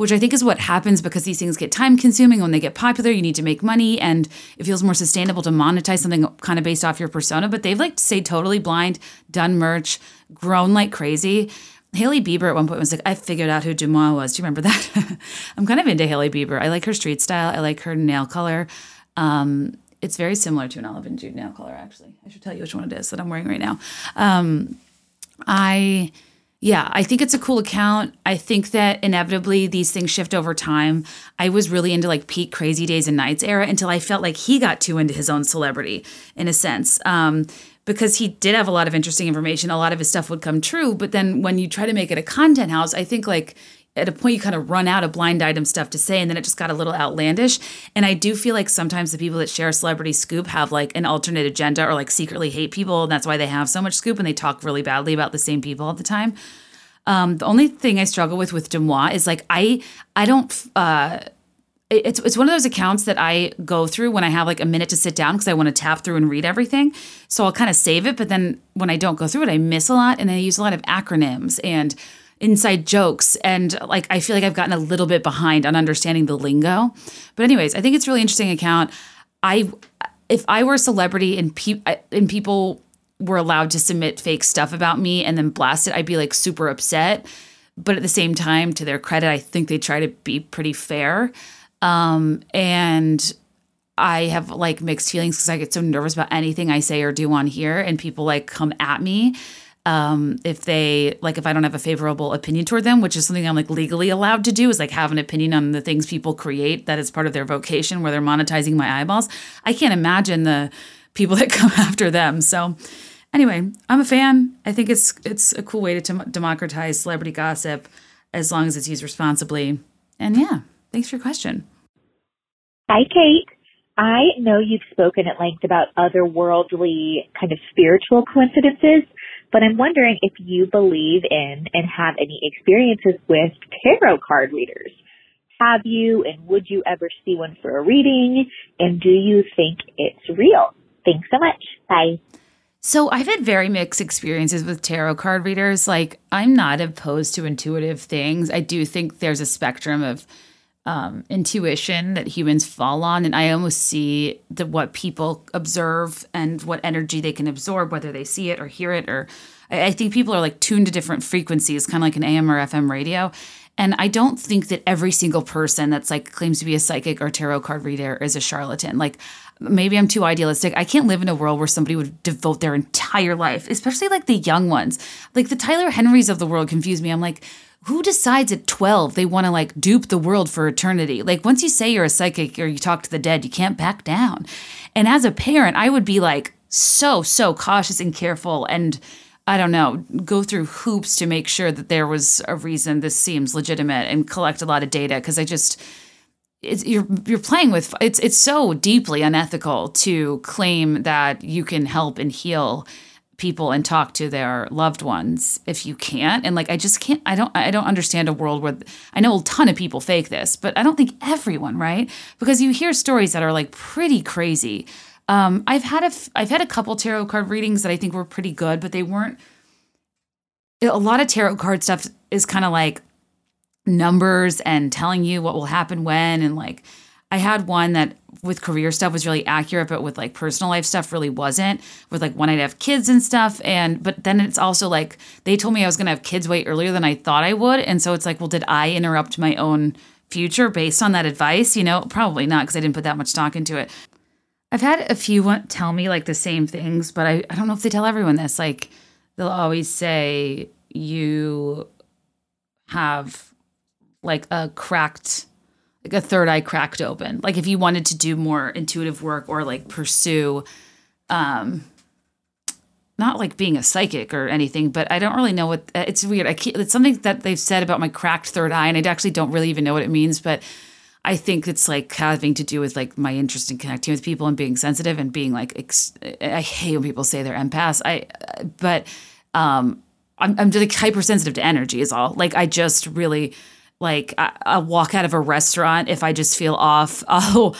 which I think is what happens because these things get time consuming. When they get popular, you need to make money, and it feels more sustainable to monetize something kind of based off your persona. But they've like stayed totally blind, done merch, grown like crazy. Hailey Bieber at one point was like, I figured out who DeuxMoi was. Do you remember that? I'm kind of into Hailey Bieber. I like her street style. I like her nail color. Um, it's very similar to an Olive and June nail color, actually. I should tell you which one it is that I'm wearing right now. Um, I, yeah, I think it's a cool account. I think that inevitably these things shift over time. I was really into like peak crazy days and nights era until I felt like he got too into his own celebrity in a sense. Um, because he did have a lot of interesting information. A lot of his stuff would come true, but then when you try to make it a content house, I think like at a point you kind of run out of blind item stuff to say and then it just got a little outlandish. And i do feel like sometimes the people that share a celebrity scoop have like an alternate agenda or like secretly hate people and that's why they have so much scoop and they talk really badly about the same people all the time. Um, the only thing i struggle with with DeuxMoi is like i i don't uh it's it's one of those accounts that I go through when I have like a minute to sit down because I want to tap through and read everything. So I'll kind of save it, but then when I don't go through it, I miss a lot and I use a lot of acronyms. And inside jokes and like I feel like I've gotten a little bit behind on understanding the lingo. But anyways, I think it's really interesting account. I if I were a celebrity and pe- and people were allowed to submit fake stuff about me and then blast it, I'd be like super upset. But at the same time, to their credit, I think they try to be pretty fair. Um, and I have like mixed feelings because I get so nervous about anything I say or do on here, and people like come at me um, if they like if I don't have a favorable opinion toward them, which is something I'm like legally allowed to do, is like have an opinion on the things people create that is part of their vocation where they're monetizing my eyeballs. I can't imagine the people that come after them. So anyway, I'm a fan. I think it's it's a cool way to democratize celebrity gossip as long as it's used responsibly. And yeah, thanks for your question. Hi, Kate. I know you've spoken at length about otherworldly kind of spiritual coincidences but I'm wondering if you believe in and have any experiences with tarot card readers. Have you and would you ever see one for a reading? And do you think it's real? Thanks so much. Bye. So I've had very mixed experiences with tarot card readers. Like I'm not opposed to intuitive things. I do think there's a spectrum of um, intuition that humans fall on, and I almost see the what people observe and what energy they can absorb, whether they see it or hear it, or I, I think people are like tuned to different frequencies, kind of like an AM or FM radio. And I don't think that every single person that's like claims to be a psychic or tarot card reader is a charlatan. Like maybe I'm too idealistic. I can't live in a world where somebody would devote their entire life, especially like the young ones. Like the Tyler Henrys of the world confuse me. I'm like, who decides at 12 they want to like dupe the world for eternity? Like once you say you're a psychic or you talk to the dead, you can't back down. And as a parent, I would be like so, so cautious and careful and I don't know, go through hoops to make sure that there was a reason this seems legitimate and collect a lot of data because I just you're you're playing with it's it's so deeply unethical to claim that you can help and heal people and talk to their loved ones if you can't. And like i just can't i don't i don't understand a world where i know a ton of people fake this but i don't think everyone right? Because you hear stories that are like pretty crazy. Um, i've had a i've had a couple tarot card readings that i think were pretty good but they weren't a lot of tarot card stuff is kind of like numbers and telling you what will happen when and like I had one that with career stuff was really accurate, but with like personal life stuff really wasn't. With like when I'd have kids and stuff, and but then it's also like they told me I was gonna have kids way earlier than I thought I would, and so it's like, well, did I interrupt my own future based on that advice? You know, probably not because I didn't put that much stock into it. I've had a few tell me like the same things, but I, I don't know if they tell everyone this. Like they'll always say you have like a cracked like a third eye cracked open. Like if you wanted to do more intuitive work or like pursue um not like being a psychic or anything, but I don't really know what it's weird. I can't, it's something that they've said about my cracked third eye, and I actually don't really even know what it means. But I think it's like having to do with like my interest in connecting with people and being sensitive and being like. Ex- I hate when people say they're empaths. I, but um, I'm I'm just like hypersensitive to energy is all. Like I just really like I, walk out of a restaurant if I just feel off. Oh,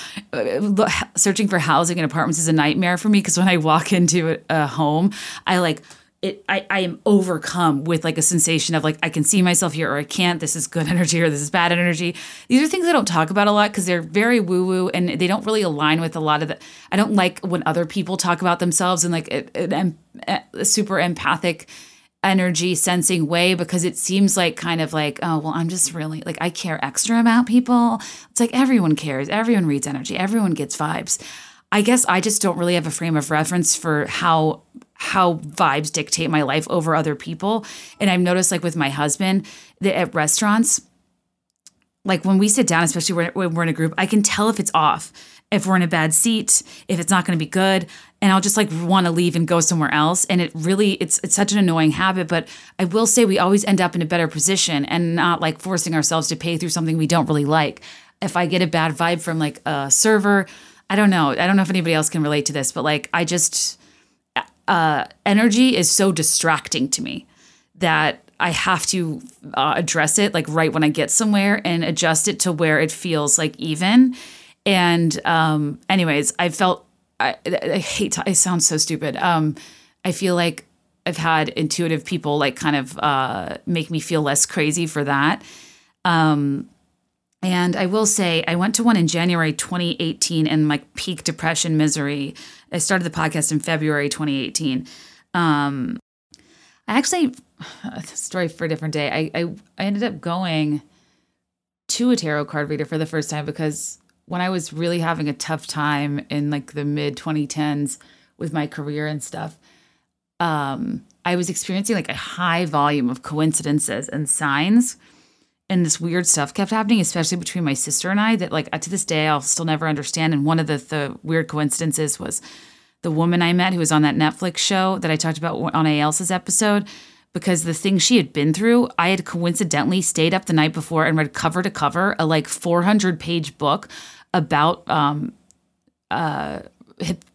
searching for housing and apartments is a nightmare for me because when I walk into a, a, home, I like it. I, I am overcome with like a sensation of like I can see myself here or I can't. This is good energy or this is bad energy. These are things I don't talk about a lot because they're very woo woo and they don't really align with a lot of the. I don't like when other people talk about themselves and like a, a, a super empathic energy sensing way because it seems like kind of like oh well i'm just really like i care extra about people. It's like everyone cares. Everyone reads energy. Everyone gets vibes. I guess i just don't really have a frame of reference for how how vibes dictate my life over other people. And i've noticed like with my husband that at restaurants like when we sit down especially when we're in a group i can tell if it's off if we're in a bad seat, if it's not going to be good, and I'll just like want to leave and go somewhere else. And it really, it's it's such an annoying habit. But I will say we always end up in a better position and not like forcing ourselves to pay through something we don't really like. If I get a bad vibe from like a server, I don't know. I don't know if anybody else can relate to this, but like I just uh, energy is so distracting to me that I have to uh, address it like right when I get somewhere and adjust it to where it feels like even. And um, anyways, I felt I, I hate to, it sounds so stupid. Um, I feel like I've had intuitive people like kind of uh, make me feel less crazy for that. Um, and I will say, I went to one in January 2018 in my peak depression misery. I started the podcast in February 2018. Um, I actually, a story for a different day. I, I, I ended up going to a tarot card reader for the first time because when I was really having a tough time in like the mid 2010s with my career and stuff, um, I was experiencing like a high volume of coincidences and signs and this weird stuff kept happening, especially between my sister and I, that like to this day I'll still never understand. And one of the, the weird coincidences was the woman I met who was on that Netflix show that I talked about on A. Elsa's episode, because the thing she had been through, I had coincidentally stayed up the night before and read cover to cover a like 400 page book about um, uh,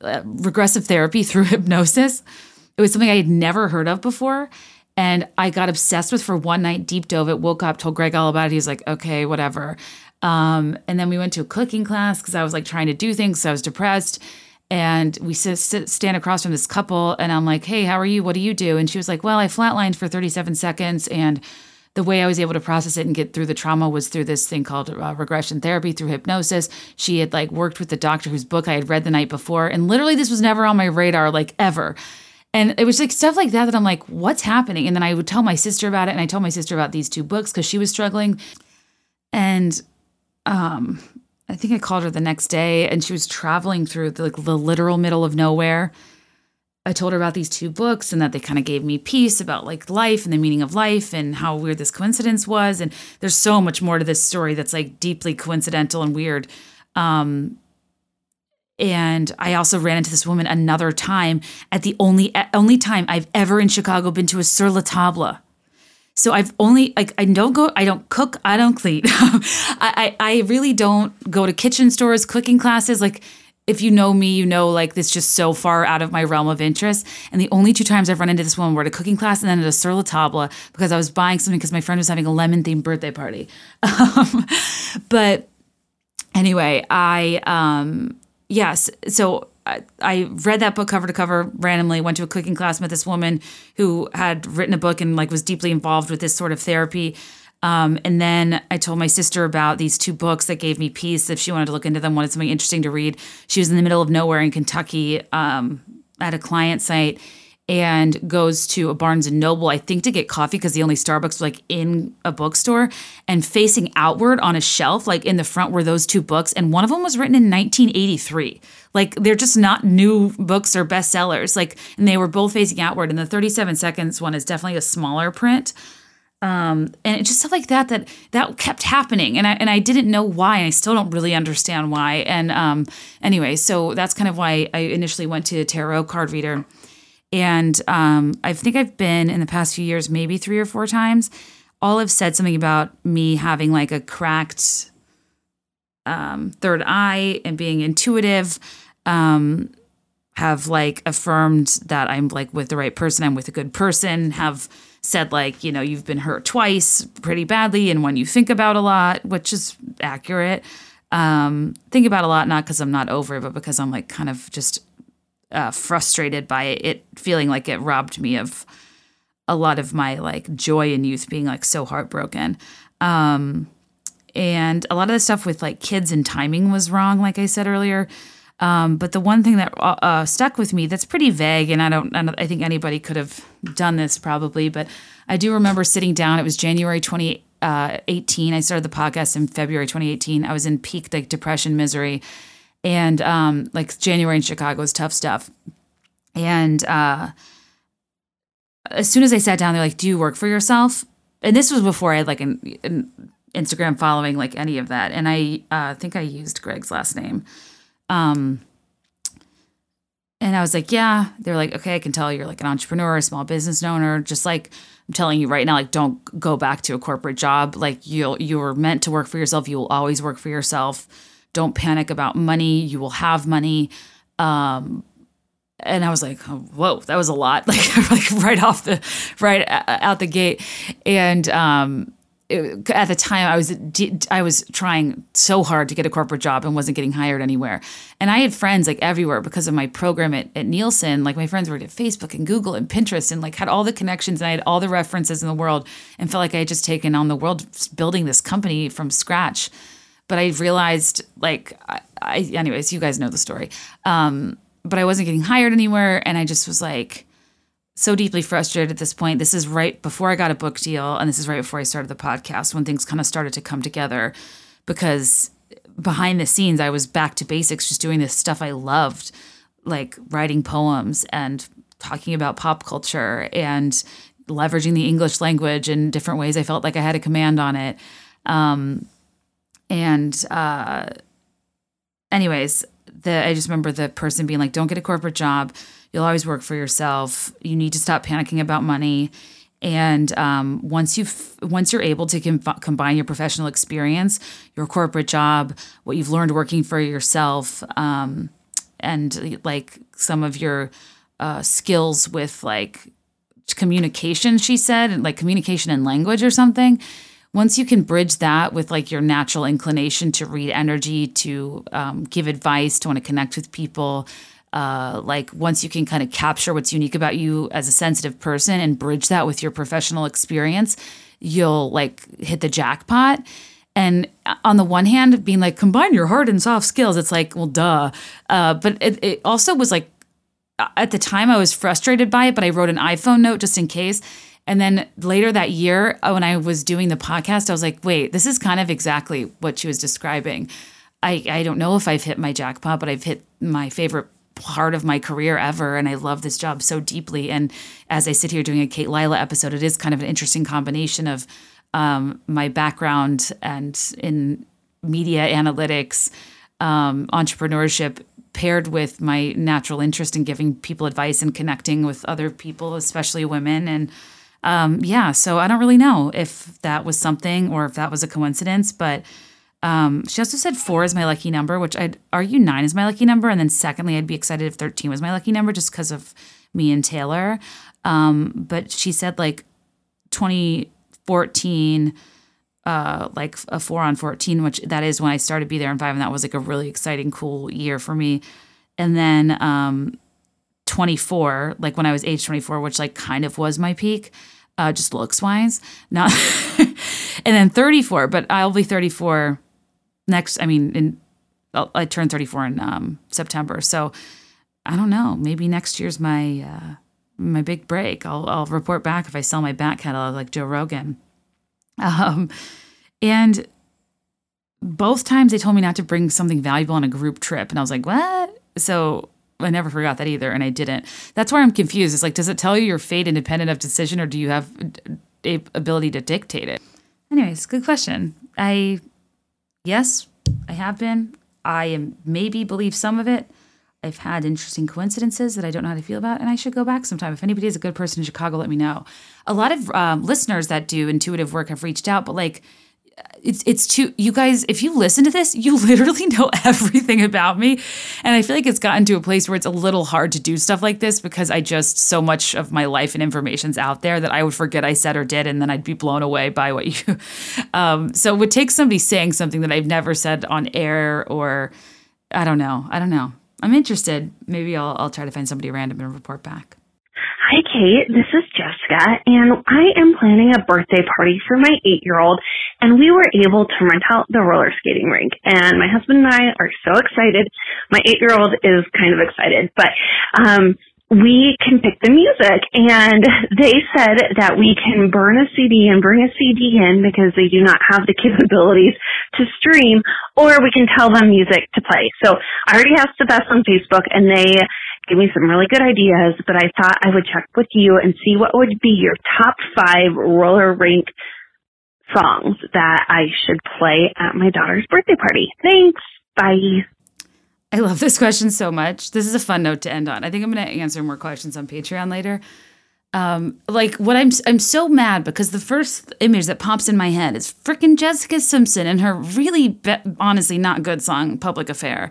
uh, regressive therapy through hypnosis. It was something I had never heard of before and I got obsessed with for one night, deep dove it, woke up, told Greg all about it. He's like, okay, whatever. Um, and then we went to a cooking class because I was like trying to do things. So I was depressed. And we sit, sit, stand across from this couple, and I'm like, hey, how are you? What do you do? And she was like, well, I flatlined for 37 seconds. And the way I was able to process it and get through the trauma was through this thing called uh, regression therapy through hypnosis. She had like worked with the doctor whose book I had read the night before. And literally, this was never on my radar, like ever. And it was like stuff like that that I'm like, what's happening? And then I would tell my sister about it. And I told my sister about these two books because she was struggling. And um, I think I called her the next day and she was traveling through the, like, the literal middle of nowhere. I told her about these two books and that they kind of gave me peace about like life and the meaning of life and how weird this coincidence was. And there's so much more to this story that's like deeply coincidental and weird. Um, and I also ran into this woman another time at the only only time I've ever in Chicago been to a sur la table. So I've only like I don't go I don't cook I don't clean I, I I really don't go to kitchen stores cooking classes like if you know me you know like this just so far out of my realm of interest and the only two times I've run into this woman were at a cooking class and then at a sur la table because I was buying something because my friend was having a lemon themed birthday party um, but anyway I um yes. So I, I read that book cover to cover randomly. Went to a cooking class, met this woman who had written a book and like was deeply involved with this sort of therapy. Um, and then I told my sister about these two books that gave me peace. If she wanted to look into them, wanted something interesting to read. She was in the middle of nowhere in Kentucky um, at a client site and goes to a Barnes and Noble, I think to get coffee because the only Starbucks was like in a bookstore and facing outward on a shelf, like in the front were those two books. And one of them was written in 1983. Like they're just not new books or bestsellers. Like, and they were both facing outward. And the 37 seconds one is definitely a smaller print. Um, and it just stuff like that that that kept happening and I and I didn't know why and I still don't really understand why and um anyway so that's kind of why I initially went to a tarot card reader and um, I think I've been in the past few years, maybe three or four times. All have said something about me having like a cracked um, third eye and being intuitive. Um, have like affirmed that I'm like with the right person, I'm with a good person, have said like, you know, you've been hurt twice pretty badly and when you think about a lot, which is accurate. Um, think about a lot, not because I'm not over it, but because I'm like kind of just uh, frustrated by it feeling like it robbed me of a lot of my like joy in youth being like so heartbroken um, and a lot of the stuff with like kids and timing was wrong like i said earlier um, but the one thing that uh, uh, stuck with me that's pretty vague and I don't, I think anybody could have done this probably but i do remember sitting down it was january 2018 uh, i started the podcast in february 2018 i was in peak like depression misery and um, like January in Chicago is tough stuff. And uh, as soon as I sat down, they're like, "Do you work for yourself?" And this was before I had like an, an Instagram following, like any of that. And I uh, think I used Greg's last name. Um, and I was like, yeah. They're like, okay, I can tell you're like an entrepreneur, a small business owner. Just like I'm telling you right now, like don't go back to a corporate job. Like you'll you're meant to work for yourself. You will always work for yourself. Don't panic about money. You will have money. Um, and I was like, oh, whoa, that was a lot. Like, like right off the right out the gate. And um, it, at the time I was I was trying so hard to get a corporate job and wasn't getting hired anywhere. And I had friends like everywhere because of my program at, at Nielsen. Like my friends were at Facebook and Google and Pinterest and like had all the connections and I had all the references in the world and felt like I had just taken on the world building this company from scratch. But I realized like I, I anyways, you guys know the story. Um, but I wasn't getting hired anywhere and I just was like so deeply frustrated at this point. This is right before I got a book deal, and this is right before I started the podcast when things kind of started to come together because behind the scenes, I was back to basics, just doing this stuff I loved, like writing poems and talking about pop culture and leveraging the English language in different ways. I felt like I had a command on it. Um, and, uh, anyways, the I just remember the person being like, "Don't get a corporate job. You'll always work for yourself. You need to stop panicking about money." And um, once you once you're able to com- combine your professional experience, your corporate job, what you've learned working for yourself, um, and like some of your uh, skills with like communication, she said, and like communication and language or something once you can bridge that with like your natural inclination to read energy, to um, give advice, to want to connect with people, uh, like once you can kind of capture what's unique about you as a sensitive person and bridge that with your professional experience, you'll like hit the jackpot. And uh, on the one hand, being like combine your hard and soft skills, it's like well, duh. Uh, but it, it also was like at the time I was frustrated by it, but I wrote an iPhone note just in case. And then later that year, uh, when I was doing the podcast, I was like, wait, this is kind of exactly what she was describing. I, I don't know if I've hit my jackpot, but I've hit my favorite part of my career ever. And I love this job so deeply. And as I sit here doing a Katelilah episode, it is kind of an interesting combination of um, my background and in media analytics, um, entrepreneurship, paired with my natural interest in giving people advice and connecting with other people, especially women. And um, yeah, so I don't really know if that was something or if that was a coincidence, but um, she also said four is my lucky number, which I'd argue nine is my lucky number. And then secondly, I'd be excited if 13 was my lucky number just because of me and Taylor. Um, but she said like 2014, uh, like a four on 14, which that is when I started Be There in Five. And that was like a really exciting, cool year for me. And then um, 24, like when I was age 24, which like kind of was my peak uh, just looks wise. Not, and then 34, but I'll be 34 next. I mean, in I turned 34 in um, September, so I don't know. Maybe next year's my uh, my big break. I'll I'll report back if I sell my back catalog like Joe Rogan. Um, and both times they told me not to bring something valuable on a group trip, and I was like, what? So I never forgot that either, and I didn't. That's where I'm confused. It's like, does it tell you your fate independent of decision, or do you have a ability to dictate it? Anyways, good question. I, yes, I have been. I am maybe believe some of it. I've had interesting coincidences that I don't know how to feel about, and I should go back sometime. If anybody is a good person in Chicago, let me know. A lot of um, listeners that do intuitive work have reached out, but like it's it's too you guys if you listen to this you literally know everything about me. And i feel like it's gotten to a place where it's a little hard to do stuff like this because i just so much of my life and information's out there that i would forget i said or did and then i'd be blown away by what you um, so it would take somebody saying something that i've never said on air or i don't know i don't know. I'm interested. Maybe i'll, I'll try to find somebody random and report back. Hi, Kate. This is And I am planning a birthday party for my eight year old, and we were able to rent out the roller skating rink. And my husband and I are so excited. My eight year old is kind of excited, but, um, we can pick the music and they said that we can burn a CD and bring a CD in because they do not have the capabilities to stream or we can tell them music to play. So I already asked the best on Facebook and they Give me some really good ideas, but I thought I would check with you and see what would be your top five roller rink songs that I should play at my daughter's birthday party. Thanks. Bye. I love this question so much. This is a fun note to end on. I think I'm going to answer more questions on Patreon later. Um, like what I'm I'm so mad because the first image that pops in my head is freaking Jessica Simpson and her really be- honestly not good song Public Affair.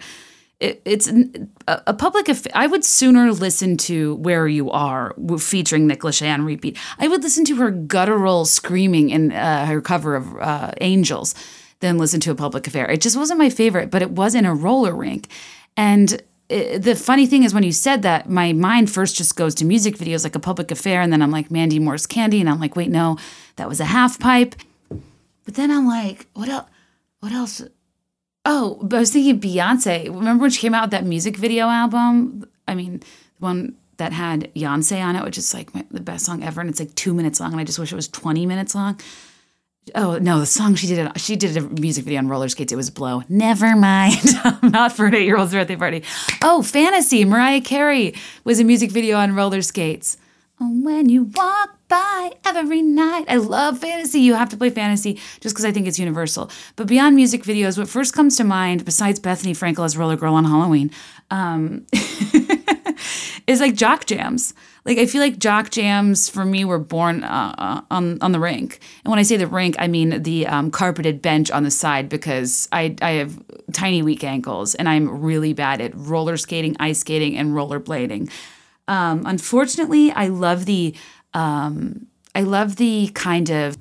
It, it's a, public affair. I would sooner listen to Where You Are featuring Nick Lachey on repeat. I would listen to her guttural screaming in uh, her cover of uh, Angels than listen to a public affair. It just wasn't my favorite, but it was in a roller rink. And it, the funny thing is, when you said that, my mind first just goes to music videos like a public affair. And then I'm like, Mandy Moore's Candy. And I'm like, wait, no, that was a half pipe. But then I'm like, what else? What else? Oh, but I was thinking Beyonce. Remember when she came out with that music video album? I mean, the one that had Beyonce on it, which is like my, the best song ever, and it's like two minutes long, and I just wish it was twenty minutes long. Oh no, the song she did it. she did a music video on roller skates. It was blow. Never mind. Not for an eight year old's birthday party. Oh, fantasy. Mariah Carey was a music video on roller skates. Oh, when you walk by every night. I love fantasy. You have to play fantasy just because I think it's universal. But beyond music videos, what first comes to mind, besides Bethenny Frankel as Roller Girl on Halloween, um, is like jock jams. Like I feel like jock jams for me were born uh, uh, on on the rink, and when I say the rink, I mean the um, carpeted bench on the side because I I have tiny weak ankles and I'm really bad at roller skating, ice skating, and rollerblading. Um, unfortunately, I love the um, I love the kind of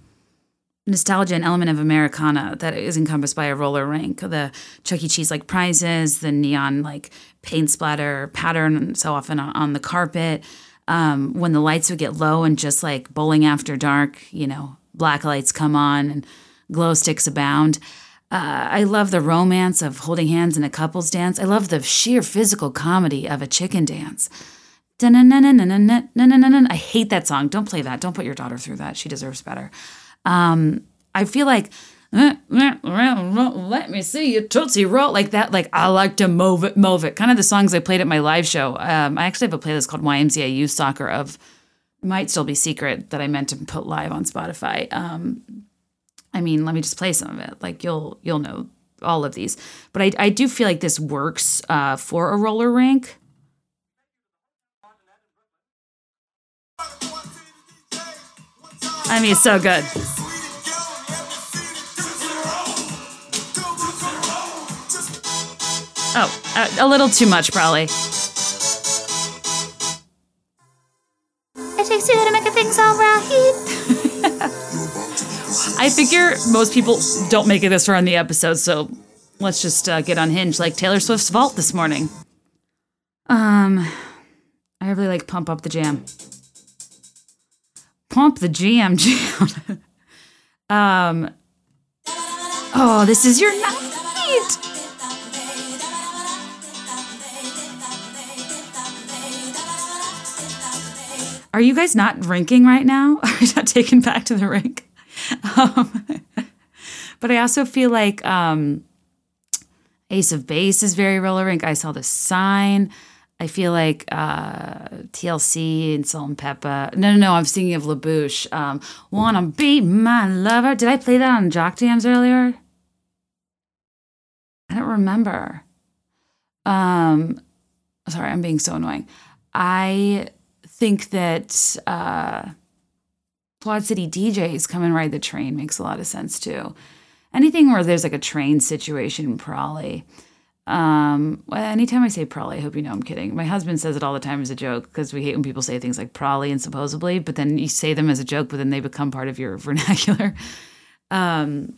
nostalgia and element of Americana that is encompassed by a roller rink. The Chuck E. Cheese like prizes, the neon like paint splatter pattern so often on, on the carpet. Um, when the lights would get low and just like bowling after dark, you know, black lights come on and glow sticks abound. Uh, I love the romance of holding hands in a couples dance. I love the sheer physical comedy of a chicken dance. I hate that song. Don't play that. Don't put your daughter through that. She deserves better. Um, I feel like let me see you tootsie roll like that. Like I like to move it, move it. Kind of the songs I played at my live show. Um, I actually have a playlist called YMCA Youth Soccer of might still be secret that I meant to put live on Spotify. Um, I mean, let me just play some of it. Like you'll you'll know all of these, but I I do feel like this works uh, for a roller rink. I mean, it's so good. Oh, a, a little too much, probably. It takes two to make a things all right. I figure most people don't make it this far in the episode, so let's just uh, get unhinged like Taylor Swift's vault this morning. Um, I really like Pump Up the Jam. Pump the Jam um, oh, this is your night. Are you guys not drinking right now? Are you not taken back to the rink? Um, but I also feel like um, Ace of Base is very roller rink. I saw the sign. I feel like uh, TLC and Salt-N-Pepa. No, no, no. I'm thinking of La Bouche. Um, Wanna be my lover. Did I play that on Jock Jams earlier? I don't remember. Um, sorry, I'm being so annoying. I think that uh, Quad City DJs come and ride the train makes a lot of sense too. Anything where there's like a train situation, probably. Um, anytime I say probably, I hope you know I'm kidding. My husband says it all the time as a joke because we hate when people say things like probably and supposedly, but then you say them as a joke, but then they become part of your vernacular. Um,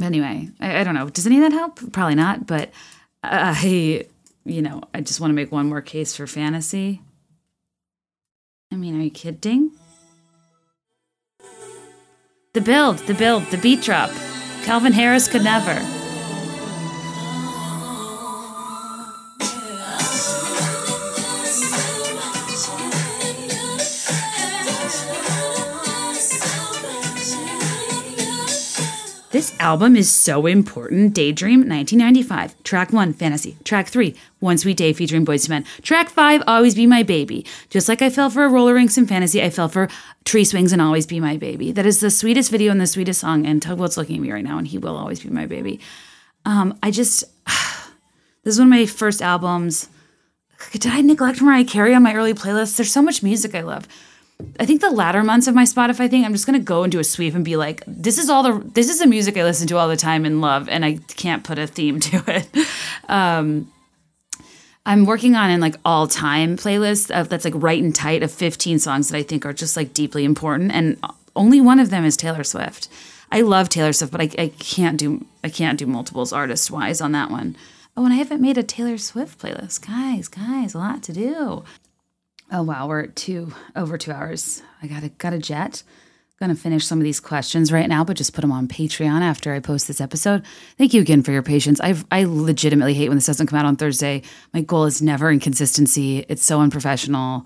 anyway, I, I don't know. Does any of that help? Probably not, but I, you know, I just want to make one more case for fantasy. I mean, are you kidding? The build, the build, the beat drop. Calvin Harris could never. Album is so important. Daydream, 1995. Track 1, Fantasy. Track 3, One Sweet Day featuring Boyz II Men. Track 5, Always Be My Baby. Just like I fell for roller rinks and fantasy, I fell for tree swings and Always Be My Baby. That is the sweetest video and the sweetest song, and Tugboat's looking at me right now, and he will always be my baby. Um, I just... This is one of my first albums. Did I neglect Mariah Carey on my early playlists? There's so much music I love. I think the latter months of my Spotify thing, I'm just gonna go and do a sweep and be like, this is all the this is the music I listen to all the time and love, and I can't put a theme to it. Um, I'm working on an like all time playlist of, that's like right and tight of 15 songs that I think are just like deeply important, and only one of them is Taylor Swift. I love Taylor Swift, but I, I can't do I can't do multiples artist wise on that one. Oh, and I haven't made a Taylor Swift playlist, guys. Guys, a lot to do. Oh wow, we're at two over two hours. I gotta got a jet. Gonna finish some of these questions right now, but just put them on Patreon after I post this episode. Thank you again for your patience. I I legitimately hate when this doesn't come out on Thursday. My goal is never inconsistency. It's so unprofessional.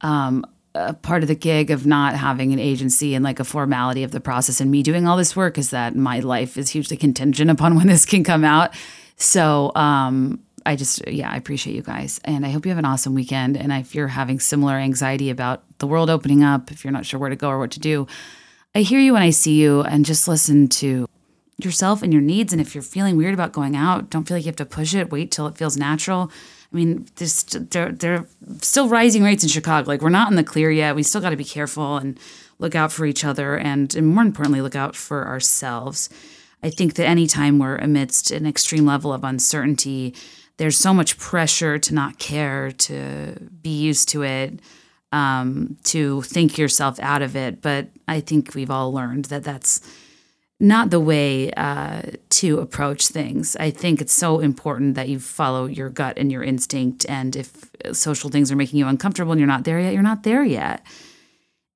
Um, a part of the gig of not having an agency and like a formality of the process and me doing all this work is that my life is hugely contingent upon when this can come out. So um, I just, yeah, I appreciate you guys. And I hope you have an awesome weekend. And if you're having similar anxiety about the world opening up, if you're not sure where to go or what to do, I hear you when I see you and just listen to yourself and your needs. And if you're feeling weird about going out, don't feel like you have to push it. Wait till it feels natural. I mean, there's there there still rising rates in Chicago. Like we're not in the clear yet. We still got to be careful and look out for each other, and, and more importantly, look out for ourselves. I think that anytime we're amidst an extreme level of uncertainty, there's so much pressure to not care, to be used to it, um, to think yourself out of it. But I think we've all learned that that's not the way uh, to approach things. I think it's so important that you follow your gut and your instinct. And if social things are making you uncomfortable and you're not there yet, you're not there yet.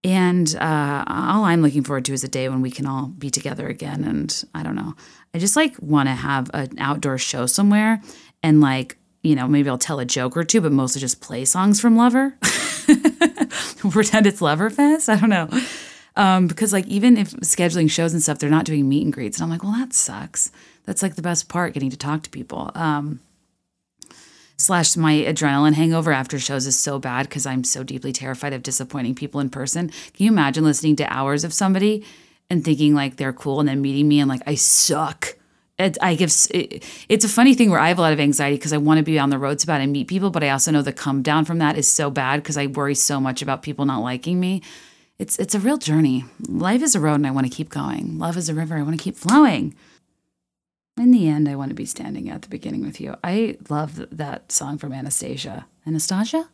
And uh, all I'm looking forward to is a day when we can all be together again. And I don't know, I just like want to have an outdoor show somewhere and like, you know, maybe I'll tell a joke or two, but mostly just play songs from Lover. Pretend it's Lover Fest. I don't know. Um, because like even if scheduling shows and stuff, they're not doing meet and greets. And I'm like, well, that sucks. That's like the best part, getting to talk to people. Um, slash my adrenaline hangover after shows is so bad because I'm so deeply terrified of disappointing people in person. Can you imagine listening to hours of somebody and thinking like they're cool and then meeting me and like I suck? It, I give it, it's a funny thing where I have a lot of anxiety because I want to be on the road so bad and meet people, but I also know the come down from that is so bad because I worry so much about people not liking me. It's it's a real journey. Life is a road and I want to keep going. Love is a river. I want to keep flowing. In the end, I want to be standing at the beginning with you. I love that song from Anastasia. Anastasia?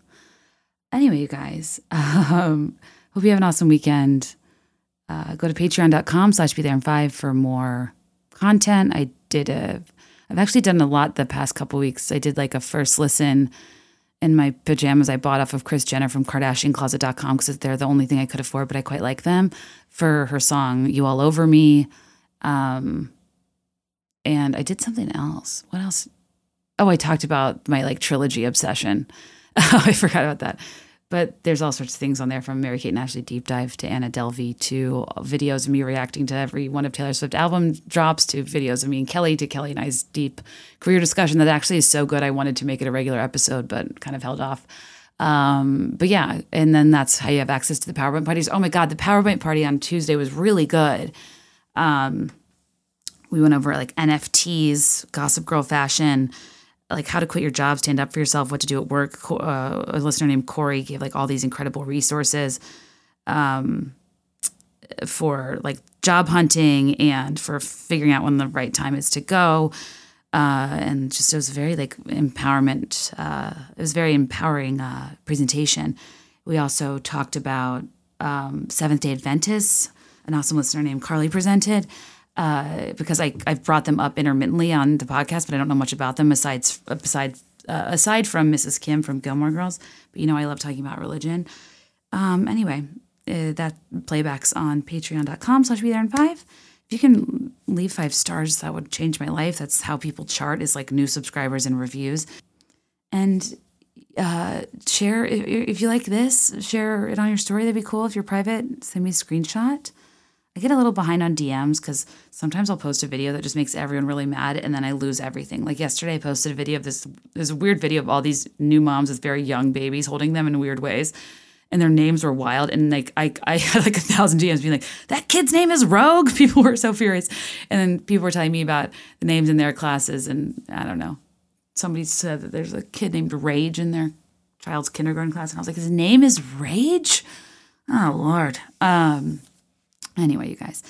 Anyway, you guys, um, hope you have an awesome weekend. Uh, go to patreon.com slash be there in five for more content. I did a, I've actually done a lot the past couple weeks. I did like a first listen in my pajamas I bought off of Kris Jenner from KardashianKloset.com because they're the only thing I could afford, but I quite like them for her song "You All Over Me." Um, and I did something else. What else? Oh, I talked about my like trilogy obsession. I forgot about that. But there's all sorts of things on there from Mary Kate and Ashley deep dive to Anna Delvey to videos of me reacting to every one of Taylor Swift album drops to videos of me and Kelly to Kelly and I's deep career discussion that actually is so good I wanted to make it a regular episode but kind of held off. Um, but yeah, and then that's how you have access to the PowerPoint parties. Oh my God, the PowerPoint party on Tuesday was really good. Um, we went over like NFTs, Gossip Girl fashion, like how to quit your job, stand up for yourself, what to do at work. Uh, a listener named Corey gave like all these incredible resources um, for like job hunting and for figuring out when the right time is to go. Uh, and just it was very like empowerment. Uh, it was very empowering uh, presentation. We also talked about um, Seventh Day Adventists. An awesome listener named Carly presented uh, because I I've brought them up intermittently on the podcast, but I don't know much about them besides besides uh, aside from Mrs. Kim from Gilmore Girls. But you know, I love talking about religion. Um, anyway, uh, that playbacks on Patreon.com/slash Be There in Five. If you can leave five stars, that would change my life. That's how people chart is like new subscribers and reviews. And uh, share if, if you like this, share it on your story. That'd be cool. If you're private, send me a screenshot. I get a little behind on DMs because sometimes I'll post a video that just makes everyone really mad and then I lose everything. Like yesterday, I posted a video of this, a weird video of all these new moms with very young babies holding them in weird ways. And their names were wild. And like, I, I had like a thousand DMs being like, that kid's name is Rogue. People were so furious. And then people were telling me about the names in their classes. And I don't know. somebody said that there's a kid named Rage in their child's kindergarten class, and I was like, his name is Rage. Oh Lord. Um. Anyway, you guys.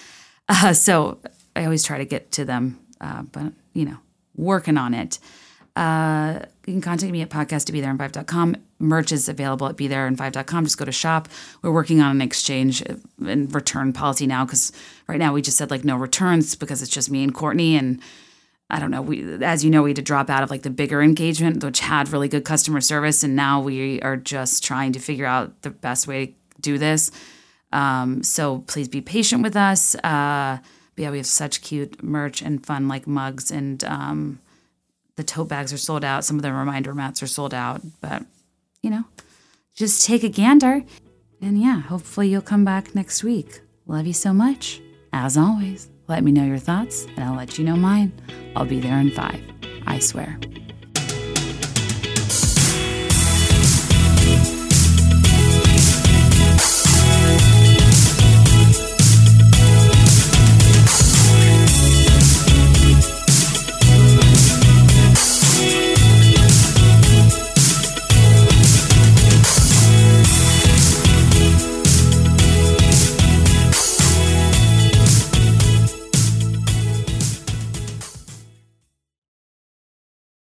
Uh, so I always try to get to them, uh, but you know, working on it. Uh, you can contact me at podcast to be there 5.com. Merch is available at be there 5.com. Just go to shop. We're working on an exchange and return policy now because right now we just said like no returns because it's just me and Courtney. And I don't know, we as you know, we had to drop out of like the bigger engagement, which had really good customer service. And now we are just trying to figure out the best way to do this. Um, so please be patient with us. Uh, but yeah, we have such cute merch and fun like mugs and um, the tote bags are sold out. Some of the reminder mats are sold out, but you know, just take a gander. And yeah, hopefully you'll come back next week. Love you so much. As always, let me know your thoughts and I'll let you know mine. I'll be there in five. I swear.